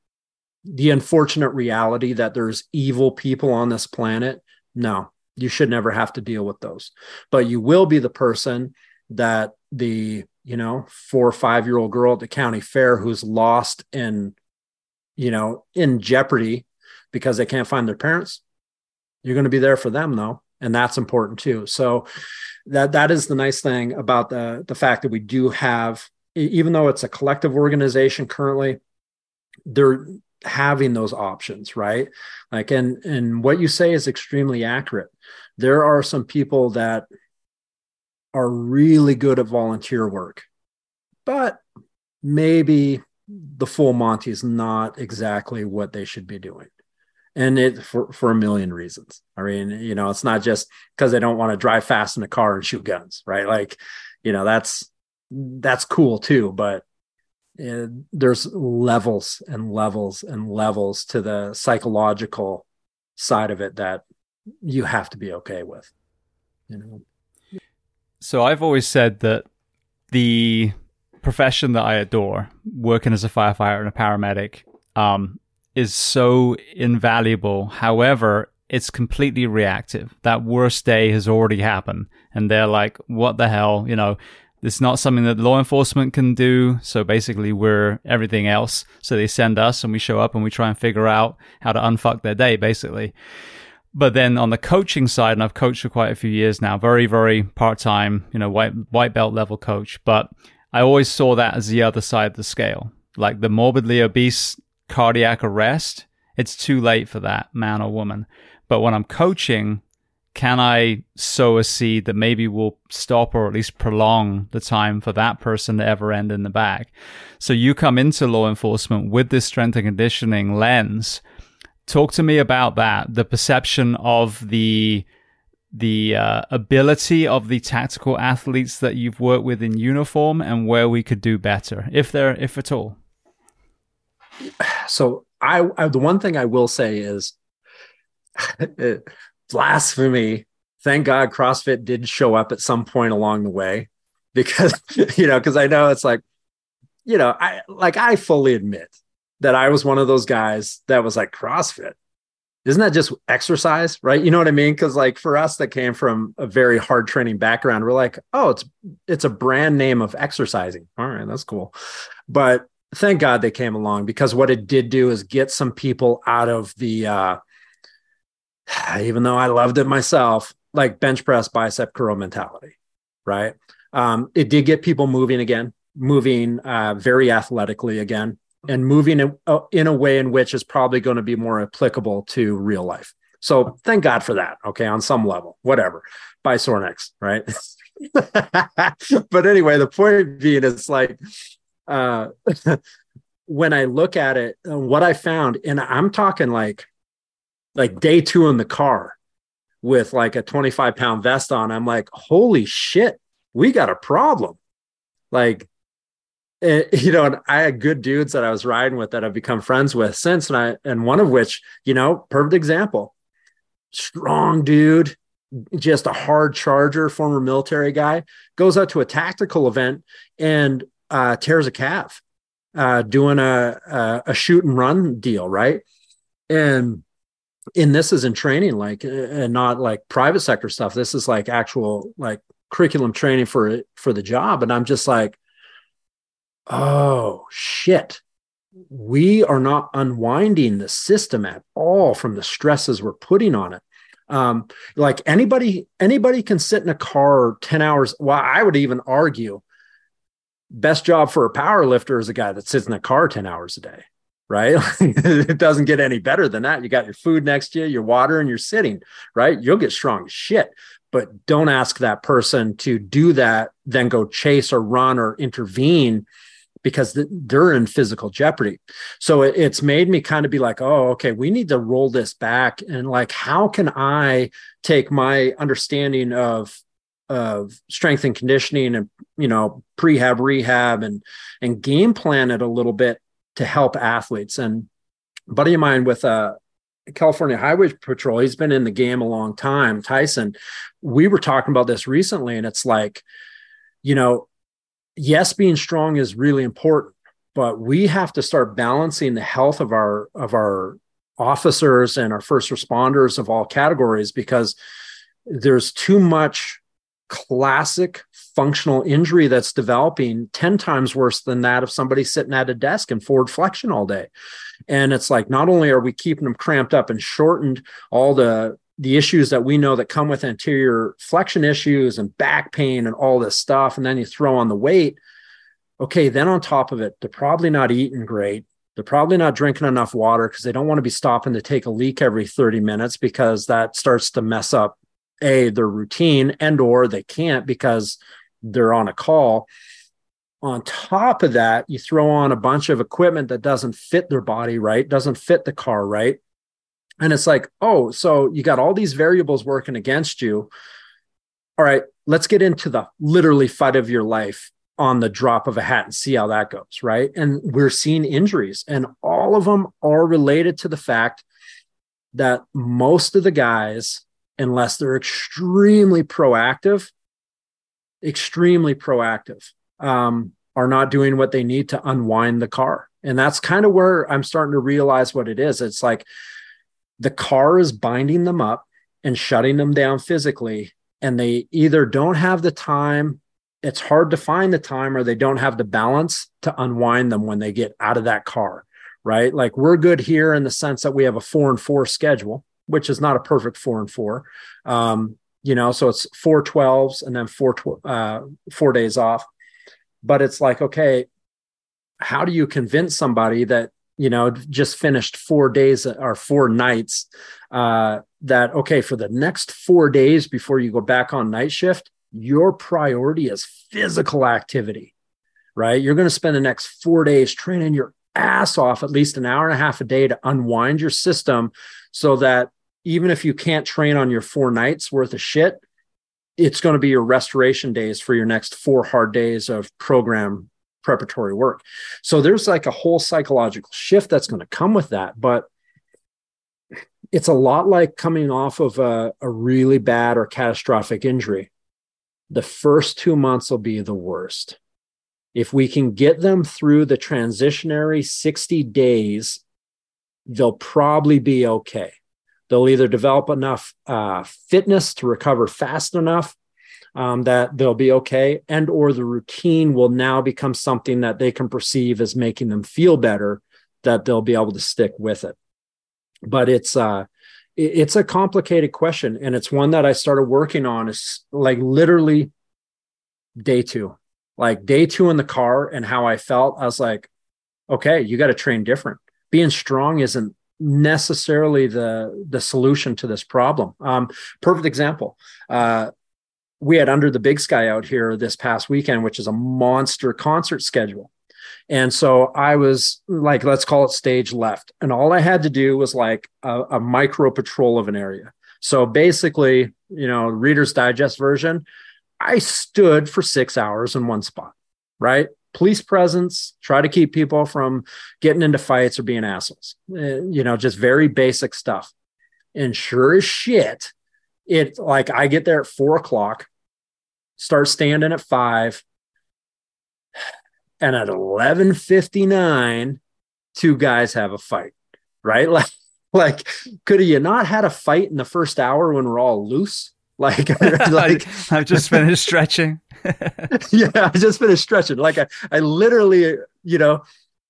the unfortunate reality that there's evil people on this planet. No, you should never have to deal with those. But you will be the person that the, you know, 4 or 5 year old girl at the county fair who's lost in you know, in jeopardy because they can't find their parents. You're going to be there for them though and that's important too. So that that is the nice thing about the the fact that we do have even though it's a collective organization currently they're having those options right? Like and and what you say is extremely accurate. There are some people that are really good at volunteer work but maybe the full monty is not exactly what they should be doing and it for, for a million reasons. I mean, you know, it's not just because they don't want to drive fast in a car and shoot guns, right? Like, you know, that's that's cool too, but uh, there's levels and levels and levels to the psychological side of it that you have to be okay with. You know. So I've always said that the profession that I adore, working as a firefighter and a paramedic, um, is so invaluable. However, it's completely reactive. That worst day has already happened. And they're like, what the hell? You know, it's not something that law enforcement can do. So basically, we're everything else. So they send us and we show up and we try and figure out how to unfuck their day, basically. But then on the coaching side, and I've coached for quite a few years now, very, very part time, you know, white, white belt level coach. But I always saw that as the other side of the scale. Like the morbidly obese cardiac arrest, it's too late for that man or woman. But when I'm coaching, can I sow a seed that maybe will stop or at least prolong the time for that person to ever end in the bag? So you come into law enforcement with this strength and conditioning lens. Talk to me about that, the perception of the the uh, ability of the tactical athletes that you've worked with in uniform and where we could do better, if there, if at all. So I, I the one thing I will say is blasphemy. Thank God CrossFit did show up at some point along the way because, you know, because I know it's like, you know, I like I fully admit that I was one of those guys that was like CrossFit. Isn't that just exercise, right? You know what I mean? Because like for us that came from a very hard training background, we're like, oh, it's it's a brand name of exercising. All right, that's cool. But thank God they came along because what it did do is get some people out of the uh even though I loved it myself, like bench press, bicep curl mentality, right? Um, it did get people moving again, moving uh, very athletically again, and moving in, uh, in a way in which is probably going to be more applicable to real life. So thank God for that. Okay, on some level, whatever. By Sorinex, right? but anyway, the point being, it's like uh, when I look at it, uh, what I found, and I'm talking like like day two in the car with like a 25 pound vest on. I'm like, holy shit, we got a problem. Like, it, eh, you know, and I had good dudes that I was riding with that I've become friends with since, and I and one of which, you know, perfect example, strong dude, just a hard charger, former military guy, goes out to a tactical event and uh, tears a calf, uh, doing a, a a shoot and run deal, right? And and this is in training like uh, and not like private sector stuff. This is like actual like curriculum training for for the job. And i'm just like oh shit. We are not unwinding the system at all from the stresses we're putting on it. Um, like anybody anybody can sit in a car 10 hours. Well i would even argue best job for a power lifter is a guy that sits in a car 10 hours a day right? it doesn't get any better than that. You got your food next to you, your water, and you're sitting, right? You'll get strong as shit. But don't ask that person to do that, then go chase or run or intervene because they're in physical jeopardy. So it's made me kind of be like, oh, okay, we need to roll this back. And like, how can I take my understanding of of strength and conditioning and you know prehab rehab and and game plan it a little bit to help athletes. And buddy of mine with uh, California Highway Patrol, he's been in the game a long time. Tyson, we were talking about this recently, and it's like, you know, yes, being strong is really important, but we have to start balancing the health of our of our officers and our first responders of all categories because there's too much classic functional injury that's developing 10 times worse than that of somebody sitting at a desk in forward flexion all day. And it's like not only are we keeping them cramped up and shortened, all the the issues that we know that come with anterior flexion issues and back pain and all this stuff, and then you throw on the weight. Okay, then on top of it, they're probably not eating great. They're probably not drinking enough water because they don't want to be stopping to take a leak every 30 minutes because that starts to mess up a their routine and or they can't because they're on a call. On top of that you throw on a bunch of equipment that doesn't fit their body right? Doesn't fit the car right? And it's like oh so you got all these variables working against you. All right let's get into the literally fight of your life on the drop of a hat and see how that goes right? And we're seeing injuries and all of them are related to the fact that most of the guys unless they're extremely proactive, extremely proactive, um, are not doing what they need to unwind the car. And that's kind of where I'm starting to realize what it is. It's like the car is binding them up and shutting them down physically. And they either don't have the time, it's hard to find the time, or they don't have the balance to unwind them when they get out of that car, right? Like we're good here in the sense that we have a four and four schedule which is not a perfect four and four. Um, you know, so it's four 12s and then four, tw- uh, four days off. But it's like, okay, how do you convince somebody that, you know, just finished four days or four nights, uh, that okay for the next four days before you go back on night shift your priority is physical activity right you're going to spend the next four days training your ass off at least an hour and a half a day to unwind your system so that even if you can't train on your four nights worth of shit it's going to be your restoration days for your next four hard days of program preparatory work so there's like a whole psychological shift that's going to come with that but it's a lot like coming off of a, a really bad or catastrophic injury. The first two months will be the worst. If we can get them through the transitionary 60 days, they'll probably be okay. They'll either develop enough uh, fitness to recover fast enough um, that they'll be okay, and or the routine will now become something that they can perceive as making them feel better, that they'll be able to stick with it but it's uh it's a complicated question and it's one that i started working on is like literally day two like day two in the car and how i felt i was like okay you got to train different being strong isn't necessarily the the solution to this problem um perfect example uh we had under the big sky out here this past weekend which is a monster concert schedule and so I was like, let's call it stage left. And all I had to do was like a, a micro patrol of an area. So basically, you know, Reader's Digest version, I stood for six hours in one spot, right? Police presence, try to keep people from getting into fights or being assholes, uh, you know, just very basic stuff. And sure as shit, it like I get there at four o'clock, start standing at five, and at 11:59 two guys have a fight right like like could you not had a fight in the first hour when we're all loose like like I've just finished stretching. Yeah I just finished stretching. Like I I literally you know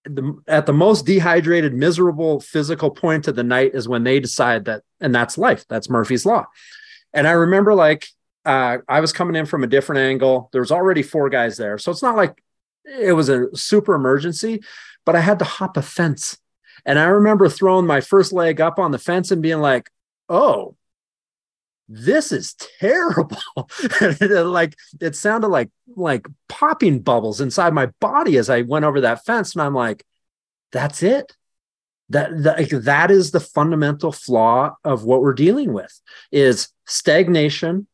the, at the most dehydrated miserable physical point of the night is when they decide that and that's life. That's Murphy's law. And I remember like uh, I was coming in from a different angle. There was already four guys there, so it's not like it was a super emergency, but I had to hop a fence. And I remember throwing my first leg up on the fence and being like, oh, this is terrible. like it sounded like like popping bubbles inside my body as I went over that fence. And I'm like, that's it. That, that, that is the fundamental flaw of what we're dealing with is stagnation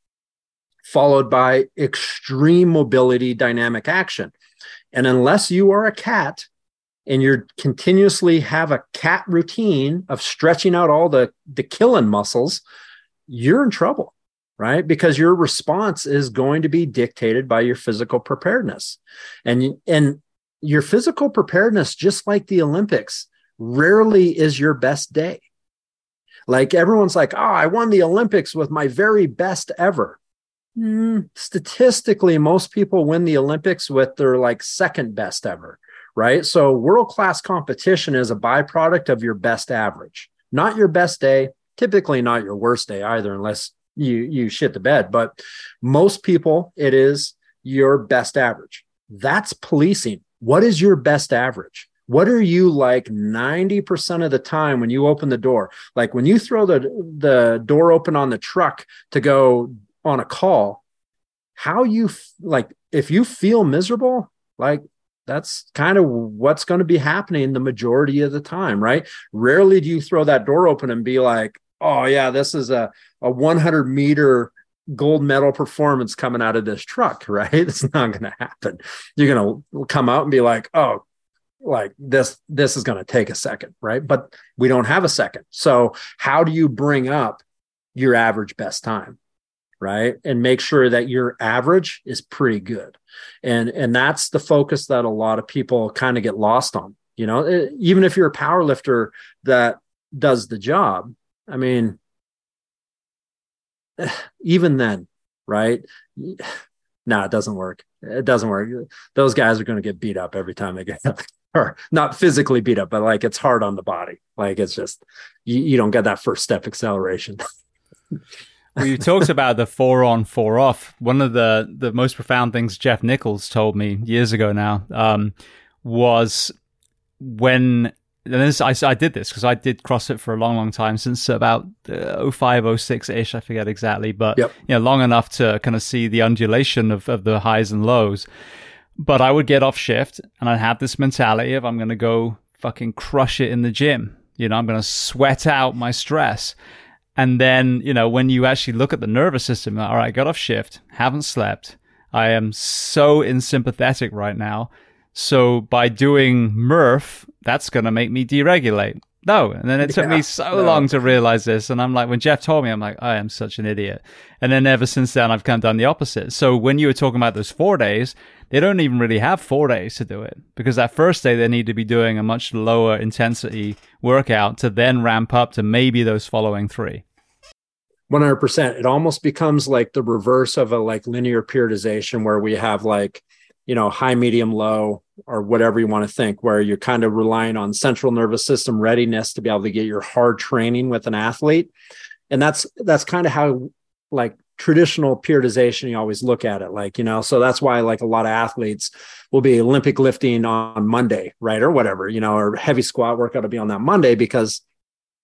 followed by extreme mobility dynamic action and unless you are a cat and you're continuously have a cat routine of stretching out all the, the killing muscles, you're in trouble, right? Because your response is going to be dictated by your physical preparedness. And, and your physical preparedness, just like the Olympics, rarely is your best day. Like everyone's like, oh, I won the Olympics with my very best ever. Mm, statistically, most people win the Olympics with their like second best ever, right? So world class competition is a byproduct of your best average, not your best day, typically not your worst day either, unless you you shit the bed. But most people, it is your best average. That's policing. What is your best average? What are you like 90% of the time when you open the door? Like when you throw the the door open on the truck to go on a call how you like if you feel miserable like that's kind of what's going to be happening the majority of the time right rarely do you throw that door open and be like oh yeah this is a, a 100 meter gold medal performance coming out of this truck right? It's not going to happen. You're going to come out and be like oh like this this is going to take a second right? But we don't have a second. So how do you bring up your average best time right? And make sure that your average is pretty good. And and that's the focus that a lot of people kind of get lost on you know? It, even if you're a power lifter that does the job i mean even then right? No it doesn't work. It doesn't work. Those guys are going to get beat up every time they get up, or not physically beat up but like it's hard on the body. Like it's just you, you don't get that first step acceleration. You talked about the four on, four off. One of the, the most profound things Jeff Nichols told me years ago now um, was when and this, I, I did this because I did CrossFit for a long, long time since about uh, 05, 06 ish. I forget exactly, but yep. you know, long enough to kind of see the undulation of, of the highs and lows. But I would get off shift and I'd have this mentality of I'm going to go fucking crush it in the gym. You know, I'm going to sweat out my stress. And then, you know, when you actually look at the nervous system, all right, I got off shift, haven't slept. I am so insympathetic right now. So by doing Murph, that's going to make me deregulate. No. And then it took yeah, me so no. long to realize this. And I'm like, when Jeff told me, I'm like, I am such an idiot. And then ever since then, I've kind of done the opposite. So when you were talking about those four days, they don't even really have four days to do it because that first day they need to be doing a much lower intensity workout to then ramp up to maybe those following three. 100%. It almost becomes like the reverse of a like linear periodization where we have like, you know, high, medium, low, or whatever you want to think, where you're kind of relying on central nervous system readiness to be able to get your hard training with an athlete. And that's that's kind of how like traditional periodization you always look at it like you know so that's why like a lot of athletes will be olympic lifting on monday right or whatever you know or heavy squat workout will be on that monday because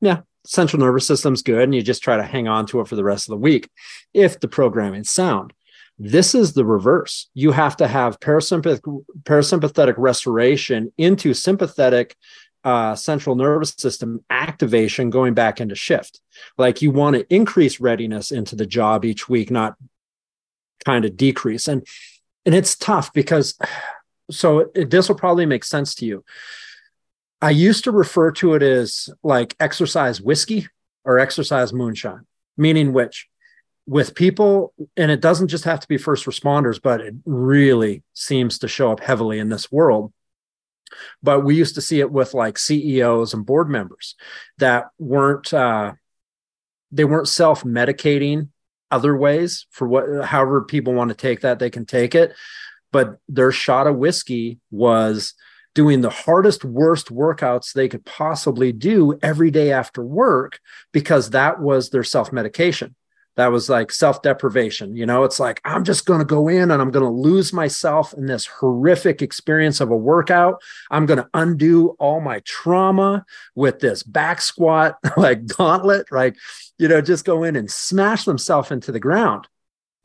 yeah central nervous system's good and you just try to hang on to it for the rest of the week if the programming's sound this is the reverse. You have to have parasympathetic, parasympathetic restoration into sympathetic uh, central nervous system activation going back into shift. Like you want to increase readiness into the job each week, not kind of decrease. And and it's tough because so it, this will probably make sense to you. I used to refer to it as like exercise whiskey or exercise moonshine, meaning which with people, and it doesn't just have to be first responders, but it really seems to show up heavily in this world. But we used to see it with like CEOs and board members that weren't uh, they weren't self medicating other ways for what however people want to take that they can take it but their shot of whiskey was doing the hardest worst workouts they could possibly do every day after work because that was their self medication that was like self deprivation. You know, it's like, I'm just going to go in and I'm going to lose myself in this horrific experience of a workout. I'm going to undo all my trauma with this back squat, like gauntlet, right? You know, just go in and smash themselves into the ground.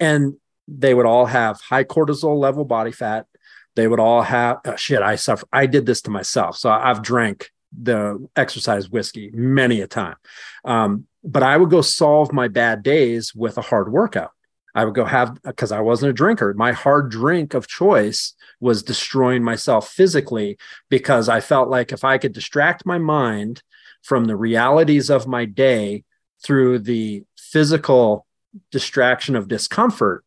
And they would all have high cortisol level body fat. They would all have, oh, shit, I suffer. I did this to myself. So I've drank the exercise whiskey many a time. Um, but I would go solve my bad days with a hard workout. I would go have because I wasn't a drinker. My hard drink of choice was destroying myself physically because I felt like if I could distract my mind from the realities of my day through the physical distraction of discomfort,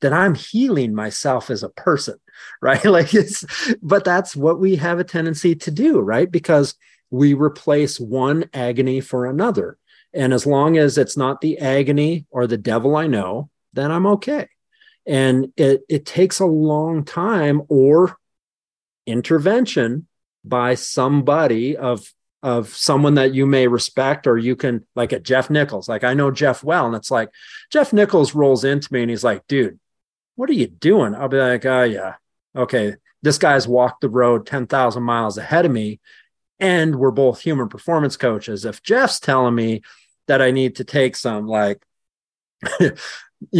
then I'm healing myself as a person, right? like it's, but that's what we have a tendency to do, right? Because we replace one agony for another. And as long as it's not the agony or the devil I know, then I'm okay. And it, it takes a long time or intervention by somebody of of someone that you may respect or you can like at Jeff Nichols. Like I know Jeff well, and it's like Jeff Nichols rolls into me and he's like, dude, what are you doing? I'll be like, oh yeah, okay. This guy's walked the road 10,000 miles ahead of me. And we're both human performance coaches. If Jeff's telling me that I need to take some like, you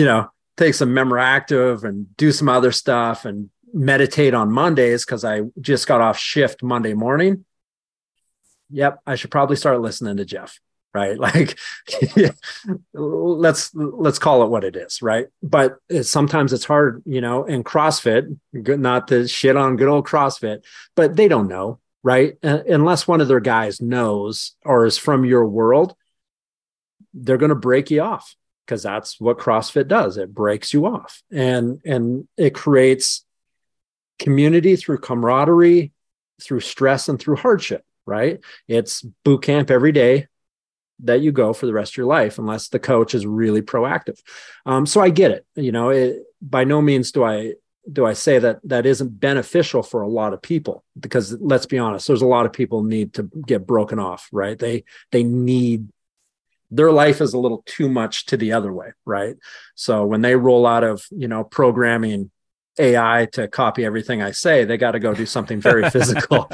know, take some Memoactive and do some other stuff and meditate on Mondays because I just got off shift Monday morning. Yep, I should probably start listening to Jeff, right? Like let's let's call it what it is, right? But sometimes it's hard, you know, in CrossFit, not to shit on good old CrossFit, but they don't know, right? Uh, unless one of their guys knows or is from your world, they're going to break you off because that's what CrossFit does. It breaks you off and and it creates community through camaraderie, through stress and through hardship, right? It's boot camp every day that you go for the rest of your life unless the coach is really proactive. Um, so I get it. You know, it, by no means do I do I say that that isn't beneficial for a lot of people because let's be honest, there's a lot of people need to get broken off, right? They they need their life is a little too much to the other way, right? So when they roll out of, you know, programming AI to copy everything I say. They got to go do something very physical.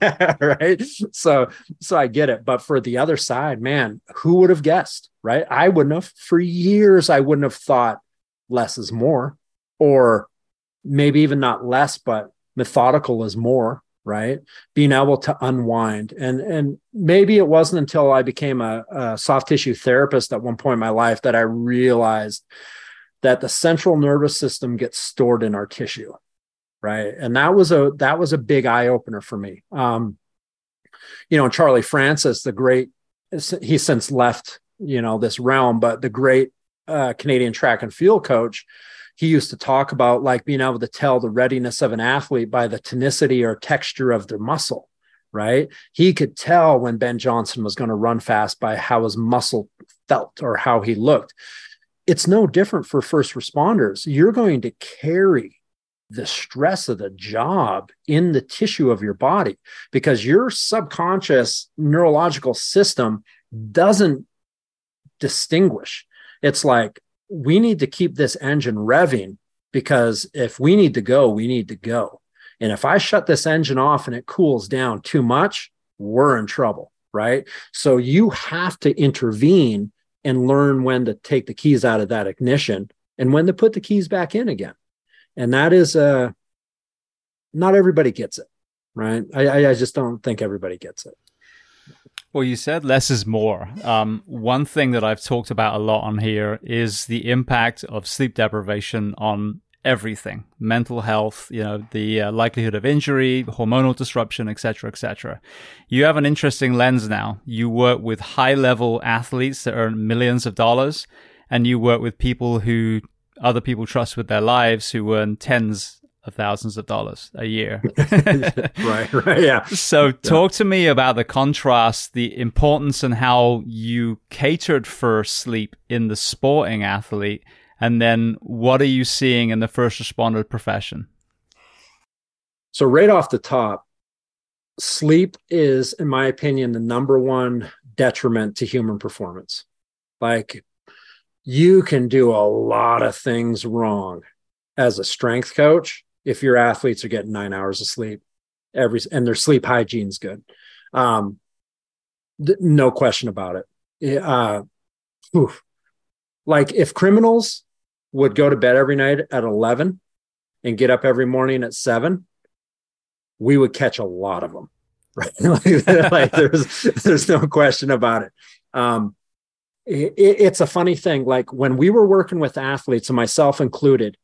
right. So, so I get it. But for the other side, man, who would have guessed? Right. I wouldn't have for years. I wouldn't have thought less is more, or maybe even not less, but methodical is more. Right. Being able to unwind. And, and maybe it wasn't until I became a, a soft tissue therapist at one point in my life that I realized that the central nervous system gets stored in our tissue right and that was a that was a big eye opener for me um you know charlie francis the great he's since left you know this realm but the great uh, canadian track and field coach he used to talk about like being able to tell the readiness of an athlete by the tonicity or texture of their muscle right he could tell when ben johnson was going to run fast by how his muscle felt or how he looked it's no different for first responders. You're going to carry the stress of the job in the tissue of your body because your subconscious neurological system doesn't distinguish. It's like, we need to keep this engine revving because if we need to go, we need to go. And if I shut this engine off and it cools down too much, we're in trouble. Right. So you have to intervene and learn when to take the keys out of that ignition and when to put the keys back in again. And that is uh not everybody gets it, right? I, I just don't think everybody gets it. Well, you said less is more. Um, one thing that I've talked about a lot on here is the impact of sleep deprivation on everything. Mental health you know the uh, likelihood of injury hormonal disruption etc etc you have an interesting lens now. You work with high level athletes that earn millions of dollars and you work with people who other people trust with their lives who earn tens of thousands of dollars a year. right, right, yeah. So, talk yeah. to me about the contrast, the importance, and how you catered for sleep in the sporting athlete and then what are you seeing in the first responder profession? So, right off the top, sleep is, in my opinion, the number one detriment to human performance. Like, you can do a lot of things wrong as a strength coach if your athletes are getting nine hours of sleep every and their sleep hygiene's good. Um th- no question about it. Uh oof. like if criminals would go to bed every night at 11 and get up every morning at 7 we would catch a lot of them right? Like, like, there's there's no question about it. Um it, it's a funny thing. Like when we were working with athletes and myself included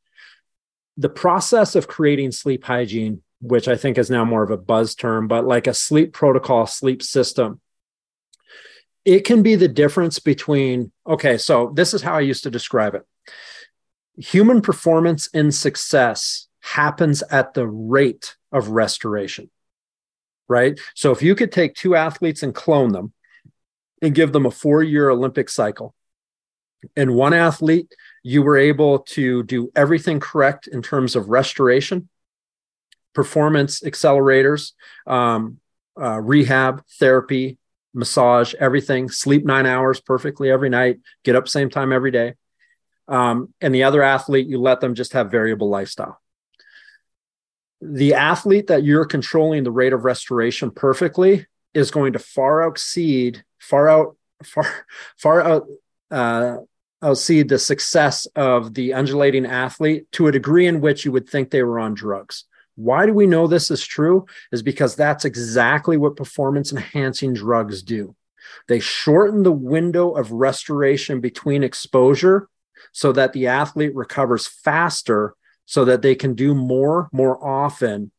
the process of creating sleep hygiene which i think is now more of a buzz term but like a sleep protocol sleep system it can be the difference between okay so this is how i used to describe it human performance and success happens at the rate of restoration, right? So if you could take two athletes and clone them and give them a four year Olympic cycle, and one athlete, you were able to do everything correct in terms of restoration, performance accelerators, um, uh, rehab, therapy, massage, everything, sleep nine hours perfectly every night, get up same time every day um, and the other athlete, you let them just have variable lifestyle. The athlete that you're controlling the rate of restoration perfectly is going to far exceed, far out, far, far out, uh, exceed the success of the undulating athlete to a degree in which you would think they were on drugs. Why do we know this is true? Is because that's exactly what performance enhancing drugs do. They shorten the window of restoration between exposure so that the athlete recovers faster so that they can do more more often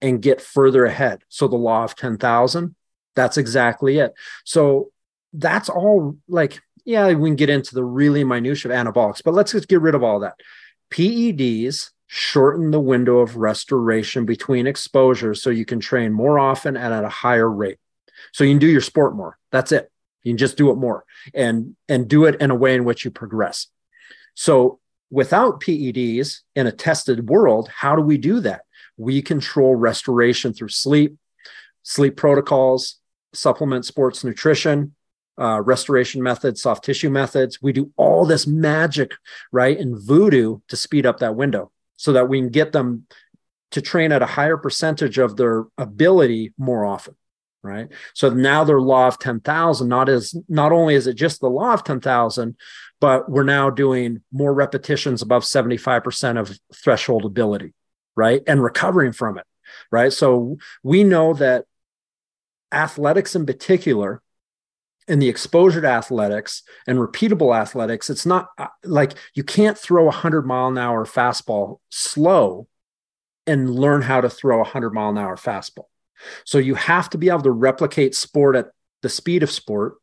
and get further ahead. So the law of 10,000, that's exactly it. So that's all like, yeah, we can get into the really minutia of anabolics, but let's just get rid of all that. PEDs shorten the window of restoration between exposures so you can train more often and at a higher rate. So you can do your sport more. That's it. You can just do it more and and do it in a way in which you progress. So without PEDs in a tested world, how do we do that? We control restoration through sleep, sleep protocols, supplement sports nutrition, uh, restoration methods, soft tissue methods. We do all this magic, right, in voodoo to speed up that window. so that we can get them to train at a higher percentage of their ability more often right so now their law of 10,000 not as not only is it just the law of 10,000 but we're now doing more repetitions above 75% of threshold ability right and recovering from it right so we know that athletics in particular and the exposure to athletics and repeatable athletics it's not uh, like you can't throw a 100 mile an hour fastball slow and learn how to throw a 100 mile an hour fastball. So you have to be able to replicate sport at the speed of sport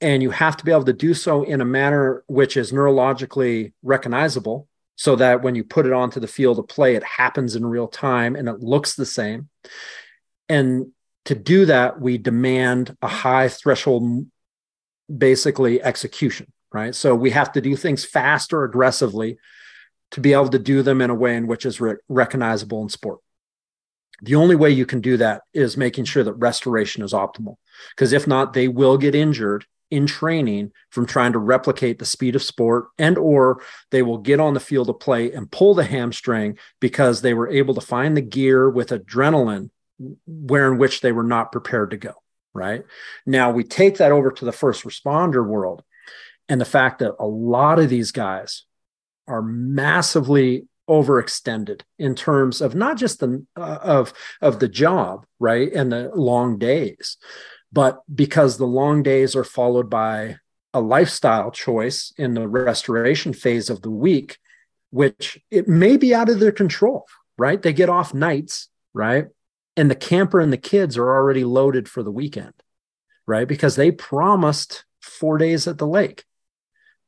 and you have to be able to do so in a manner which is neurologically recognizable so that when you put it onto the field of play it happens in real time and it looks the same. And to do that, we demand a high threshold, basically execution, right? So we have to do things fast or aggressively to be able to do them in a way in which is re- recognizable in sport. The only way you can do that is making sure that restoration is optimal. Because if not, they will get injured in training from trying to replicate the speed of sport and or they will get on the field of play and pull the hamstring because they were able to find the gear with adrenaline where in which they were not prepared to go right? Now we take that over to the first responder world and the fact that a lot of these guys are massively overextended in terms of not just the uh, of of the job right and the long days but because the long days are followed by a lifestyle choice in the restoration phase of the week which it may be out of their control right? They get off nights right and the camper and the kids are already loaded for the weekend, right? Because they promised four days at the lake.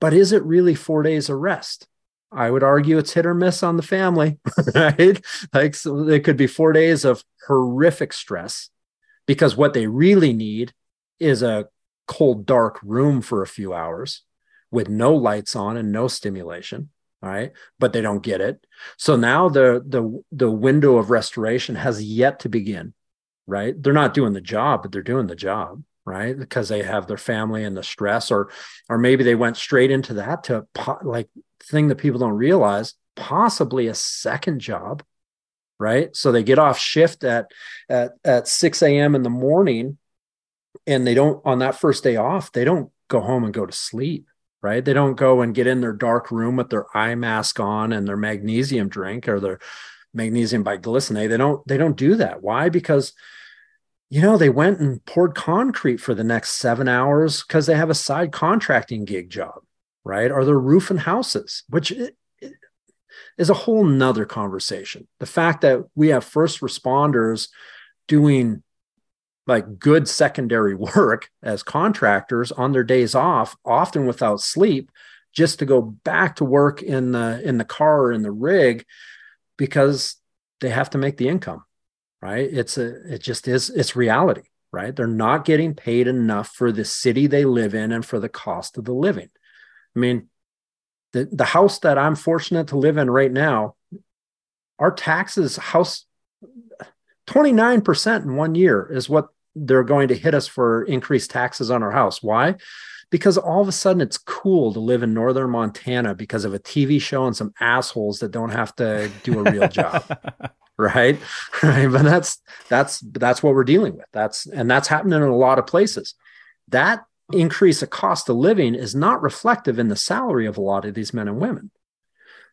But is it really four days of rest? I would argue it's hit or miss on the family, right? Like so it could be four days of horrific stress because what they really need is a cold, dark room for a few hours with no lights on and no stimulation right? But they don't get it. So now the the the window of restoration has yet to begin right? They're not doing the job but they're doing the job right? Because they have their family and the stress or or maybe they went straight into that to like thing that people don't realize possibly a second job right? So they get off shift at at at 6 a.m in the morning and they don't on that first day off they don't go home and go to sleep right? They don't go and get in their dark room with their eye mask on and their magnesium drink or their magnesium bisglycinate. They don't they don't do that. Why? Because you know, they went and poured concrete for the next 7 hours cuz they have a side contracting gig job, right? Or they're roofing houses, which is a whole nother conversation. The fact that we have first responders doing like good secondary work as contractors on their days off, often without sleep, just to go back to work in the in the car or in the rig because they have to make the income, right? It's a it just is it's reality, right? They're not getting paid enough for the city they live in and for the cost of the living. I mean, the, the house that I'm fortunate to live in right now, our taxes house 29% in one year is what they're going to hit us for increased taxes on our house. Why? Because all of a sudden it's cool to live in northern Montana because of a TV show and some assholes that don't have to do a real job. right? Right. But that's that's that's what we're dealing with. That's and that's happening in a lot of places. That increase of cost of living is not reflective in the salary of a lot of these men and women.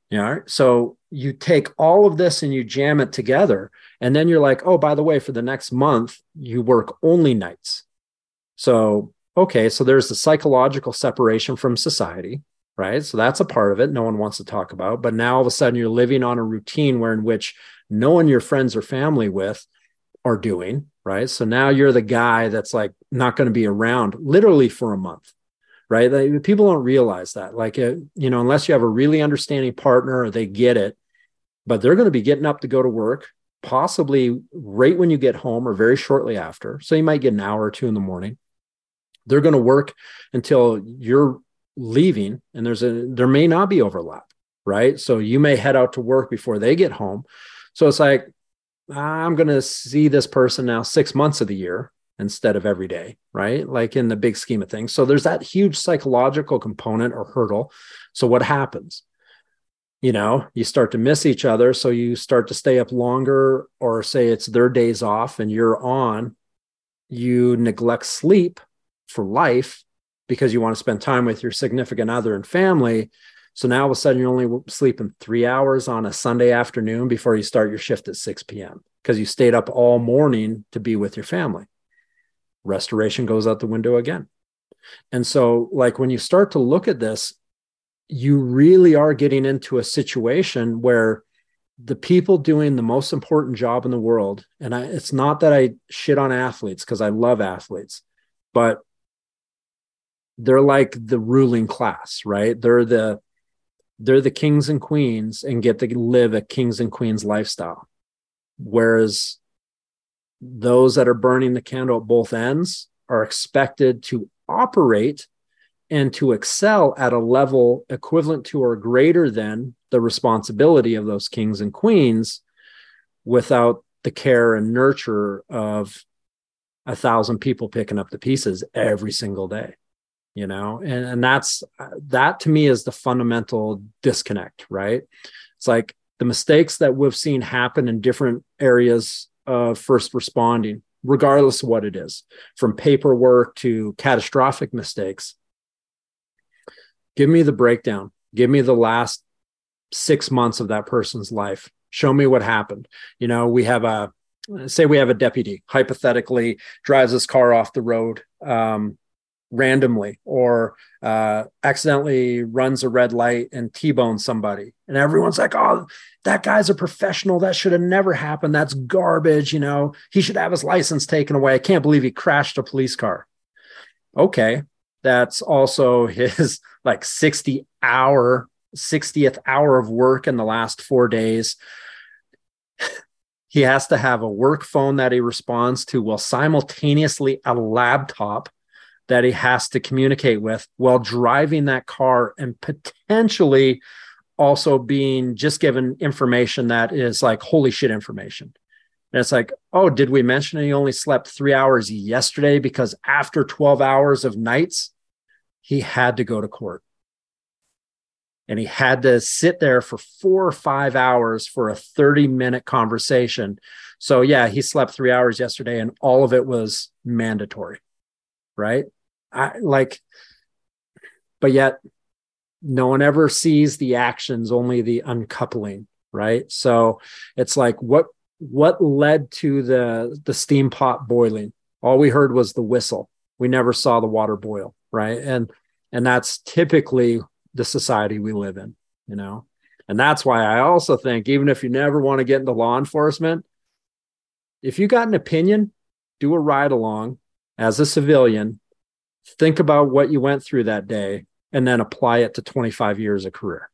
You know, so you take all of this and you jam it together. And then you're like, oh, by the way, for the next month, you work only nights. So, okay, so there's the psychological separation from society, right? So that's a part of it. No one wants to talk about. But now all of a sudden you're living on a routine where in which no one your friends or family with are doing, right? So now you're the guy that's like not going to be around literally for a month right? Like, people don't realize that. Like, uh, you know, unless you have a really understanding partner or they get it, but they're going to be getting up to go to work, possibly right when you get home or very shortly after. So you might get an hour or two in the morning. They're going to work until you're leaving, and there's a there may not be overlap, right? So you may head out to work before they get home. So it's like I'm going to see this person now six months of the year instead of every day, right? Like in the big scheme of things. So there's that huge psychological component or hurdle. So what happens? you know, you start to miss each other. So you start to stay up longer, or say it's their days off and you're on. You neglect sleep for life because you want to spend time with your significant other and family. So now all of a sudden you're only sleeping three hours on a Sunday afternoon before you start your shift at 6 p.m. because you stayed up all morning to be with your family. Restoration goes out the window again. And so, like, when you start to look at this, you really are getting into a situation where the people doing the most important job in the world, and I, it's not that I shit on athletes because I love athletes, but they're like the ruling class, right? They're the they're the kings and queens and get to live a kings and queens lifestyle. Whereas those that are burning the candle at both ends are expected to operate and to excel at a level equivalent to or greater than the responsibility of those kings and queens without the care and nurture of a thousand people picking up the pieces every single day you know? And, and that's that to me is the fundamental disconnect right? It's like the mistakes that we've seen happen in different areas of first responding regardless of what it is from paperwork to catastrophic mistakes. Give me the breakdown. Give me the last six months of that person's life. Show me what happened. You know we have a say we have a deputy hypothetically drives his car off the road um, randomly or uh, accidentally runs a red light and T-bones somebody. And everyone's like, oh, that guy's a professional. That should have never happened. That's garbage. You know, he should have his license taken away. I can't believe he crashed a police car. Okay. That's also his like 60 hour, 60th hour of work in the last four days. he has to have a work phone that he responds to while simultaneously a laptop that he has to communicate with while driving that car and potentially also being just given information that is like holy shit information. And it's like, oh, did we mention he only slept three hours yesterday because after 12 hours of nights, he had to go to court. And he had to sit there for four or five hours for a 30 minute conversation. So, yeah, he slept three hours yesterday and all of it was mandatory. Right. I like, but yet no one ever sees the actions, only the uncoupling, right? So it's like what what led to the the steam pot boiling? All we heard was the whistle. We never saw the water boil, right? And and that's typically the society we live in, you know. And that's why I also think even if you never want to get into law enforcement, if you got an opinion, do a ride along as a civilian think about what you went through that day and then apply it to 25 years of career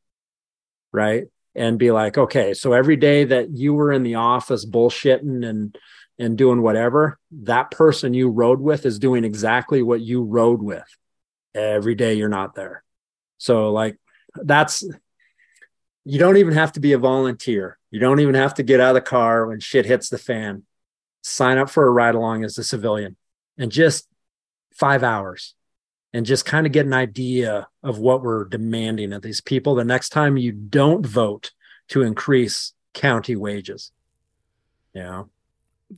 right? And be like okay so every day that you were in the office bullshitting and and doing whatever that person you rode with is doing exactly what you rode with every day you're not there. So like that's you don't even have to be a volunteer. You don't even have to get out of the car when shit hits the fan. Sign up for a ride along as a civilian and just five hours and just kind of get an idea of what we're demanding of these people the next time you don't vote to increase county wages. Yeah.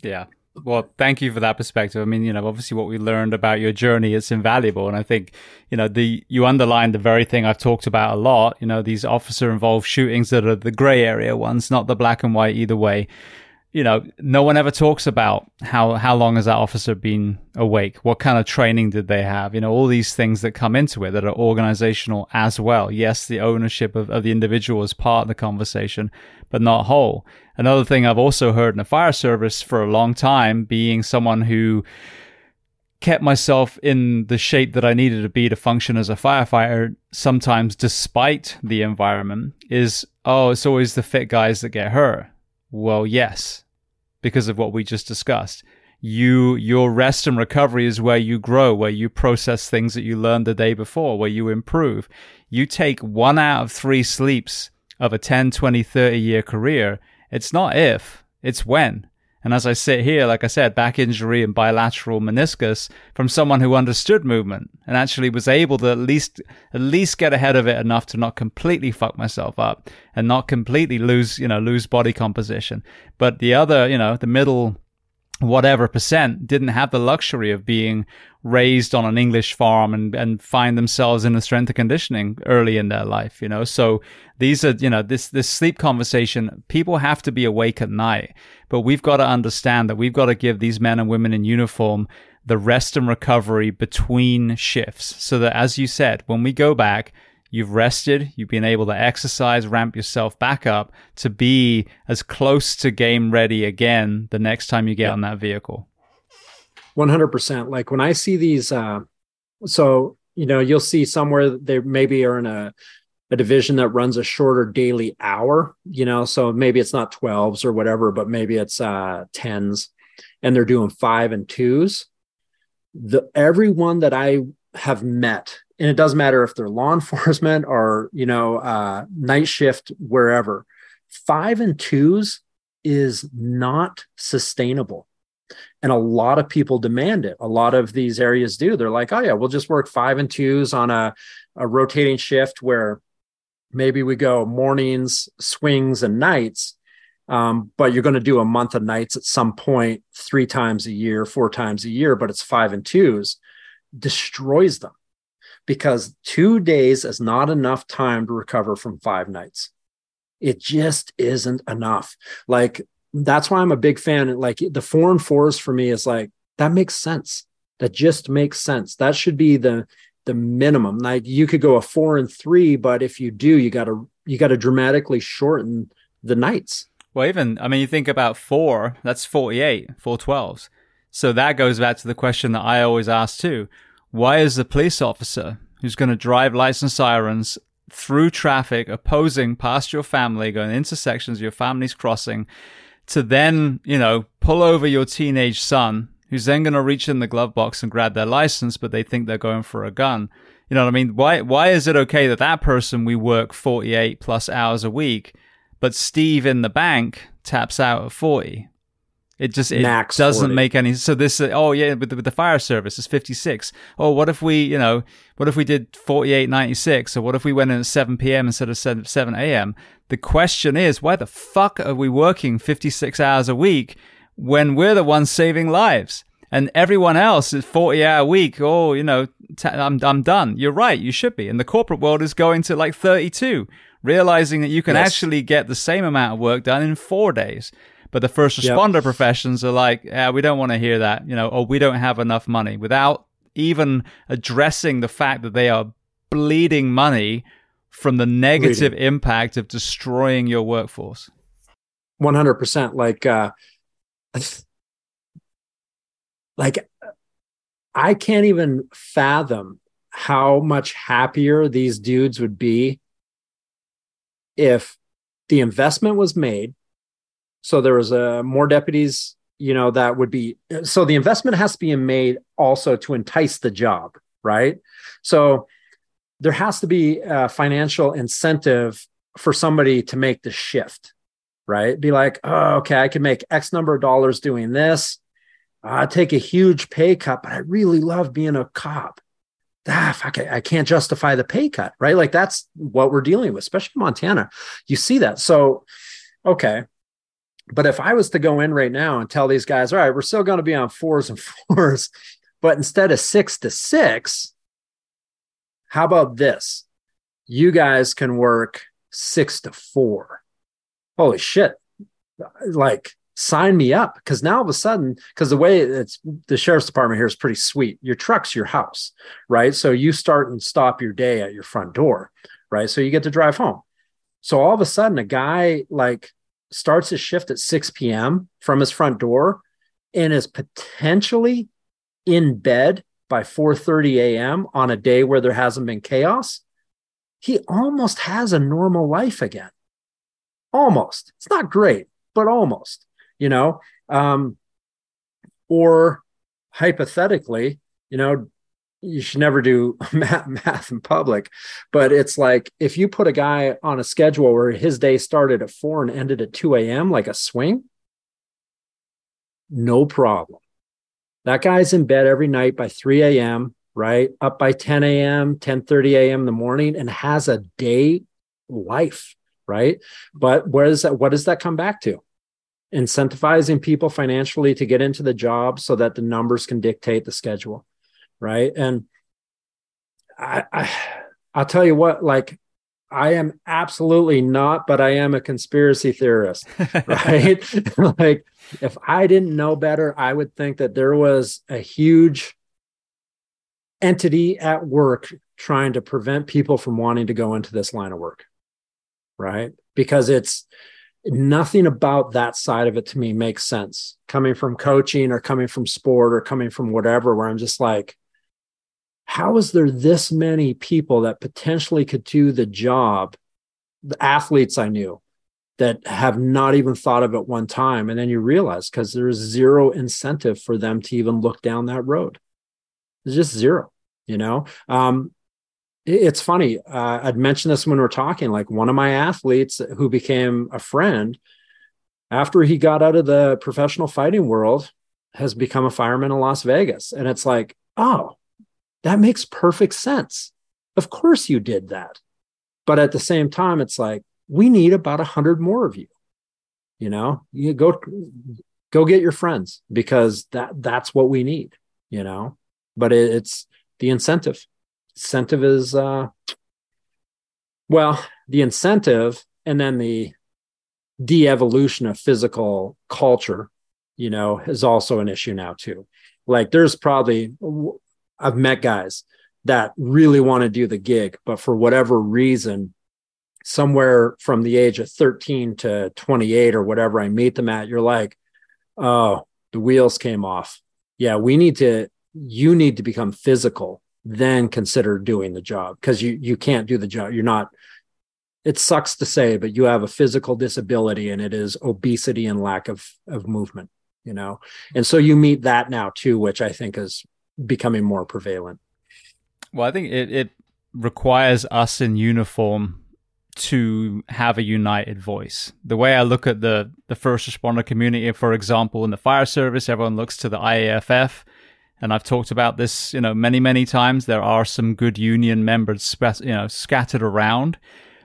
Yeah. Well, thank you for that perspective. I mean, you know, obviously what we learned about your journey is invaluable. And I think, you know, the, you underlined the very thing I've talked about a lot, you know, these officer involved shootings that are the gray area ones, not the black and white either way you know, no one ever talks about how how long has that officer been awake? What kind of training did they have? You know, all these things that come into it that are organizational as well. Yes, the ownership of, of the individual is part of the conversation, but not whole. Another thing I've also heard in the fire service for a long time, being someone who kept myself in the shape that I needed to be to function as a firefighter, sometimes despite the environment, is oh, it's always the fit guys that get hurt. Well, yes, because of what we just discussed. You, your rest and recovery is where you grow, where you process things that you learned the day before, where you improve. You take one out of three sleeps of a 10, 20, 30 year career. It's not if, it's when. And as I sit here, like I said, back injury and bilateral meniscus from someone who understood movement and actually was able to at least at least get ahead of it enough to not completely fuck myself up and not completely lose, you know, lose body composition. But the other, you know, the middle whatever percent didn't have the luxury of being raised on an English farm and, and find themselves in the strength and conditioning early in their life, you know. So these are, you know, this this sleep conversation, people have to be awake at night. But we've got to understand that we've got to give these men and women in uniform the rest and recovery between shifts. So that as you said, when we go back, You've rested, you've been able to exercise, ramp yourself back up to be as close to game ready again the next time you get yeah. on that vehicle. 100%. Like when I see these, uh, so, you know, you'll see somewhere they maybe are in a, a division that runs a shorter daily hour, you know, so maybe it's not 12s or whatever, but maybe it's uh, 10s and they're doing five and twos. The everyone that I have met and it doesn't matter if they're law enforcement or you know uh, night shift wherever. Five and twos is not sustainable. And a lot of people demand it. A lot of these areas do. They're like oh yeah we'll just work five and twos on a, a rotating shift where maybe we go mornings swings and nights. Um, but you're going to do a month of nights at some point three times a year four times a year but it's five and twos destroys them because two days is not enough time to recover from five nights. It just isn't enough. Like, that's why I'm a big fan. Like, the four and fours for me is like, that makes sense. That just makes sense. That should be the, the minimum. Like you could go a four and three, but if you do, you got to you got to dramatically shorten the nights. Well, even I mean, you think about four. That's forty-eight, four twelves. So that goes back to the question that I always ask too. Why is the police officer who's going to drive lights and sirens through traffic, opposing past your family, going intersections your family's crossing, to then, you know, pull over your teenage son, who's then going to reach in the glove box and grab their license, but they think they're going for a gun. You know what I mean? Why, why is it okay that that person we work 48 plus hours a week, but Steve in the bank taps out at 40? It just it Max doesn't 40. make any. So this, uh, oh yeah, with the, with the fire service is fifty six. Oh, what if we, you know, what if we did forty eight ninety six, or what if we went in at seven p.m. instead of seven a.m. The question is, why the fuck are we working fifty six hours a week when we're the ones saving lives? And everyone else is 40 hour week. Oh, you know, i I'm, I'm done. You're right. You should be. And the corporate world is going to like 32, realizing that you can yes. actually get the same amount of work done in four days. But the first responder yep. professions are like, yeah, we don't want to hear that, you know, or we don't have enough money without even addressing the fact that they are bleeding money from the negative bleeding. impact of destroying your workforce. 100% like uh like I can't even fathom how much happier these dudes would be if the investment was made so there was a uh, more deputies, you know, that would be so the investment has to be made also to entice the job, right? So there has to be a financial incentive for somebody to make the shift, right? Be like, oh, okay, I can make X number of dollars doing this. I take a huge pay cut, but I really love being a cop. Ah, fuck, I, I can't justify the pay cut, right? Like that's what we're dealing with, especially Montana. You see that. So, okay, but if I was to go in right now and tell these guys, all right, we're still going to be on fours and fours, but instead of six to six, how about this? You guys can work six to four. Holy shit. Like, sign me up. Because now all of a sudden, because the way it's the sheriff's department here is pretty sweet. Your truck's your house, right? So you start and stop your day at your front door, right? So you get to drive home. So all of a sudden, a guy like starts his shift at 6 p.m. from his front door and is potentially in bed by 4:30 a.m. on a day where there hasn't been chaos, he almost has a normal life again. Almost. It's not great, but almost, you know. Um, or hypothetically, you know, you should never do math, math in public, but it's like if you put a guy on a schedule where his day started at four and ended at 2 a.m., like a swing, no problem. That guy's in bed every night by 3 a.m., right? Up by 10 a.m., 10 30 a.m. in the morning and has a day life, right? But where is that? What does that come back to? Incentivizing people financially to get into the job so that the numbers can dictate the schedule, right? And I, I I'll tell you what, like I am absolutely not, but I am a conspiracy theorist, right? like, if I didn't know better, I would think that there was a huge entity at work trying to prevent people from wanting to go into this line of work, right? Because it's nothing about that side of it to me makes sense coming from coaching or coming from sport or coming from whatever, where I'm just like, how is there this many people that potentially could do the job the athletes i knew that have not even thought of it one time? And then you realize because there's zero incentive for them to even look down that road. There's just zero you know? Um, it's funny uh, i'd mentioned this when we are talking like one of my athletes who became a friend after he got out of the professional fighting world has become a fireman in las vegas. And it's like oh that makes perfect sense. Of course you did that. But at the same time, it's like, we need about a hundred more of you. You know, you go go get your friends because that that's what we need, you know. But it, it's the incentive. Incentive is uh well, the incentive and then the de-evolution of physical culture, you know, is also an issue now too. Like there's probably I've met guys that really want to do the gig, but for whatever reason, somewhere from the age of 13 to 28 or whatever I meet them at, you're like, oh, the wheels came off. Yeah, we need to, you need to become physical, then consider doing the job because you you can't do the job. You're not, it sucks to say, but you have a physical disability and it is obesity and lack of of movement, you know. And so you meet that now too, which I think is becoming more prevalent. Well, I think it, it requires us in uniform to have a united voice. The way I look at the the first responder community, for example, in the fire service, everyone looks to the IAFF, and I've talked about this, you know, many many times. There are some good union members, you know, scattered around,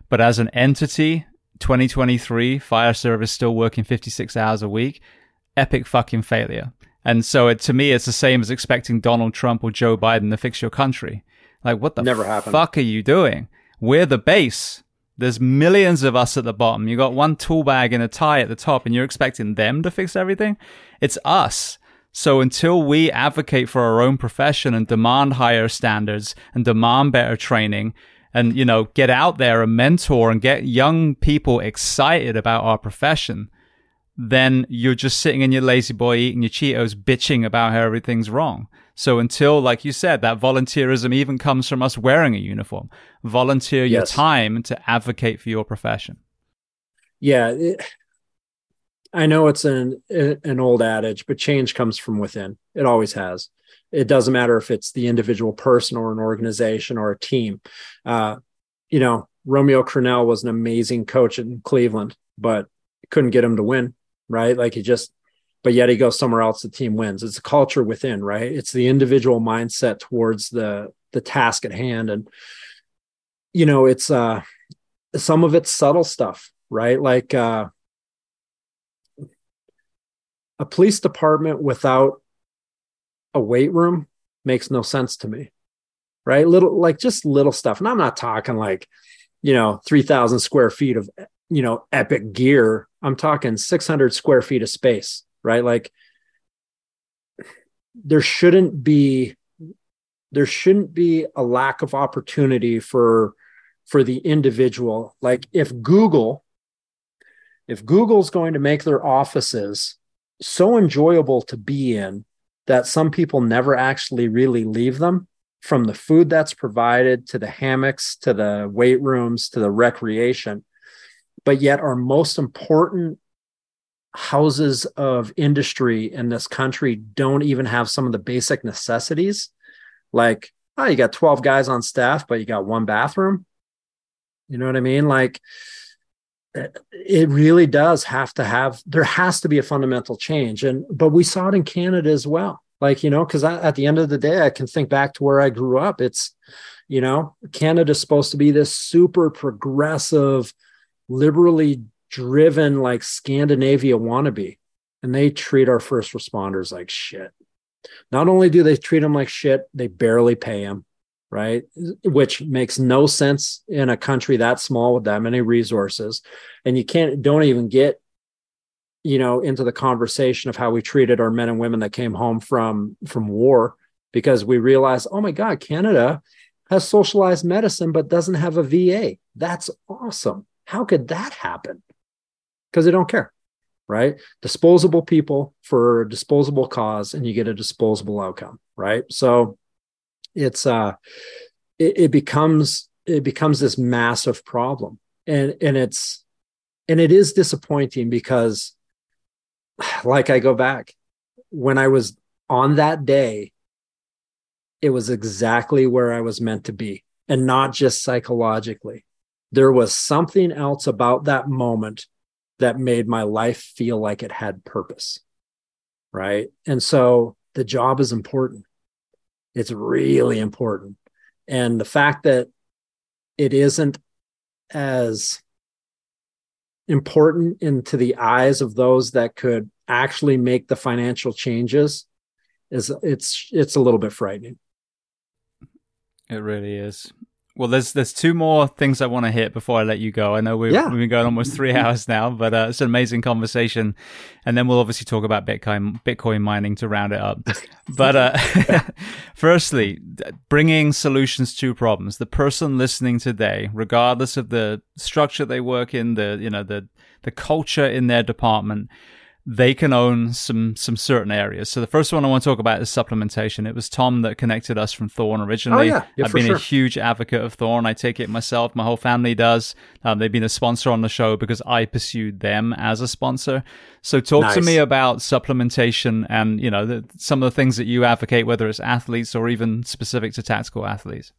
but as an entity, 2023 fire service still working 56 hours a week, epic fucking failure. And so it, to me, it's the same as expecting Donald Trump or Joe Biden to fix your country. Like, what the Never happened. fuck are you doing? We're the base. There's millions of us at the bottom. You got one tool bag and a tie at the top, and you're expecting them to fix everything? It's us. So until we advocate for our own profession and demand higher standards and demand better training and, you know, get out there and mentor and get young people excited about our profession, then you're just sitting in your lazy boy eating your Cheetos, bitching about how everything's wrong. So until, like you said, that volunteerism even comes from us wearing a uniform, volunteer yes. your time to advocate for your profession. Yeah. It, I know it's an, an old adage, but change comes from within. It always has. It doesn't matter if it's the individual person or an organization or a team. Uh, you know, Romeo Crennel was an amazing coach in Cleveland, but couldn't get him to win right? Like he just, but yet he goes somewhere else. The team wins. It's a culture within, right? It's the individual mindset towards the the task at hand, and you know, it's uh, some of it's subtle stuff, right? Like uh, a police department without a weight room makes no sense to me, right? Little like just little stuff, and I'm not talking like you know 3000 square feet of you know epic gear i'm talking 600 square feet of space right? Like there shouldn't be there shouldn't be a lack of opportunity for for the individual. Like if google if google's going to make their offices so enjoyable to be in that some people never actually really leave them from the food that's provided to the hammocks to the weight rooms to the recreation but yet our most important houses of industry in this country don't even have some of the basic necessities. Like oh you got 12 guys on staff but you got one bathroom. You know what i mean? Like eh, it really does have to have there has to be a fundamental change. And but we saw it in canada as well. Like you know because at the end of the day i can think back to where i grew up. It's you know canada's supposed to be this super progressive liberally driven like scandinavia wannabe and they treat our first responders like shit not only do they treat them like shit they barely pay them right? Which makes no sense in a country that small with that many resources. And you can't, don't even get, you know, into the conversation of how we treated our men and women that came home from from war because we realized, oh my God, Canada has socialized medicine but doesn't have a VA. That's awesome. How could that happen? Because they don't care, right? Disposable people for a disposable cause, and you get a disposable outcome, right? So it's uh it, it becomes it becomes this massive problem and and it's and it is disappointing because like i go back when i was on that day it was exactly where i was meant to be and not just psychologically there was something else about that moment that made my life feel like it had purpose right and so the job is important it's really important. And the fact that it isn't as important into the eyes of those that could actually make the financial changes is it's it's a little bit frightening. It really is. Well, there's there's two more things I want to hit before I let you go. I know we've, yeah. we've been going almost three hours now, but uh, it's an amazing conversation, and then we'll obviously talk about Bitcoin Bitcoin mining to round it up. But uh, firstly, bringing solutions to problems. The person listening today, regardless of the structure they work in, the you know the the culture in their department, they can own some some certain areas. So the first one I want to talk about is supplementation. It was Tom that connected us from Thorne originally. Oh, yeah. Yeah, I've been sure. a huge advocate of Thorne. I take it myself. My whole family does. Um, they've been a sponsor on the show because I pursued them as a sponsor. So talk nice. to me about supplementation and you know the, some of the things that you advocate, whether it's athletes or even specific to tactical athletes.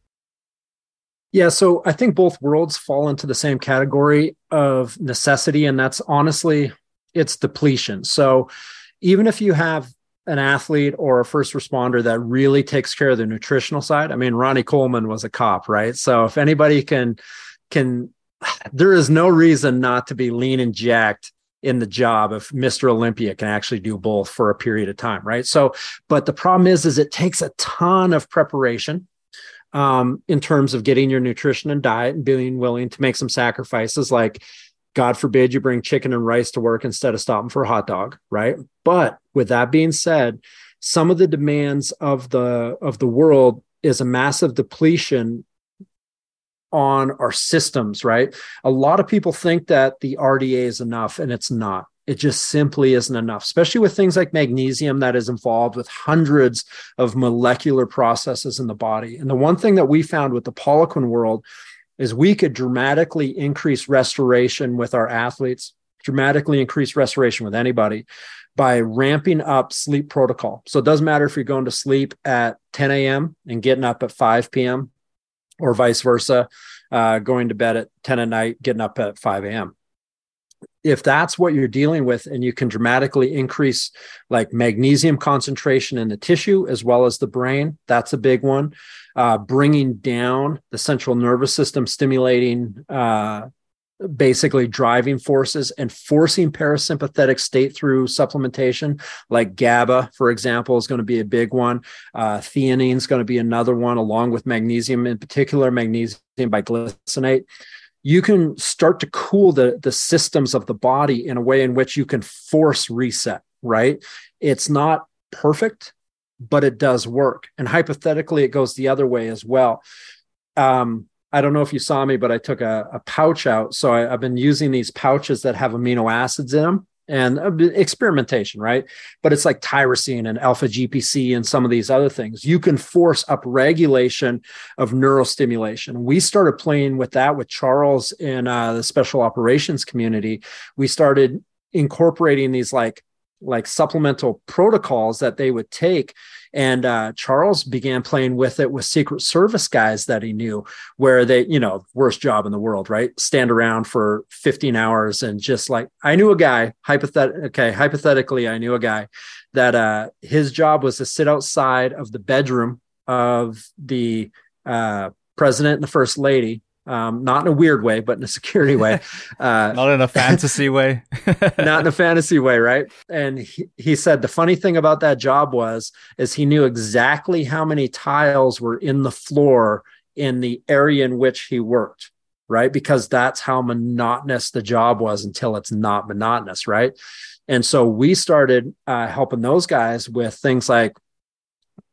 Yeah, so I think both worlds fall into the same category of necessity, and that's honestly it's depletion. So even if you have an athlete or a first responder that really takes care of the nutritional side, I mean, Ronnie Coleman was a cop, right? So if anybody can can there is no reason not to be lean and jacked in the job if Mr. Olympia can actually do both for a period of time, right? So, but the problem is, is it takes a ton of preparation um, in terms of getting your nutrition and diet and being willing to make some sacrifices, like God forbid you bring chicken and rice to work instead of stopping for a hot dog, right? But with that being said, some of the demands of the of the world is a massive depletion on our systems, right? A lot of people think that the RDA is enough and it's not. It just simply isn't enough, especially with things like magnesium that is involved with hundreds of molecular processes in the body. And the one thing that we found with the Poliquin world is we could dramatically increase restoration with our athletes, dramatically increase restoration with anybody by ramping up sleep protocol. So it doesn't matter if you're going to sleep at 10 a.m. and getting up at 5 p.m. or vice versa, uh, going to bed at 10 at night, getting up at 5 a.m if that's what you're dealing with and you can dramatically increase like magnesium concentration in the tissue as well as the brain that's a big one uh, bringing down the central nervous system stimulating uh, basically driving forces and forcing parasympathetic state through supplementation like gaba for example is going to be a big one uh, theanine is going to be another one along with magnesium in particular magnesium bisglycinate you can start to cool the, the systems of the body in a way in which you can force reset, right? It's not perfect, but it does work. And hypothetically, it goes the other way as well. Um, I don't know if you saw me, but I took a, a pouch out. So I, I've been using these pouches that have amino acids in them and experimentation, right? But it's like tyrosine and alpha GPC and some of these other things. You can force up regulation of neurostimulation. We started playing with that with Charles in uh, the special operations community. We started incorporating these like like supplemental protocols that they would take and uh, Charles began playing with it with Secret Service guys that he knew, where they, you know, worst job in the world, right? Stand around for 15 hours and just like, I knew a guy, hypothet- okay, hypothetically, I knew a guy that uh, his job was to sit outside of the bedroom of the uh, president and the first lady um, not in a weird way, but in a security way. Uh, not in a fantasy way. not in a fantasy way, right? And he, he said the funny thing about that job was is he knew exactly how many tiles were in the floor in the area in which he worked, right? Because that's how monotonous the job was until it's not monotonous, right? And so we started uh, helping those guys with things like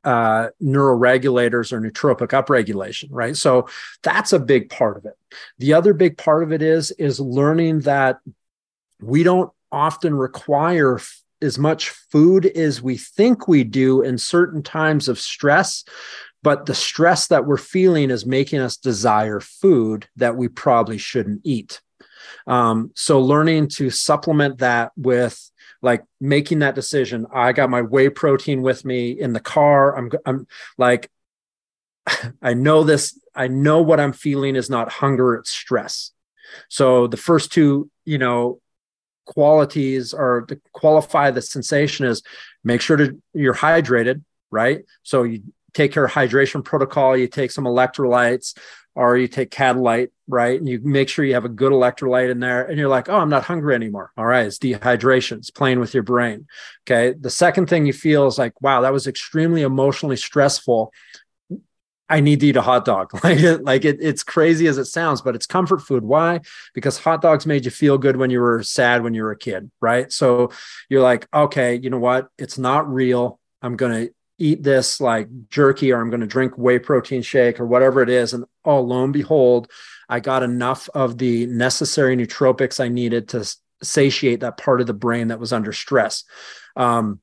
uh, neuroregulators or nootropic upregulation, right? So that's a big part of it. The other big part of it is is learning that we don't often require f- as much food as we think we do in certain times of stress but the stress that we're feeling is making us desire food that we probably shouldn't eat um, so learning to supplement that with like making that decision. I got my whey protein with me in the car. I'm I'm like I know this I know what I'm feeling is not hunger, it's stress. So the first two, you know, qualities or to qualify the sensation is make sure to you're hydrated, right? So you take your hydration protocol, you take some electrolytes, or you take Catalyte, right? And you make sure you have a good electrolyte in there and you're like, oh, I'm not hungry anymore. All right. It's dehydration. It's playing with your brain. Okay. The second thing you feel is like, wow, that was extremely emotionally stressful. I need to eat a hot dog. Like, like it, it's crazy as it sounds, but it's comfort food. Why? Because hot dogs made you feel good when you were sad when you were a kid, right? So you're like, okay, you know what? It's not real. I'm to eat this like jerky or I'm going to drink whey protein shake or whatever it is. And oh, lo and behold, I got enough of the necessary nootropics I needed to satiate that part of the brain that was under stress. Um,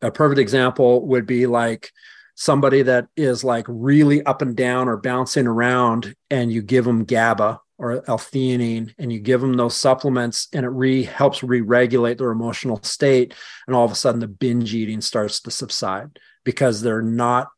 a perfect example would be like somebody that is like really up and down or bouncing around, and you give them GABA or L-theanine, and you give them those supplements, and it re helps re-regulate their emotional state, and all of a sudden the binge eating starts to subside because they're not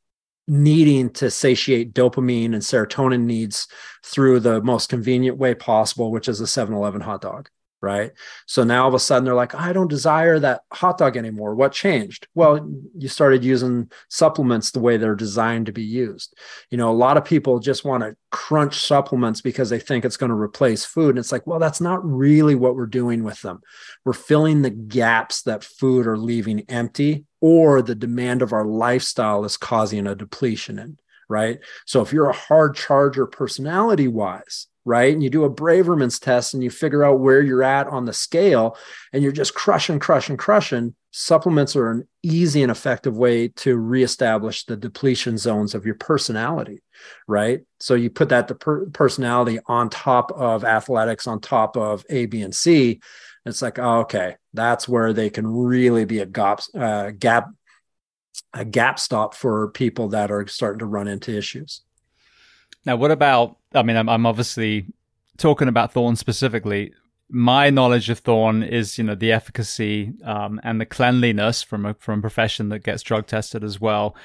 needing to satiate dopamine and serotonin needs through the most convenient way possible, which is a 7-Eleven hot dog right? So now all of a sudden they're like, I don't desire that hot dog anymore. What changed? Well, you started using supplements the way they're designed to be used. You know, a lot of people just want to crunch supplements because they think it's going to replace food. And it's like, well, that's not really what we're doing with them. We're filling the gaps that food are leaving empty or the demand of our lifestyle is causing a depletion in. Right. So if you're a hard charger personality wise, right? And you do a Braverman's test and you figure out where you're at on the scale and you're just crushing, crushing, crushing. Supplements are an easy and effective way to reestablish the depletion zones of your personality, right? So you put that per- personality on top of athletics, on top of A, B, and C. It's like, oh, okay, that's where they can really be a gap, uh, gap, a gap stop for people that are starting to run into issues. Now, what about? I mean, I'm, I'm obviously talking about Thorne specifically. My knowledge of Thorne is, you know, the efficacy um, and the cleanliness from a from a profession that gets drug tested as well.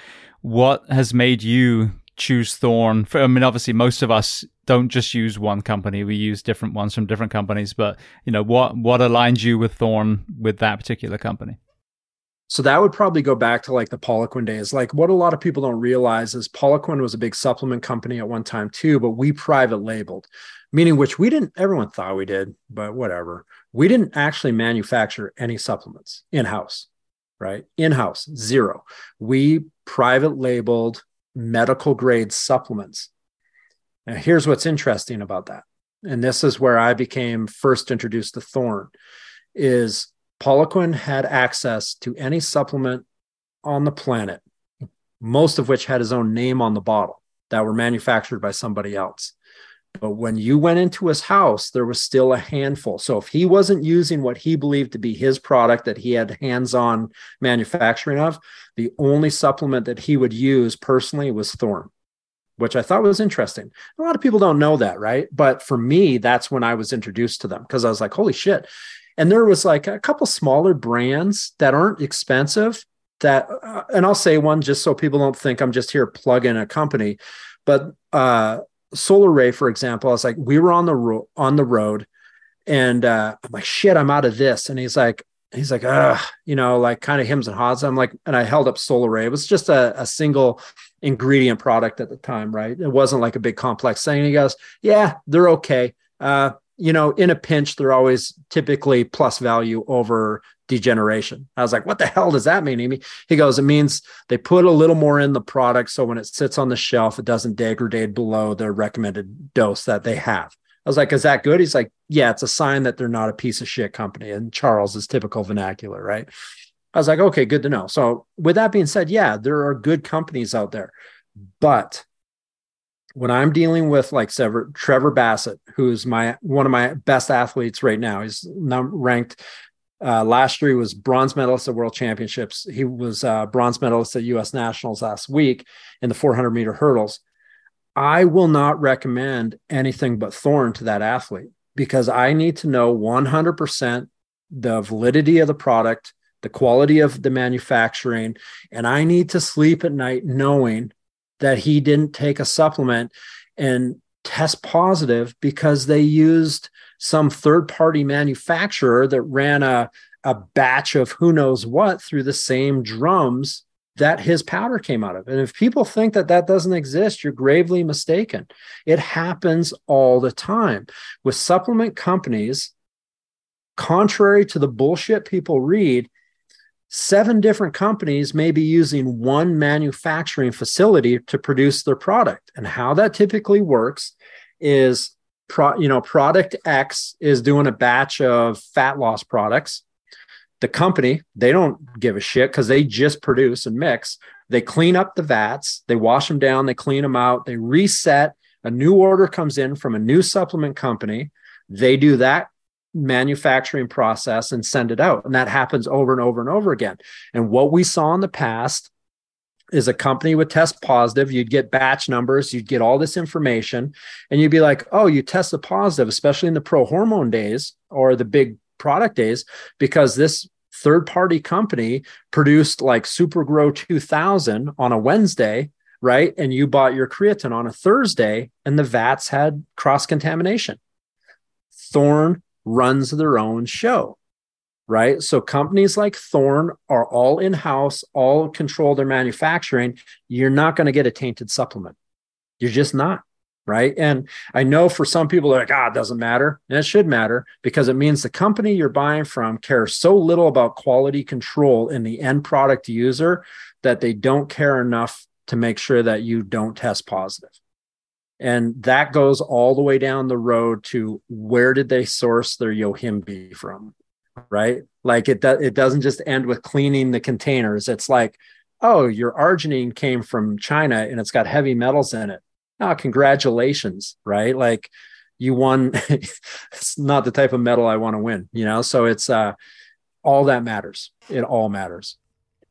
What has made you choose Thorne? For, I mean, obviously, most of us don't just use one company; we use different ones from different companies. But you know, what what aligns you with Thorne with that particular company? So that would probably go back to like the Poliquin days. Like what a lot of people don't realize is Poliquin was a big supplement company at one time too, but we private labeled, meaning which we didn't, everyone thought we did, but whatever. We didn't actually manufacture any supplements in house, right? In house, zero. We private labeled medical grade supplements. Now, here's what's interesting about that. And this is where I became first introduced to Thorne is Poliquin had access to any supplement on the planet, most of which had his own name on the bottle that were manufactured by somebody else. But when you went into his house, there was still a handful. So if he wasn't using what he believed to be his product that he had hands on manufacturing of, the only supplement that he would use personally was Thorne, which I thought was interesting. A lot of people don't know that, right? But for me, that's when I was introduced to them because I was like, holy shit, And there was like a couple smaller brands that aren't expensive that, uh, and I'll say one just so people don't think I'm just here plugging a company, but uh, Solaray, for example, I was like, we were on the on the road, and uh, I'm like, shit, I'm out of this, and he's like, he's like, ah, you know, like kind of hims and haws. I'm like, and I held up Solaray. It was just a, a single ingredient product at the time, right? It wasn't like a big complex thing. And he goes, yeah, they're okay. Uh, you know, in a pinch, they're always typically plus value over degeneration. I was like, what the hell does that mean, Amy? He goes, it means they put a little more in the product. So when it sits on the shelf, it doesn't degrade below the recommended dose that they have. I was like, is that good? He's like, yeah, it's a sign that they're not a piece of shit company. And Charles is typical vernacular, right? I was like, okay, good to know. So with that being said, yeah, there are good companies out there. But when I'm dealing with like Trevor, Trevor Bassett, who's my one of my best athletes right now, he's ranked uh, last year he was bronze medalist at World Championships. He was uh, bronze medalist at U.S. Nationals last week in the 400 meter hurdles. I will not recommend anything but Thorne to that athlete because I need to know 100% the validity of the product, the quality of the manufacturing, and I need to sleep at night knowing that he didn't take a supplement and test positive because they used some third party manufacturer that ran a, a batch of who knows what through the same drums that his powder came out of. And if people think that that doesn't exist, you're gravely mistaken. It happens all the time with supplement companies. Contrary to the bullshit people read, seven different companies may be using one manufacturing facility to produce their product. And how that typically works is pro, you know, product X is doing a batch of fat loss products. The company, they don't give a shit because they just produce and mix. They clean up the vats, they wash them down, they clean them out, they reset. A new order comes in from a new supplement company. They do that manufacturing process and send it out. And that happens over and over and over again. And what we saw in the past is a company would test positive, you'd get batch numbers, you'd get all this information, and you'd be like, oh, you test the positive, especially in the pro hormone days or the big product days, because this third party company produced like Super Grow 2000 on a Wednesday, right? And you bought your creatine on a Thursday, and the vats had cross contamination. Thorne runs their own show right? So companies like Thorne are all in house, all control their manufacturing. You're not going to get a tainted supplement. You're just not. Right. And I know for some people, they're like, ah, it doesn't matter. And it should matter because it means the company you're buying from cares so little about quality control in the end product user that they don't care enough to make sure that you don't test positive. And that goes all the way down the road to where did they source their Yohimbe from? right? Like it do, it doesn't just end with cleaning the containers. It's like, oh, your arginine came from China and it's got heavy metals in it. Oh, congratulations, right? Like you won. it's not the type of medal I want to win, you know. So it's uh, all that matters. It all matters.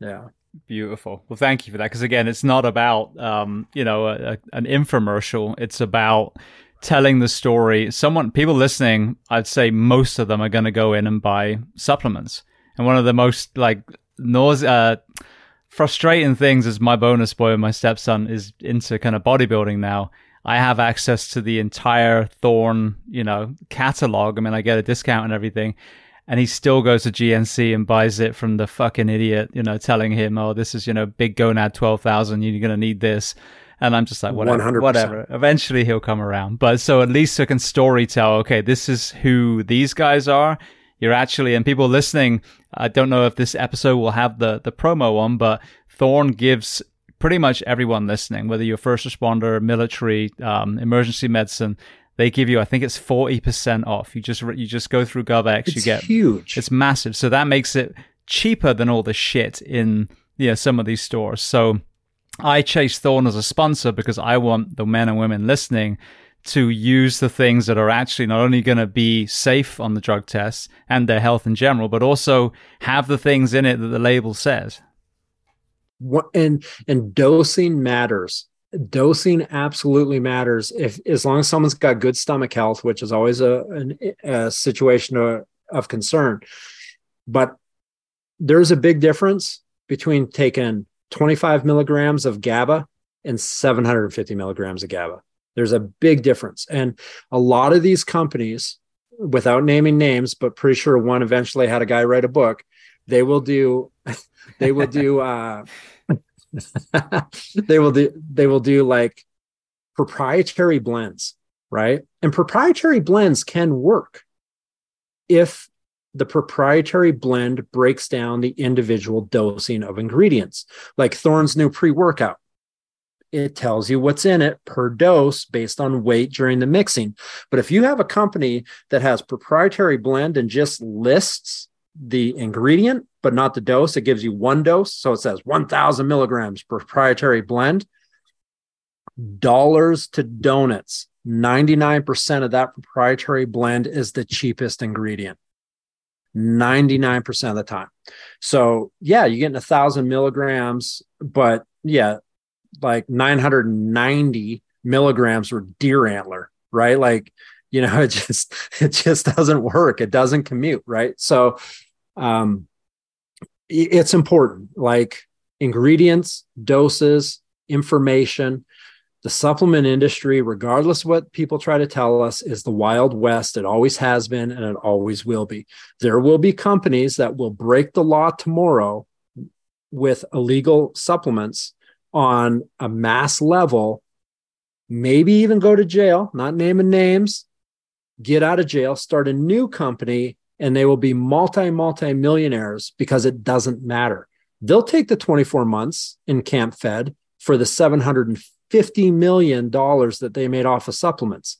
Yeah. Beautiful. Well, thank you for that. Because again, it's not about um, you know a, a, an infomercial. It's about telling the story, someone, people listening, I'd say most of them are going to go in and buy supplements. And one of the most like nausea, uh, frustrating things is my bonus boy, my stepson, is into kind of bodybuilding now. I have access to the entire Thorne, you know, catalog. I mean, I get a discount and everything. And he still goes to GNC and buys it from the fucking idiot, you know, telling him, oh, this is, you know, big gonad 12,000. You're going to need this. And I'm just like, whatever, 100%. whatever. Eventually he'll come around. But so at least I can story tell, okay, this is who these guys are. You're actually, and people listening, I don't know if this episode will have the, the promo on, but Thorne gives pretty much everyone listening, whether you're first responder, military, um, emergency medicine, they give you, I think it's 40% off. You just, you just go through GovX, it's you get huge. It's massive. So that makes it cheaper than all the shit in, you know, some of these stores. So, I chase Thorne as a sponsor because I want the men and women listening to use the things that are actually not only going to be safe on the drug tests and their health in general, but also have the things in it that the label says. What, and and dosing matters. Dosing absolutely matters. If as long as someone's got good stomach health, which is always a, a situation to, of concern. But there's a big difference between taking 25 milligrams of GABA and 750 milligrams of GABA. There's a big difference. And a lot of these companies, without naming names, but pretty sure one eventually had a guy write a book, they will do, they will do, uh, they will do, they will do like proprietary blends, right? And proprietary blends can work if the proprietary blend breaks down the individual dosing of ingredients, like Thorne's new pre workout. It tells you what's in it per dose based on weight during the mixing. But if you have a company that has proprietary blend and just lists the ingredient, but not the dose, it gives you one dose. So it says 1000 milligrams proprietary blend, dollars to donuts. 99% of that proprietary blend is the cheapest ingredient. 99% of the time. So yeah, you're getting a thousand milligrams, but yeah, like 990 milligrams were deer antler, right? Like, you know, it just it just doesn't work. It doesn't commute, right? So um it's important. Like ingredients, doses, information, the supplement industry, regardless what people try to tell us, is the Wild West. It always has been and it always will be. There will be companies that will break the law tomorrow with illegal supplements on a mass level, maybe even go to jail, not naming names, get out of jail, start a new company, and they will be multi, multi millionaires because it doesn't matter. They'll take the 24 months in Camp Fed for the 750 $50 million that they made off of supplements.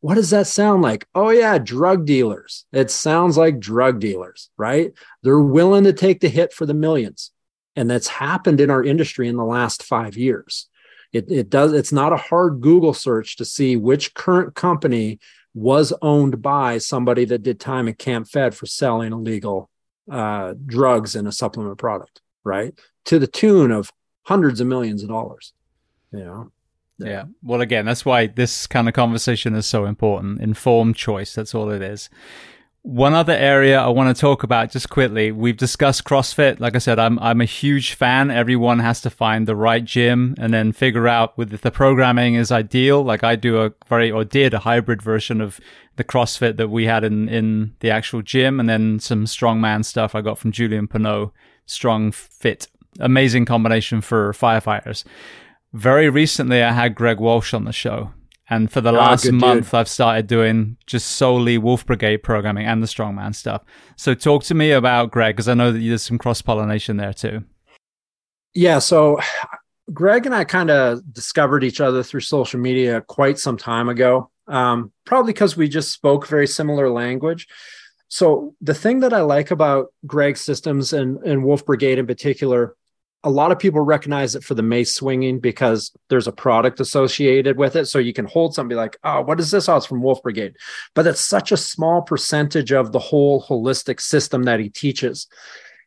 What does that sound like? Oh, yeah, drug dealers. It sounds like drug dealers, right? They're willing to take the hit for the millions. And that's happened in our industry in the last five years. It, it does, it's not a hard Google search to see which current company was owned by somebody that did time at Camp Fed for selling illegal uh, drugs in a supplement product, right? To the tune of hundreds of millions of dollars you know yeah. Well, again, that's why this kind of conversation is so important. Informed choice. That's all it is. One other area I want to talk about just quickly. We've discussed CrossFit. Like I said, I'm I'm a huge fan. Everyone has to find the right gym and then figure out whether the programming is ideal. Like I do a very or did a hybrid version of the CrossFit that we had in in the actual gym, and then some strongman stuff I got from Julien Pineau. Strong Fit, amazing combination for firefighters. Very recently, I had Greg Walsh on the show. And for the oh, last month, dude. I've started doing just solely Wolf Brigade programming and the strongman stuff. So, talk to me about Greg, because I know that there's some cross pollination there too. Yeah. So, Greg and I kind of discovered each other through social media quite some time ago, um, probably because we just spoke very similar language. So, the thing that I like about Greg's systems and, and Wolf Brigade in particular a lot of people recognize it for the mace swinging because there's a product associated with it. So you can hold something like, oh, what is this? Oh, it's from Wolf Brigade. But it's such a small percentage of the whole holistic system that he teaches.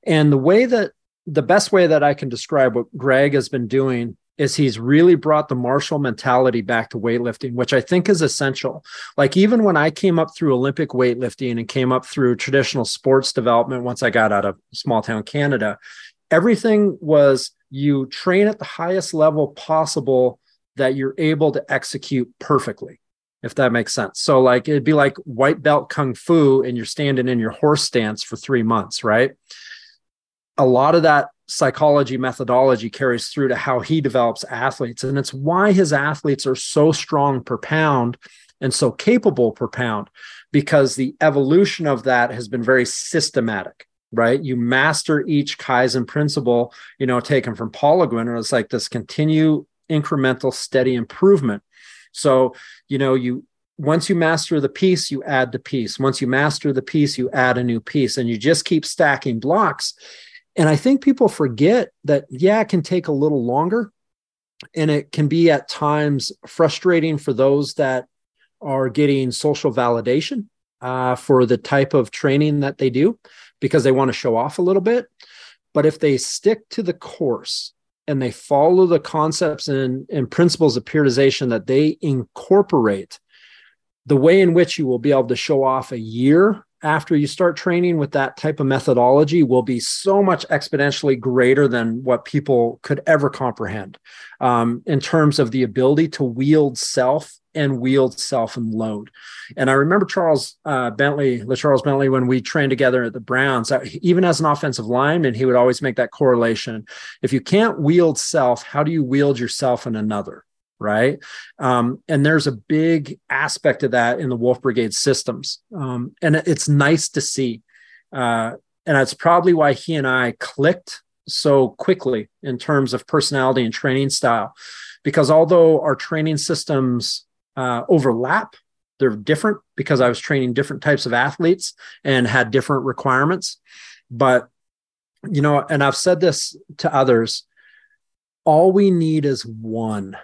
And the way that the best way that I can describe what Greg has been doing is he's really brought the martial mentality back to weightlifting, which I think is essential. Like even when I came up through Olympic weightlifting and came up through traditional sports development once I got out of small town Canada, everything was you train at the highest level possible that you're able to execute perfectly if that makes sense. So like it'd be like white belt kung fu and you're standing in your horse stance for 3 months right? A lot of that psychology methodology carries through to how he develops athletes and it's why his athletes are so strong per pound and so capable per pound because the evolution of that has been very systematic right? You master each Kaizen principle, you know, taken from Le Guen, it's like this continue incremental, steady improvement. So, you know, you once you master the piece, you add the piece. Once you master the piece, you add a new piece, and you just keep stacking blocks. And I think people forget that, yeah, it can take a little longer. And it can be at times frustrating for those that are getting social validation uh, for the type of training that they do because they want to show off a little bit. But if they stick to the course and they follow the concepts and, and principles of periodization that they incorporate, the way in which you will be able to show off a year after you start training with that type of methodology will be so much exponentially greater than what people could ever comprehend um, in terms of the ability to wield self and wield self and load. And I remember Charles uh, Bentley, Charles Bentley, when we trained together at the Browns, uh, even as an offensive lineman, he would always make that correlation. If you can't wield self, how do you wield yourself in another? Right. Um, and there's a big aspect of that in the Wolf Brigade systems. Um, and it's nice to see. Uh, and that's probably why he and I clicked so quickly in terms of personality and training style. Because although our training systems uh, overlap. They're different because I was training different types of athletes and had different requirements. But, you know, and I've said this to others all we need is one.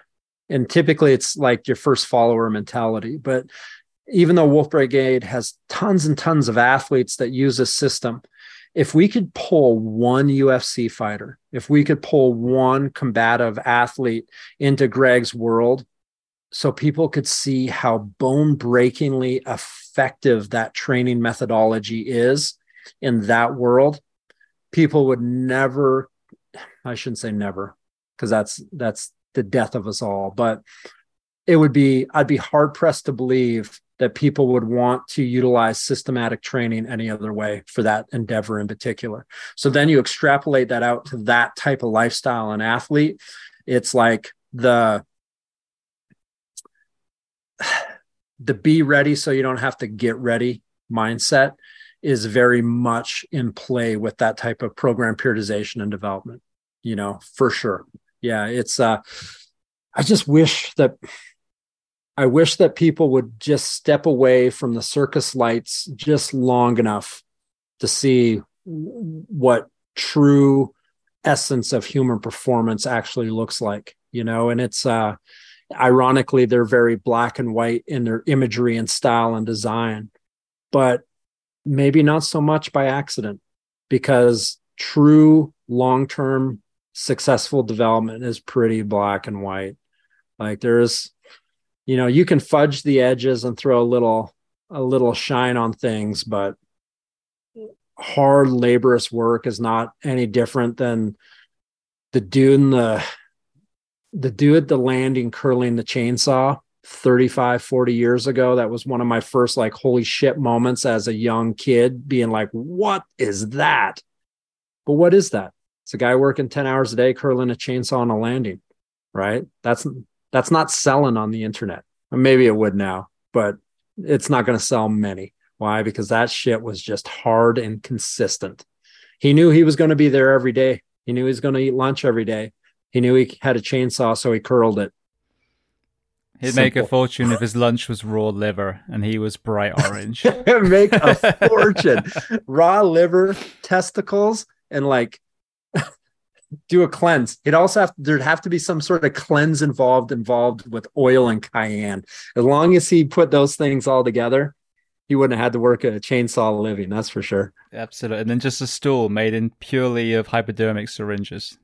And typically it's like your first follower mentality. But even though Wolf Brigade has tons and tons of athletes that use this system, if we could pull one UFC fighter, if we could pull one combative athlete into Greg's world, so people could see how bone breakingly effective that training methodology is in that world people would never i shouldn't say never because that's that's the death of us all but it would be i'd be hard pressed to believe that people would want to utilize systematic training any other way for that endeavor in particular. So then you extrapolate that out to that type of lifestyle and athlete it's like the the be ready so you don't have to get ready mindset is very much in play with that type of program periodization and development you know for sure. Yeah it's uh i just wish that i wish that people would just step away from the circus lights just long enough to see what true essence of human performance actually looks like you know and it's uh ironically they're very black and white in their imagery and style and design but maybe not so much by accident because true long-term successful development is pretty black and white. Like there's you know you can fudge the edges and throw a little a little shine on things but hard laborious work is not any different than the dude in the the dude the landing curling the chainsaw 35 40 years ago that was one of my first like holy shit moments as a young kid being like what is that? But what is that? It's a guy working 10 hours a day curling a chainsaw on a landing right? That's that's not selling on the internet. Maybe it would now but it's not going to sell many. Why? Because that shit was just hard and consistent. He knew he was going to be there every day. He knew he was going to eat lunch every day he knew he had a chainsaw, so he curled it. He'd Simple. make a fortune if his lunch was raw liver and he was bright orange. make a fortune. raw liver, testicles, and like do a cleanse. It also have there'd have to be some sort of cleanse involved involved with oil and cayenne. As long as he put those things all together, he wouldn't have had to work a chainsaw living, that's for sure. Absolutely. And then just a stool made in purely of hypodermic syringes.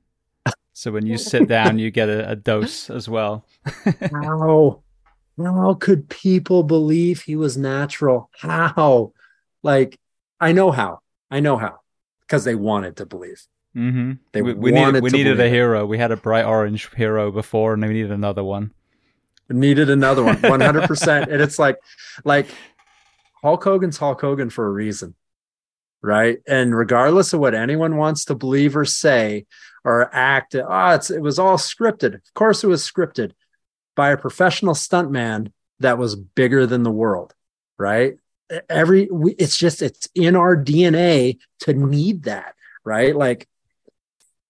So when you sit down, you get a, a dose as well. how? How could people believe he was natural? How? Like, I know how. I know how. Because they wanted to believe. Mm-hmm. They we, we needed, we needed a hero. We had a bright orange hero before, and we needed another one. Needed another one, one hundred percent. And it's like, like Hulk Hogan's Hulk Hogan for a reason, right? And regardless of what anyone wants to believe or say, or act. Oh, it's, it was all scripted. Of course, it was scripted by a professional stuntman that was bigger than the world, right? Every we, it's just it's in our DNA to need that, right? Like,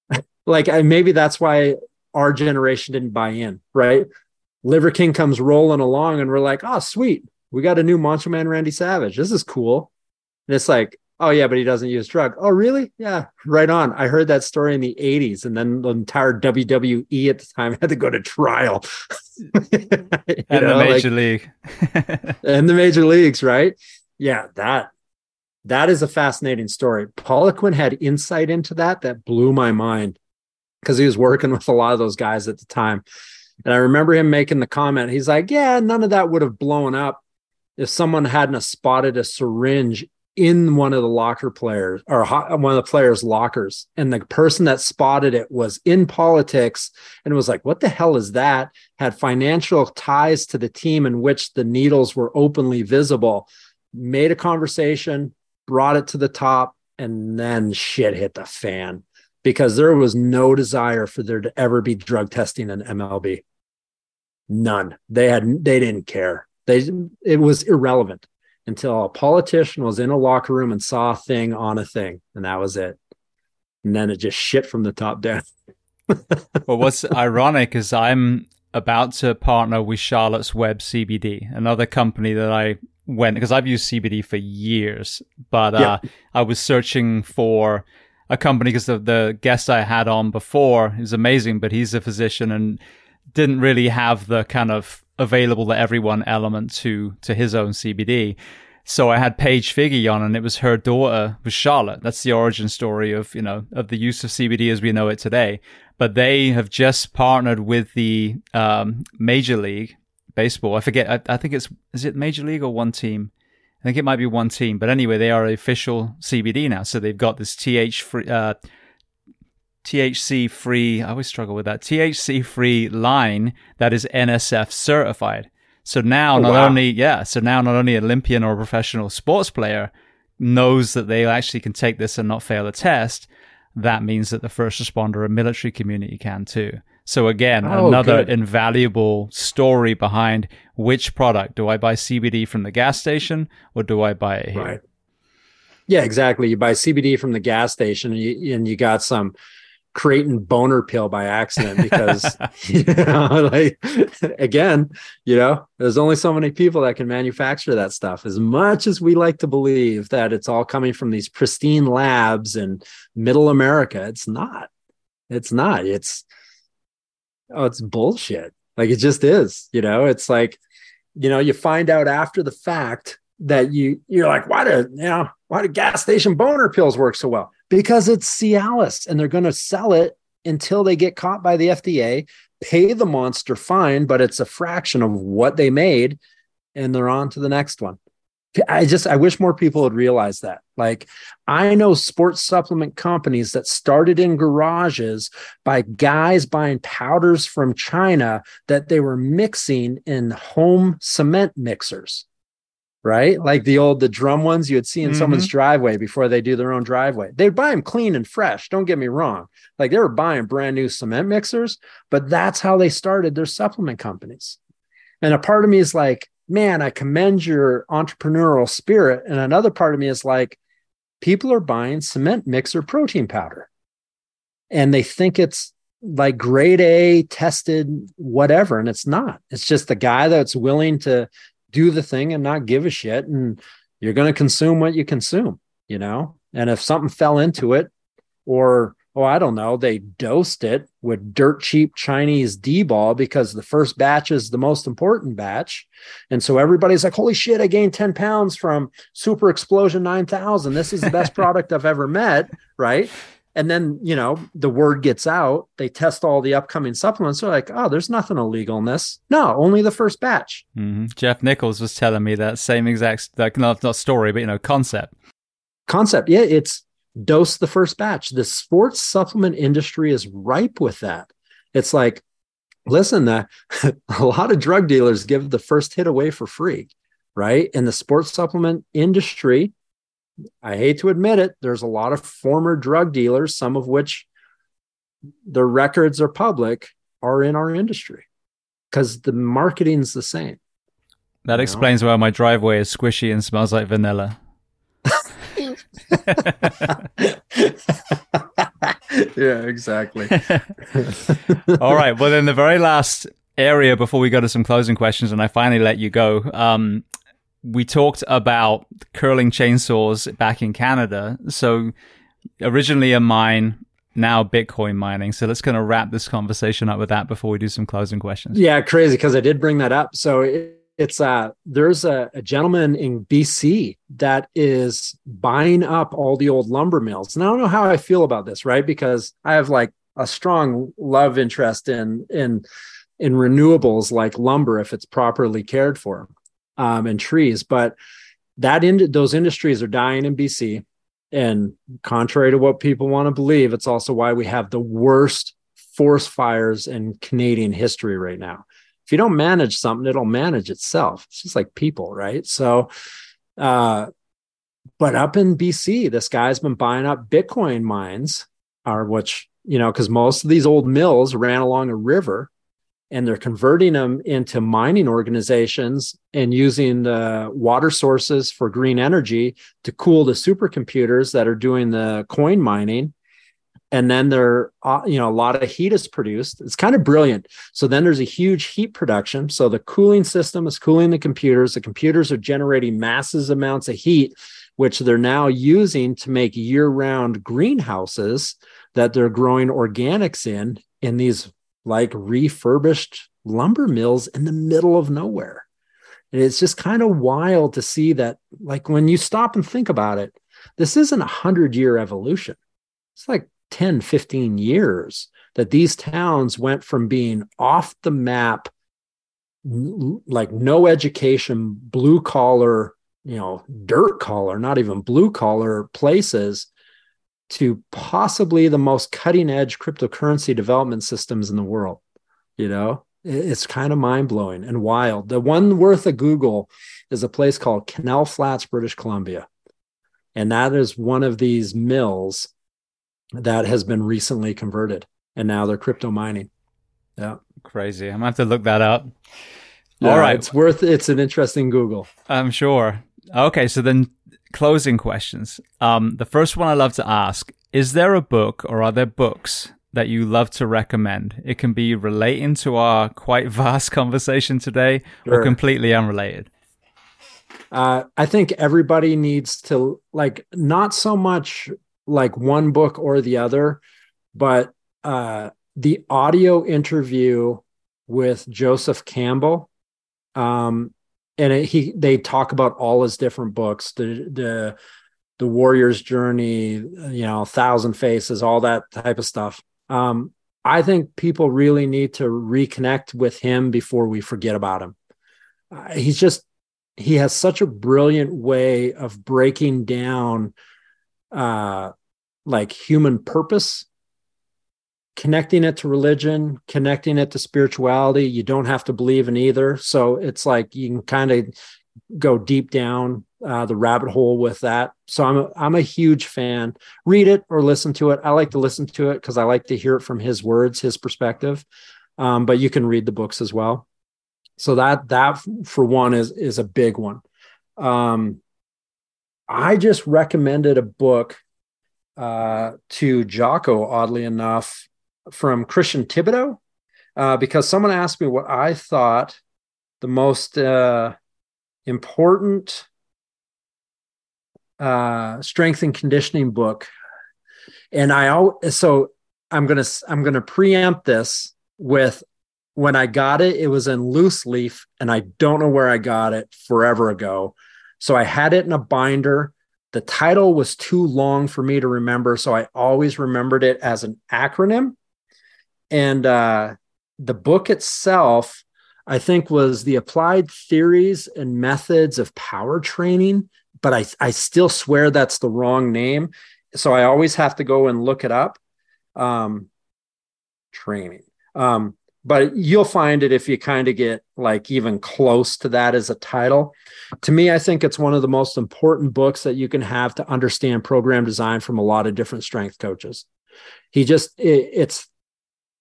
like I, maybe that's why our generation didn't buy in, right? Liver King comes rolling along, and we're like, oh, sweet, we got a new Macho Man Randy Savage. This is cool. And it's like, Oh yeah, but he doesn't use drug. Oh really? Yeah, right on. I heard that story in the '80s, and then the entire WWE at the time had to go to trial. and know, the major like, league, and the major leagues, right? Yeah, that that is a fascinating story. Poliquin had insight into that that blew my mind because he was working with a lot of those guys at the time. And I remember him making the comment. He's like, "Yeah, none of that would have blown up if someone hadn't spotted a syringe in one of the locker players or one of the players' lockers. And the person that spotted it was in politics and was like, What the hell is that? Had financial ties to the team in which the needles were openly visible, made a conversation, brought it to the top, and then shit hit the fan because there was no desire for there to ever be drug testing in MLB. None. They had they didn't care. They it was irrelevant until a politician was in a locker room and saw a thing on a thing, and that was it. And then it just shit from the top down. well, what's ironic is I'm about to partner with Charlotte's Web CBD, another company that I went because I've used CBD for years, but uh, I was searching for a company because the, the guest I had on before is amazing, but he's a physician and didn't really have the kind of available to everyone element to to his own CBD. So I had Paige Figi on, and it was her daughter was Charlotte. That's the origin story of you know of the use of CBD as we know it today. But they have just partnered with the um, Major League Baseball. I forget. I, I, think it's is it Major League or one team. I think it might be one team. But anyway, they are official CBD now. So they've got this TH free. Uh, THC free, I always struggle with that, THC free line that is NSF certified. So now oh, not wow. only, yeah, so now not only Olympian or a professional sports player knows that they actually can take this and not fail a test, that means that the first responder and military community can too. So again, oh, another good. invaluable story behind which product do I buy CBD from the gas station or do I buy it here? Right. Yeah, exactly. You buy CBD from the gas station and you, and you got some creating boner pill by accident because you know like again you know there's only so many people that can manufacture that stuff. As much as we like to believe that it's all coming from these pristine labs in middle america it's not. It's not. It's oh it's bullshit. Like it just is you know? It's like you know you find out after the fact that you you're like why do you know why do gas station boner pills work so well because it's Cialis and they're going to sell it until they get caught by the FDA, pay the monster fine, but it's a fraction of what they made, and they're on to the next one. I just I wish more people would realize that. Like I know sports supplement companies that started in garages by guys buying powders from China that they were mixing in home cement mixers right? Like the old the drum ones you would see in mm-hmm. someone's driveway before they do their own driveway. They'd buy them clean and fresh. Don't get me wrong. Like they were buying brand new cement mixers, but that's how they started their supplement companies. And a part of me is like, man, I commend your entrepreneurial spirit. And another part of me is like, people are buying cement mixer protein powder and they think it's like grade A tested, whatever. And it's not. It's just the guy that's willing to do the thing and not give a shit and you're going to consume what you consume you know? And if something fell into it or oh i don't know they dosed it with dirt cheap chinese d-ball because the first batch is the most important batch and so everybody's like holy shit i gained 10 pounds from super explosion 9000 this is the best product i've ever met right and then, you know, the word gets out. They test all the upcoming supplements. They're like, oh, there's nothing illegal in this. No, only the first batch. Mm-hmm. Jeff Nichols was telling me that same exact, like, not, not story, but, you know, concept. Concept. Yeah. It's dose the first batch. The sports supplement industry is ripe with that. It's like, listen, uh, a lot of drug dealers give the first hit away for free, right? In the sports supplement industry, I hate to admit it, there's a lot of former drug dealers, some of which their records are public, are in our industry because the marketing's the same. That explains know? why my driveway is squishy and smells like vanilla. yeah, exactly. All right. Well, then the very last area before we go to some closing questions, and I finally let you go. Um, we talked about curling chainsaws back in Canada. So originally a mine, now Bitcoin mining. So let's kind of wrap this conversation up with that before we do some closing questions. Yeah, crazy because I did bring that up. So it, it's uh there's a, a, gentleman in BC that is buying up all the old lumber mills. And I don't know how I feel about this, right? Because I have like a strong love interest in in in renewables like lumber if it's properly cared for um, and trees. But that in, those industries are dying in BC. And contrary to what people want to believe, it's also why we have the worst forest fires in Canadian history right now. If you don't manage something, it'll manage itself. It's just like people, right? So, uh, but up in BC, this guy's been buying up Bitcoin mines, are which you know, because most of these old mills ran along a river and they're converting them into mining organizations and using the water sources for green energy to cool the supercomputers that are doing the coin mining. And then there uh, you know a lot of heat is produced. It's kind of brilliant. So then there's a huge heat production. So the cooling system is cooling the computers. The computers are generating massive amounts of heat which they're now using to make year-round greenhouses that they're growing organics in in these like refurbished lumber mills in the middle of nowhere. And it's just kind of wild to see that, like, when you stop and think about it, this isn't a hundred year evolution. It's like 10, 15 years that these towns went from being off the map, like no education, blue collar, you know, dirt collar, not even blue collar places to possibly the most cutting edge cryptocurrency development systems in the world. You know, it's kind of mind blowing and wild. The one worth a Google is a place called Canal Flats, British Columbia. And that is one of these mills that has been recently converted. And now they're crypto mining. Yeah. Crazy. I'm going to have to look that up. Yeah, All right. It's worth it's an interesting Google. I'm sure. Okay. So then closing questions. Um, the first one I love to ask is there a book or are there books that you love to recommend? It can be relating to our quite vast conversation today sure. or completely unrelated. Uh, I think everybody needs to like not so much like one book or the other, but uh, the audio interview with Joseph Campbell um, and it, he they talk about all his different books the the the warrior's journey you know thousand faces all that type of stuff. Um i think people really need to reconnect with him before we forget about him. Uh, he's just he has such a brilliant way of breaking down uh like human purpose connecting it to religion, connecting it to spirituality. You don't have to believe in either. So it's like you can kind of go deep down uh, the rabbit hole with that. So I'm a, I'm a huge fan. Read it or listen to it. I like to listen to it because I like to hear it from his words, his perspective. Um, but you can read the books as well. So that that for one is is a big one. Um, I just recommended a book uh, to Jocko, oddly enough, from Christian Thibaudeau uh, because someone asked me what I thought the most uh, important uh, strength and conditioning book, and I so I'm gonna I'm gonna preempt this with when I got it, it was in loose leaf, and I don't know where I got it forever ago. So I had it in a binder. The title was too long for me to remember, so I always remembered it as an acronym and uh, the book itself i think was the applied theories and methods of power training but i, I still swear that's the wrong name so i always have to go and look it up um, training um, but you'll find it if you kind of get like even close to that as a title. To me, I think it's one of the most important books that you can have to understand program design from a lot of different strength coaches. He just, it, it's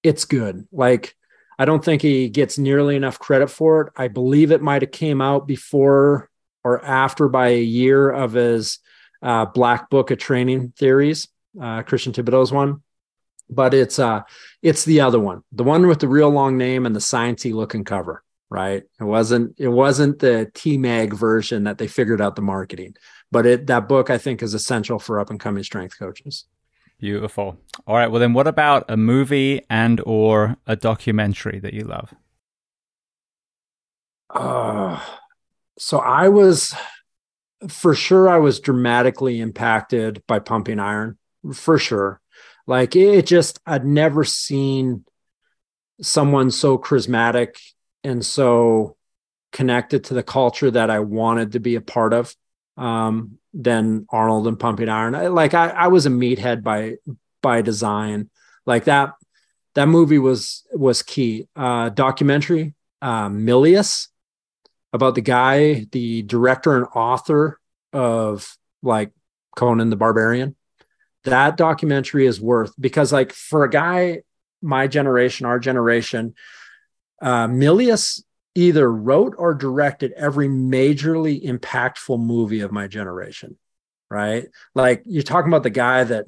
it's good. Like I don't think he gets nearly enough credit for it. I believe it might have came out before or after by a year of his uh, Black Book of Training Theories, uh, Christian Thibaudeau's one. But it's uh, it's the other one, the one with the real long name and the sciencey looking cover. Right? It wasn't it wasn't the TMAG version that they figured out the marketing, but it that book I think is essential for up and coming strength coaches. Beautiful. All right. Well, then, what about a movie and or a documentary that you love? Uh, so I was, for sure, I was dramatically impacted by Pumping Iron, for sure. Like it just, I'd never seen someone so charismatic and so connected to the culture that I wanted to be a part of. Um, than Arnold and Pumping Iron. Like I, I was a meathead by by design. Like that that movie was was key. Uh, documentary uh, Milius about the guy, the director and author of like Conan the Barbarian. That documentary is worth because like for a guy my generation, our generation, uh, Milius either wrote or directed every majorly impactful movie of my generation, right? Like you're talking about the guy that,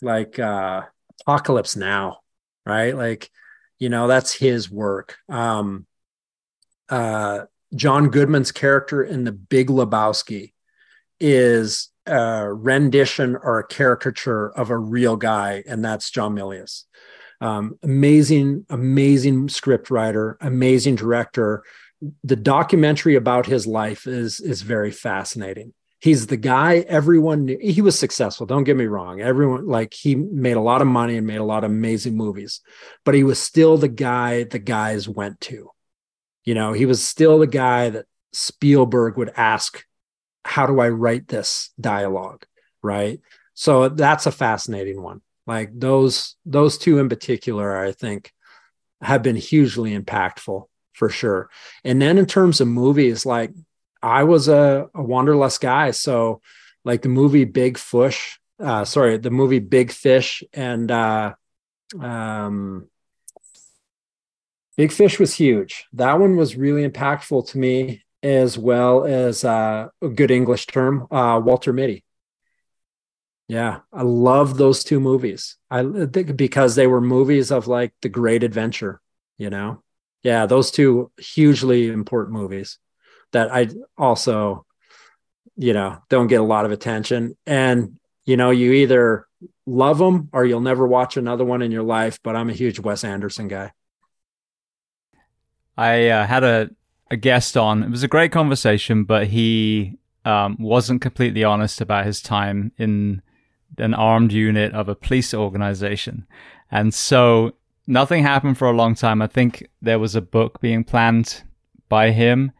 like, uh, Apocalypse Now, right? Like, you know, that's his work. Um, uh, John Goodman's character in The Big Lebowski is a rendition or a caricature of a real guy, and that's John Milius. Um, amazing, amazing script writer, amazing director. The documentary about his life is is very fascinating. He's the guy everyone knew. He was successful. Don't get me wrong. Everyone like he made a lot of money and made a lot of amazing movies, but he was still the guy the guys went to. You know, he was still the guy that Spielberg would ask, "How do I write this dialogue?" Right. So that's a fascinating one. Like those those two in particular, I think, have been hugely impactful for sure. And then in terms of movies, like I was a, a wanderlust guy, so like the movie Big Fish, uh, sorry, the movie Big Fish and uh, um, Big Fish was huge. That one was really impactful to me, as well as uh, a good English term, uh, Walter Mitty. Yeah, I love those two movies. I think because they were movies of like the great adventure, you know? Yeah, those two hugely important movies that I also, you know, don't get a lot of attention. And, you know, you either love them or you'll never watch another one in your life. But I'm a huge Wes Anderson guy. I uh, had a, a guest on. It was a great conversation, but he um, wasn't completely honest about his time in an armed unit of a police organization. And so nothing happened for a long time. I think there was a book being planned by him.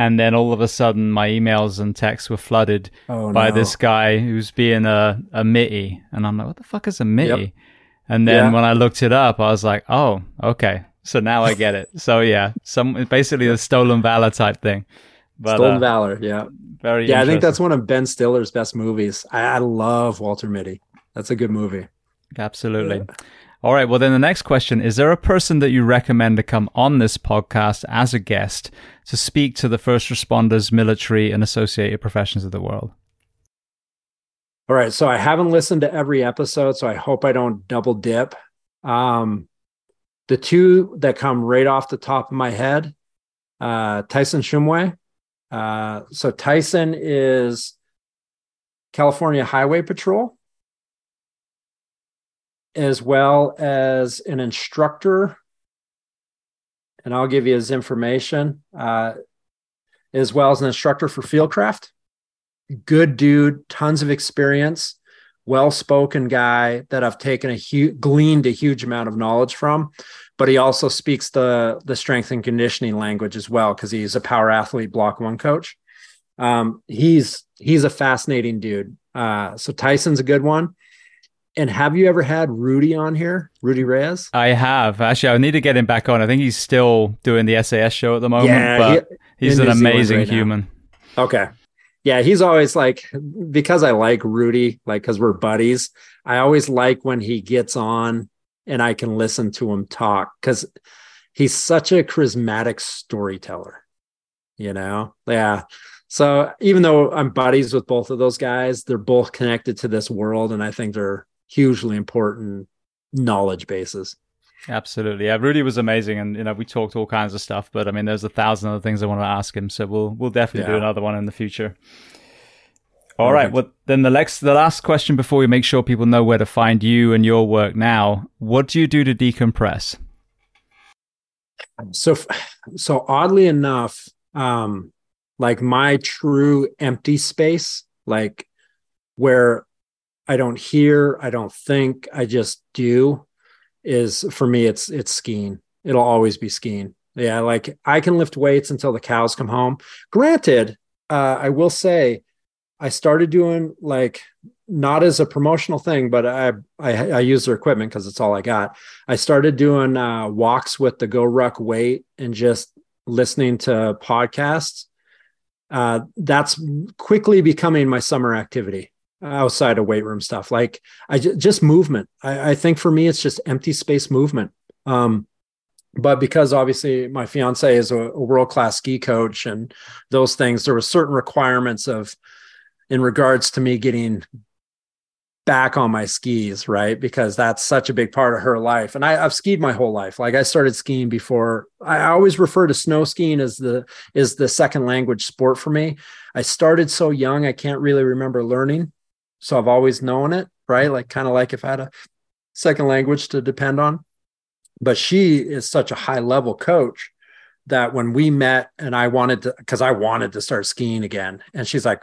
And then all of a sudden, my emails and texts were flooded oh, by no. this guy who's being a, a mitty. And I'm like, what the fuck is a mitty? Yep. And then yeah. when I looked it up, I was like, oh, okay. So now I get it. so yeah, some basically a stolen valor type thing. But, Stolen uh, Valor, yeah, very. Yeah, I think that's one of Ben Stiller's best movies. I, I love Walter Mitty. That's a good movie. Absolutely. Yeah. All right. Well, then the next question is there a person that you recommend to come on this podcast as a guest to speak to the first responders, military, and associated professions of the world? All right. So I haven't listened to every episode, so I hope I don't double dip. Um, the two that come right off the top of my head uh, Tyson Shumway uh, so Tyson is California Highway Patrol, as well as an instructor. And I'll give you his information, uh, as well as an instructor for Fieldcraft. Good dude, tons of experience, well spoken guy that I've taken a huge, gleaned a huge amount of knowledge from but he also speaks the the strength and conditioning language as well because he's a power athlete block one coach. Um, he's he's a fascinating dude. Uh, so tyson's a good one. And have you ever had rudy on here? Rudy reyes? I have. Actually i need to get him back on. I think he's still doing the sas show at the moment yeah, but he, he's an amazing right human. Now. okay yeah he's always like because i like rudy like because we're buddies i always like when he gets on and I can listen to him talk because he's such a charismatic storyteller, you know? Yeah. So even though I'm buddies with both of those guys, they're both connected to this world. And I think they're hugely important knowledge bases. Absolutely. Yeah, Rudy was amazing and you know, we talked all kinds of stuff, but I mean there's a thousand other things I want to ask him. So we'll we'll definitely yeah. do another one in the future. All right. Well, then the next, the last question before we make sure people know where to find you and your work now. What do you do to decompress? So, so oddly enough, um, like my true empty space, like where I don't hear, I don't think, I just do, is for me. It's it's skiing. It'll always be skiing. Yeah, like I can lift weights until the cows come home. Granted, uh, I will say I started doing like not as a promotional thing, but I I, I use their equipment because it's all I got. I started doing uh, walks with the GoRuck weight and just listening to podcasts. Uh, that's quickly becoming my summer activity outside of weight room stuff. Like i just movement. I, I, think for me, it's just empty space movement. Um, but because obviously my fiance is a, a world class ski coach and those things, there were certain requirements of in regards to me getting back on my skis, right? Because that's such a big part of her life. And I, have skied my whole life. Like I started skiing before. I always refer to snow skiing as the is the second language sport for me. I started so young, I can't really remember learning. So I've always known it, right? Like kind of like if I had a second language to depend on. But she is such a high level coach that when we met and I wanted to, because I wanted to start skiing again, and she's like,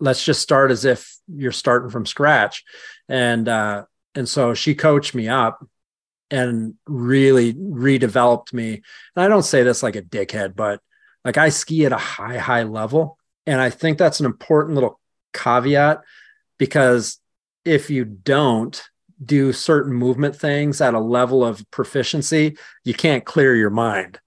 let's just start as if you're starting from scratch. And, uh, and so she coached me up and really redeveloped me. And I don't say this like a dickhead, but like I ski at a high, high level. And I think that's an important little caveat because if you don't do certain movement things at a level of proficiency, you can't clear your mind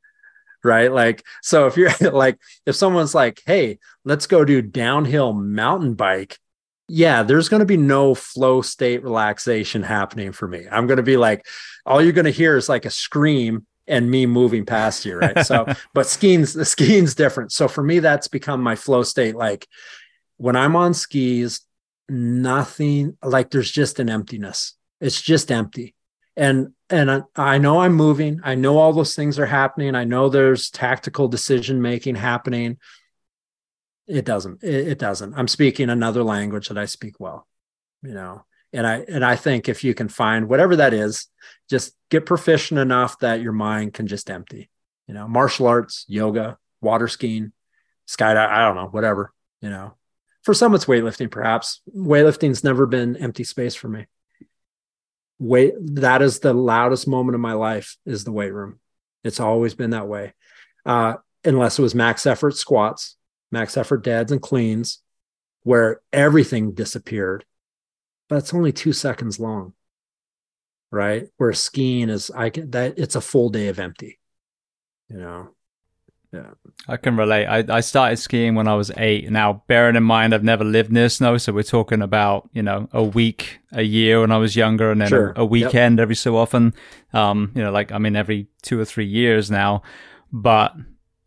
right? Like, so if you're like, if someone's like, hey, let's go do downhill mountain bike, yeah, there's going to be no flow state relaxation happening for me. I'm going to be like, all you're going to hear is like a scream and me moving past you, right? So, but skiing's the skiing's different. So for me, that's become my flow state. Like when I'm on skis, nothing like there's just an emptiness. It's just empty and and I know I'm moving. I know all those things are happening. I know there's tactical decision making happening. It doesn't. It, it, doesn't. I'm speaking another language that I speak well, you know. And I and I think if you can find whatever that is, just get proficient enough that your mind can just empty. You know, martial arts, yoga, water skiing, skydive. I don't know, whatever. You know, for some it's weightlifting. Perhaps. Weightlifting's never been empty space for me. Weight that is the loudest moment of my life is the weight room. It's always been that way. Uh, unless it was max effort squats max effort deads and cleans where everything disappeared but it's only two seconds long right? Where skiing is i get that it's a full day of empty you know yeah. I can relate. I, I started skiing when I was eight. Now, bearing in mind, I've never lived near snow. So we're talking about, you know, a week, a year when I was younger, and then sure. a, a, weekend yep. every so often. Um, you know, like, I mean, every two or three years now. But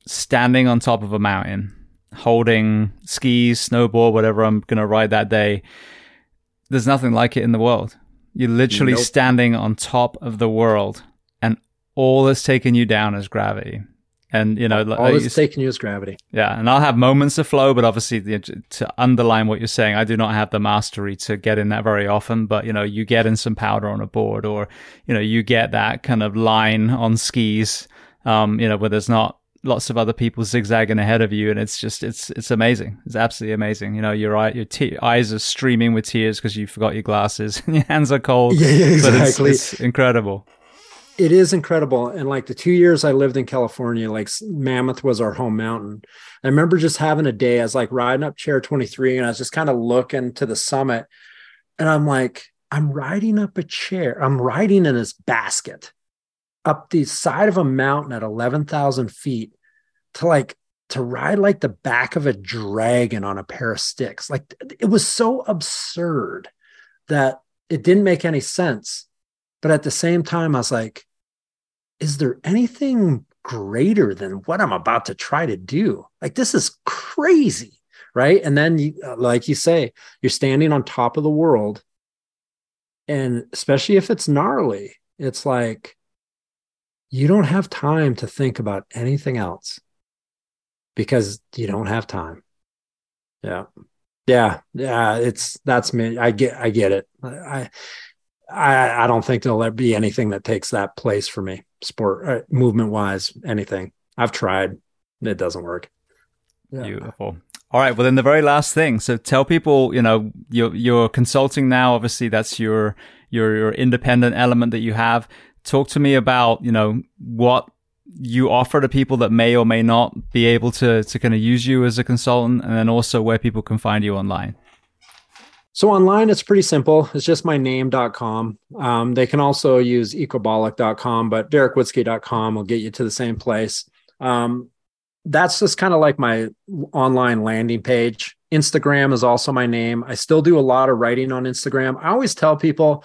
standing on top of a mountain, holding skis, snowboard, whatever I'm going to ride that day, there's nothing like it in the world. You're literally nope. standing on top of the world, and all that's taking you down is gravity. And you know, all it's taking you is gravity. Yeah, and I'll have moments of flow, but obviously to underline what you're saying, I do not have the mastery to get in that very often. But you know, you get in some powder on a board, or you know, you get that kind of line on skis, um, you know, where there's not lots of other people zigzagging ahead of you, and it's just it's it's amazing. It's absolutely amazing. You know, your eye, your te- eyes are streaming with tears because you forgot your glasses, and your hands are cold. Yeah, yeah exactly. It's, it's incredible it is incredible. And like the two years I lived in California, like Mammoth was our home mountain. I remember just having a day, I was like riding up chair 23 and I was just kind of looking to the summit. And I'm like, I'm riding up a chair. I'm riding in this basket up the side of a mountain at 11,000 feet to like, to ride like the back of a dragon on a pair of sticks. Like it was so absurd that it didn't make any sense. But at the same time, I was like, is there anything greater than what I'm about to try to do? Like, this is crazy. Right. And then, you, uh, like you say, you're standing on top of the world. And especially if it's gnarly, it's like you don't have time to think about anything else because you don't have time. Yeah. Yeah. Yeah. It's that's me. I get, I get it. I, I, I don't think there'll be anything that takes that place for me, sport uh, movement wise. Anything I've tried, it doesn't work. Yeah. Beautiful. All right. Well, then the very last thing. So tell people, you know, you're you're consulting now. Obviously, that's your your your independent element that you have. Talk to me about, you know, what you offer to people that may or may not be able to to kind of use you as a consultant, and then also where people can find you online. So online, it's pretty simple. It's just my name.com. Um, they can also use ecobolic.com, but derekwoodske.com will get you to the same place. Um, that's just kind of like my online landing page. Instagram is also my name. I still do a lot of writing on Instagram. I always tell people,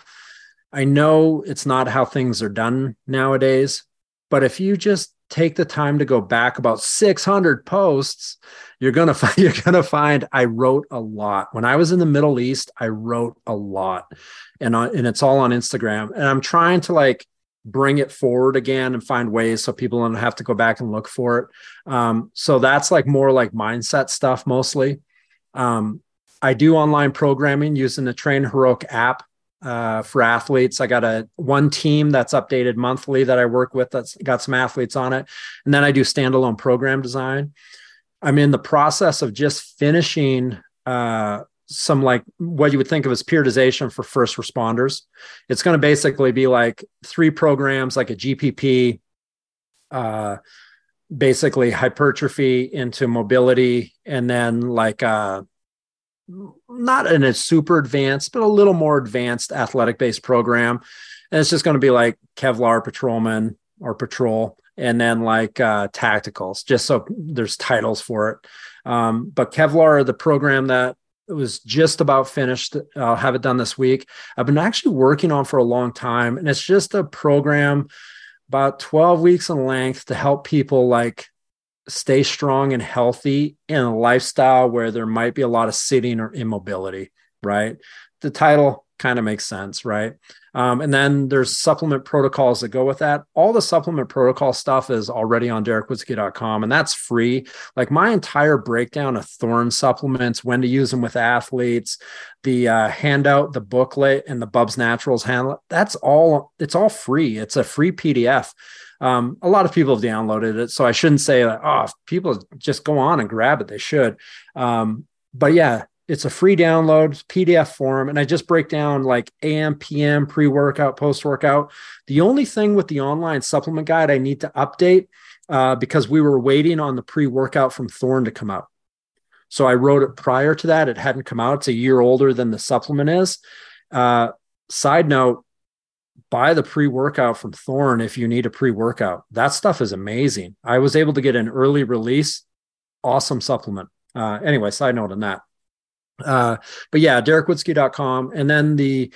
I know it's not how things are done nowadays, but if you just take the time to go back about 600 posts, you're gonna find you're gonna find I wrote a lot. When I was in the Middle East, I wrote a lot, and and it's all on Instagram. And I'm trying to like bring it forward again and find ways so people don't have to go back and look for it. Um, so that's like more like mindset stuff mostly. Um, I do online programming using the Train Heroic app uh, for athletes. I got a one team that's updated monthly that I work with that's got some athletes on it. And then I do standalone program design. I'm in the process of just finishing uh, some like what you would think of as periodization for first responders. It's going to basically be like three programs, like a GPP, uh, basically hypertrophy into mobility, and then like uh, not in a super advanced, but a little more advanced athletic based program. And it's just going to be like Kevlar patrolman or patrol, and then like uh, tacticals, just so there's titles for it. Um, but Kevlar, the program that was just about finished. I'll have it done this week. I've been actually working on for a long time, and it's just a program about 12 weeks in length to help people like stay strong and healthy in a lifestyle where there might be a lot of sitting or immobility, right? The title kind of makes sense, right? Um, and then there's supplement protocols that go with that. All the supplement protocol stuff is already on derekwoodske.com and that's free. Like my entire breakdown of Thorne supplements, when to use them with athletes, the uh, handout, the booklet, and the Bubs Naturals handle, that's all, it's all free. It's a free PDF. Um, a lot of people have downloaded it. So I shouldn't say, that, oh, people just go on and grab it. They should. Um, but yeah, it's a free download pdf form and i just break down like am pm pre-workout post-workout the only thing with the online supplement guide i need to update uh, because we were waiting on the pre-workout from thorne to come out so i wrote it prior to that it hadn't come out it's a year older than the supplement is uh, side note buy the pre-workout from Thorne if you need a pre-workout that stuff is amazing i was able to get an early release awesome supplement uh, anyway side note on that uh, but yeah, derekwoodske.com. And then the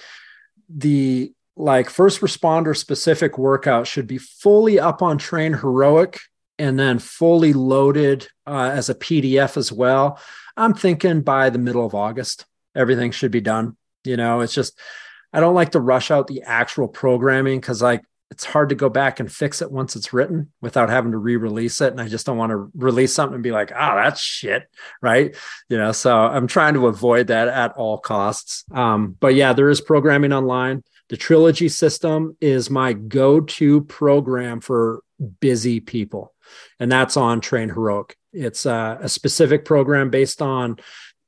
the like first responder specific workout should be fully up on Train Heroic and then fully loaded uh, as a PDF as well. I'm thinking by the middle of August, everything should be done. You know, it's just I don't like to rush out the actual programming because like it's hard to go back and fix it once it's written without having to re-release it and i just don't want to release something and be like oh that's shit right? You know so i'm trying to avoid that at all costs. Um, but yeah there is programming online. The trilogy system is my go-to program for busy people and that's on train heroic. It's uh, a specific program based on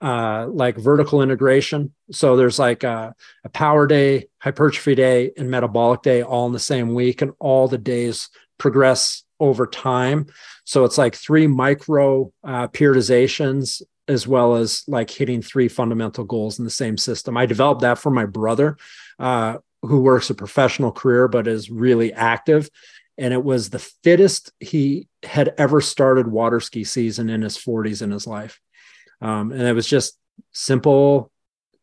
uh, like vertical integration. So there's like a, a, power day, hypertrophy day, and metabolic day all in the same week, and all the days progress over time. So it's like three micro uh, periodizations as well as like hitting three fundamental goals in the same system. I developed that for my brother, uh, who works a professional career but is really active. And it was the fittest he had ever started water ski season in his 40s in his life. Um, and it was just simple,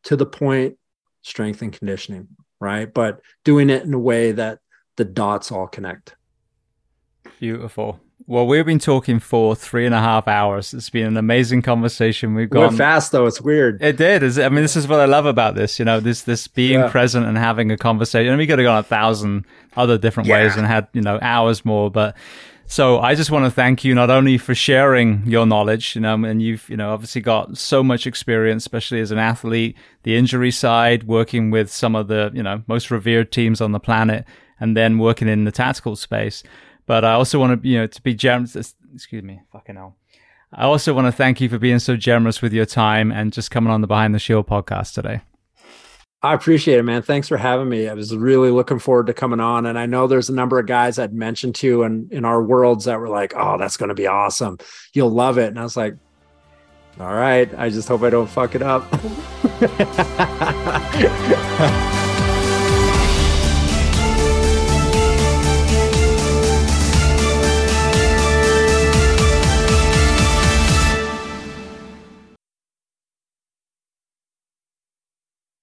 to the point strength and conditioning, right? But doing it in a way that the dots all connect. Beautiful. Well, we've been talking for three and a half hours. It's been an amazing conversation. We've gone Went fast though. It's weird. It did. I mean, this is what I love about this. You know, this this being yeah. present and having a conversation. And we could have gone a thousand other different yeah. ways and had you know hours more, but so I just want to thank you not only for sharing your knowledge, you know, and you've, you know, obviously got so much experience, especially as an athlete, the injury side, working with some of the, you know, most revered teams on the planet, and then working in the tactical space. But I also want to, you know, to be generous. Excuse me, fucking hell. I also want to thank you for being so generous with your time and just coming on the Behind the Shield podcast today. I appreciate it, man. Thanks for having me. I was really looking forward to coming on. And I know there's a number of guys I'd mentioned to in, in our worlds that were like, oh, that's going to be awesome. You'll love it. And I was like, all right. I just hope I don't fuck it up.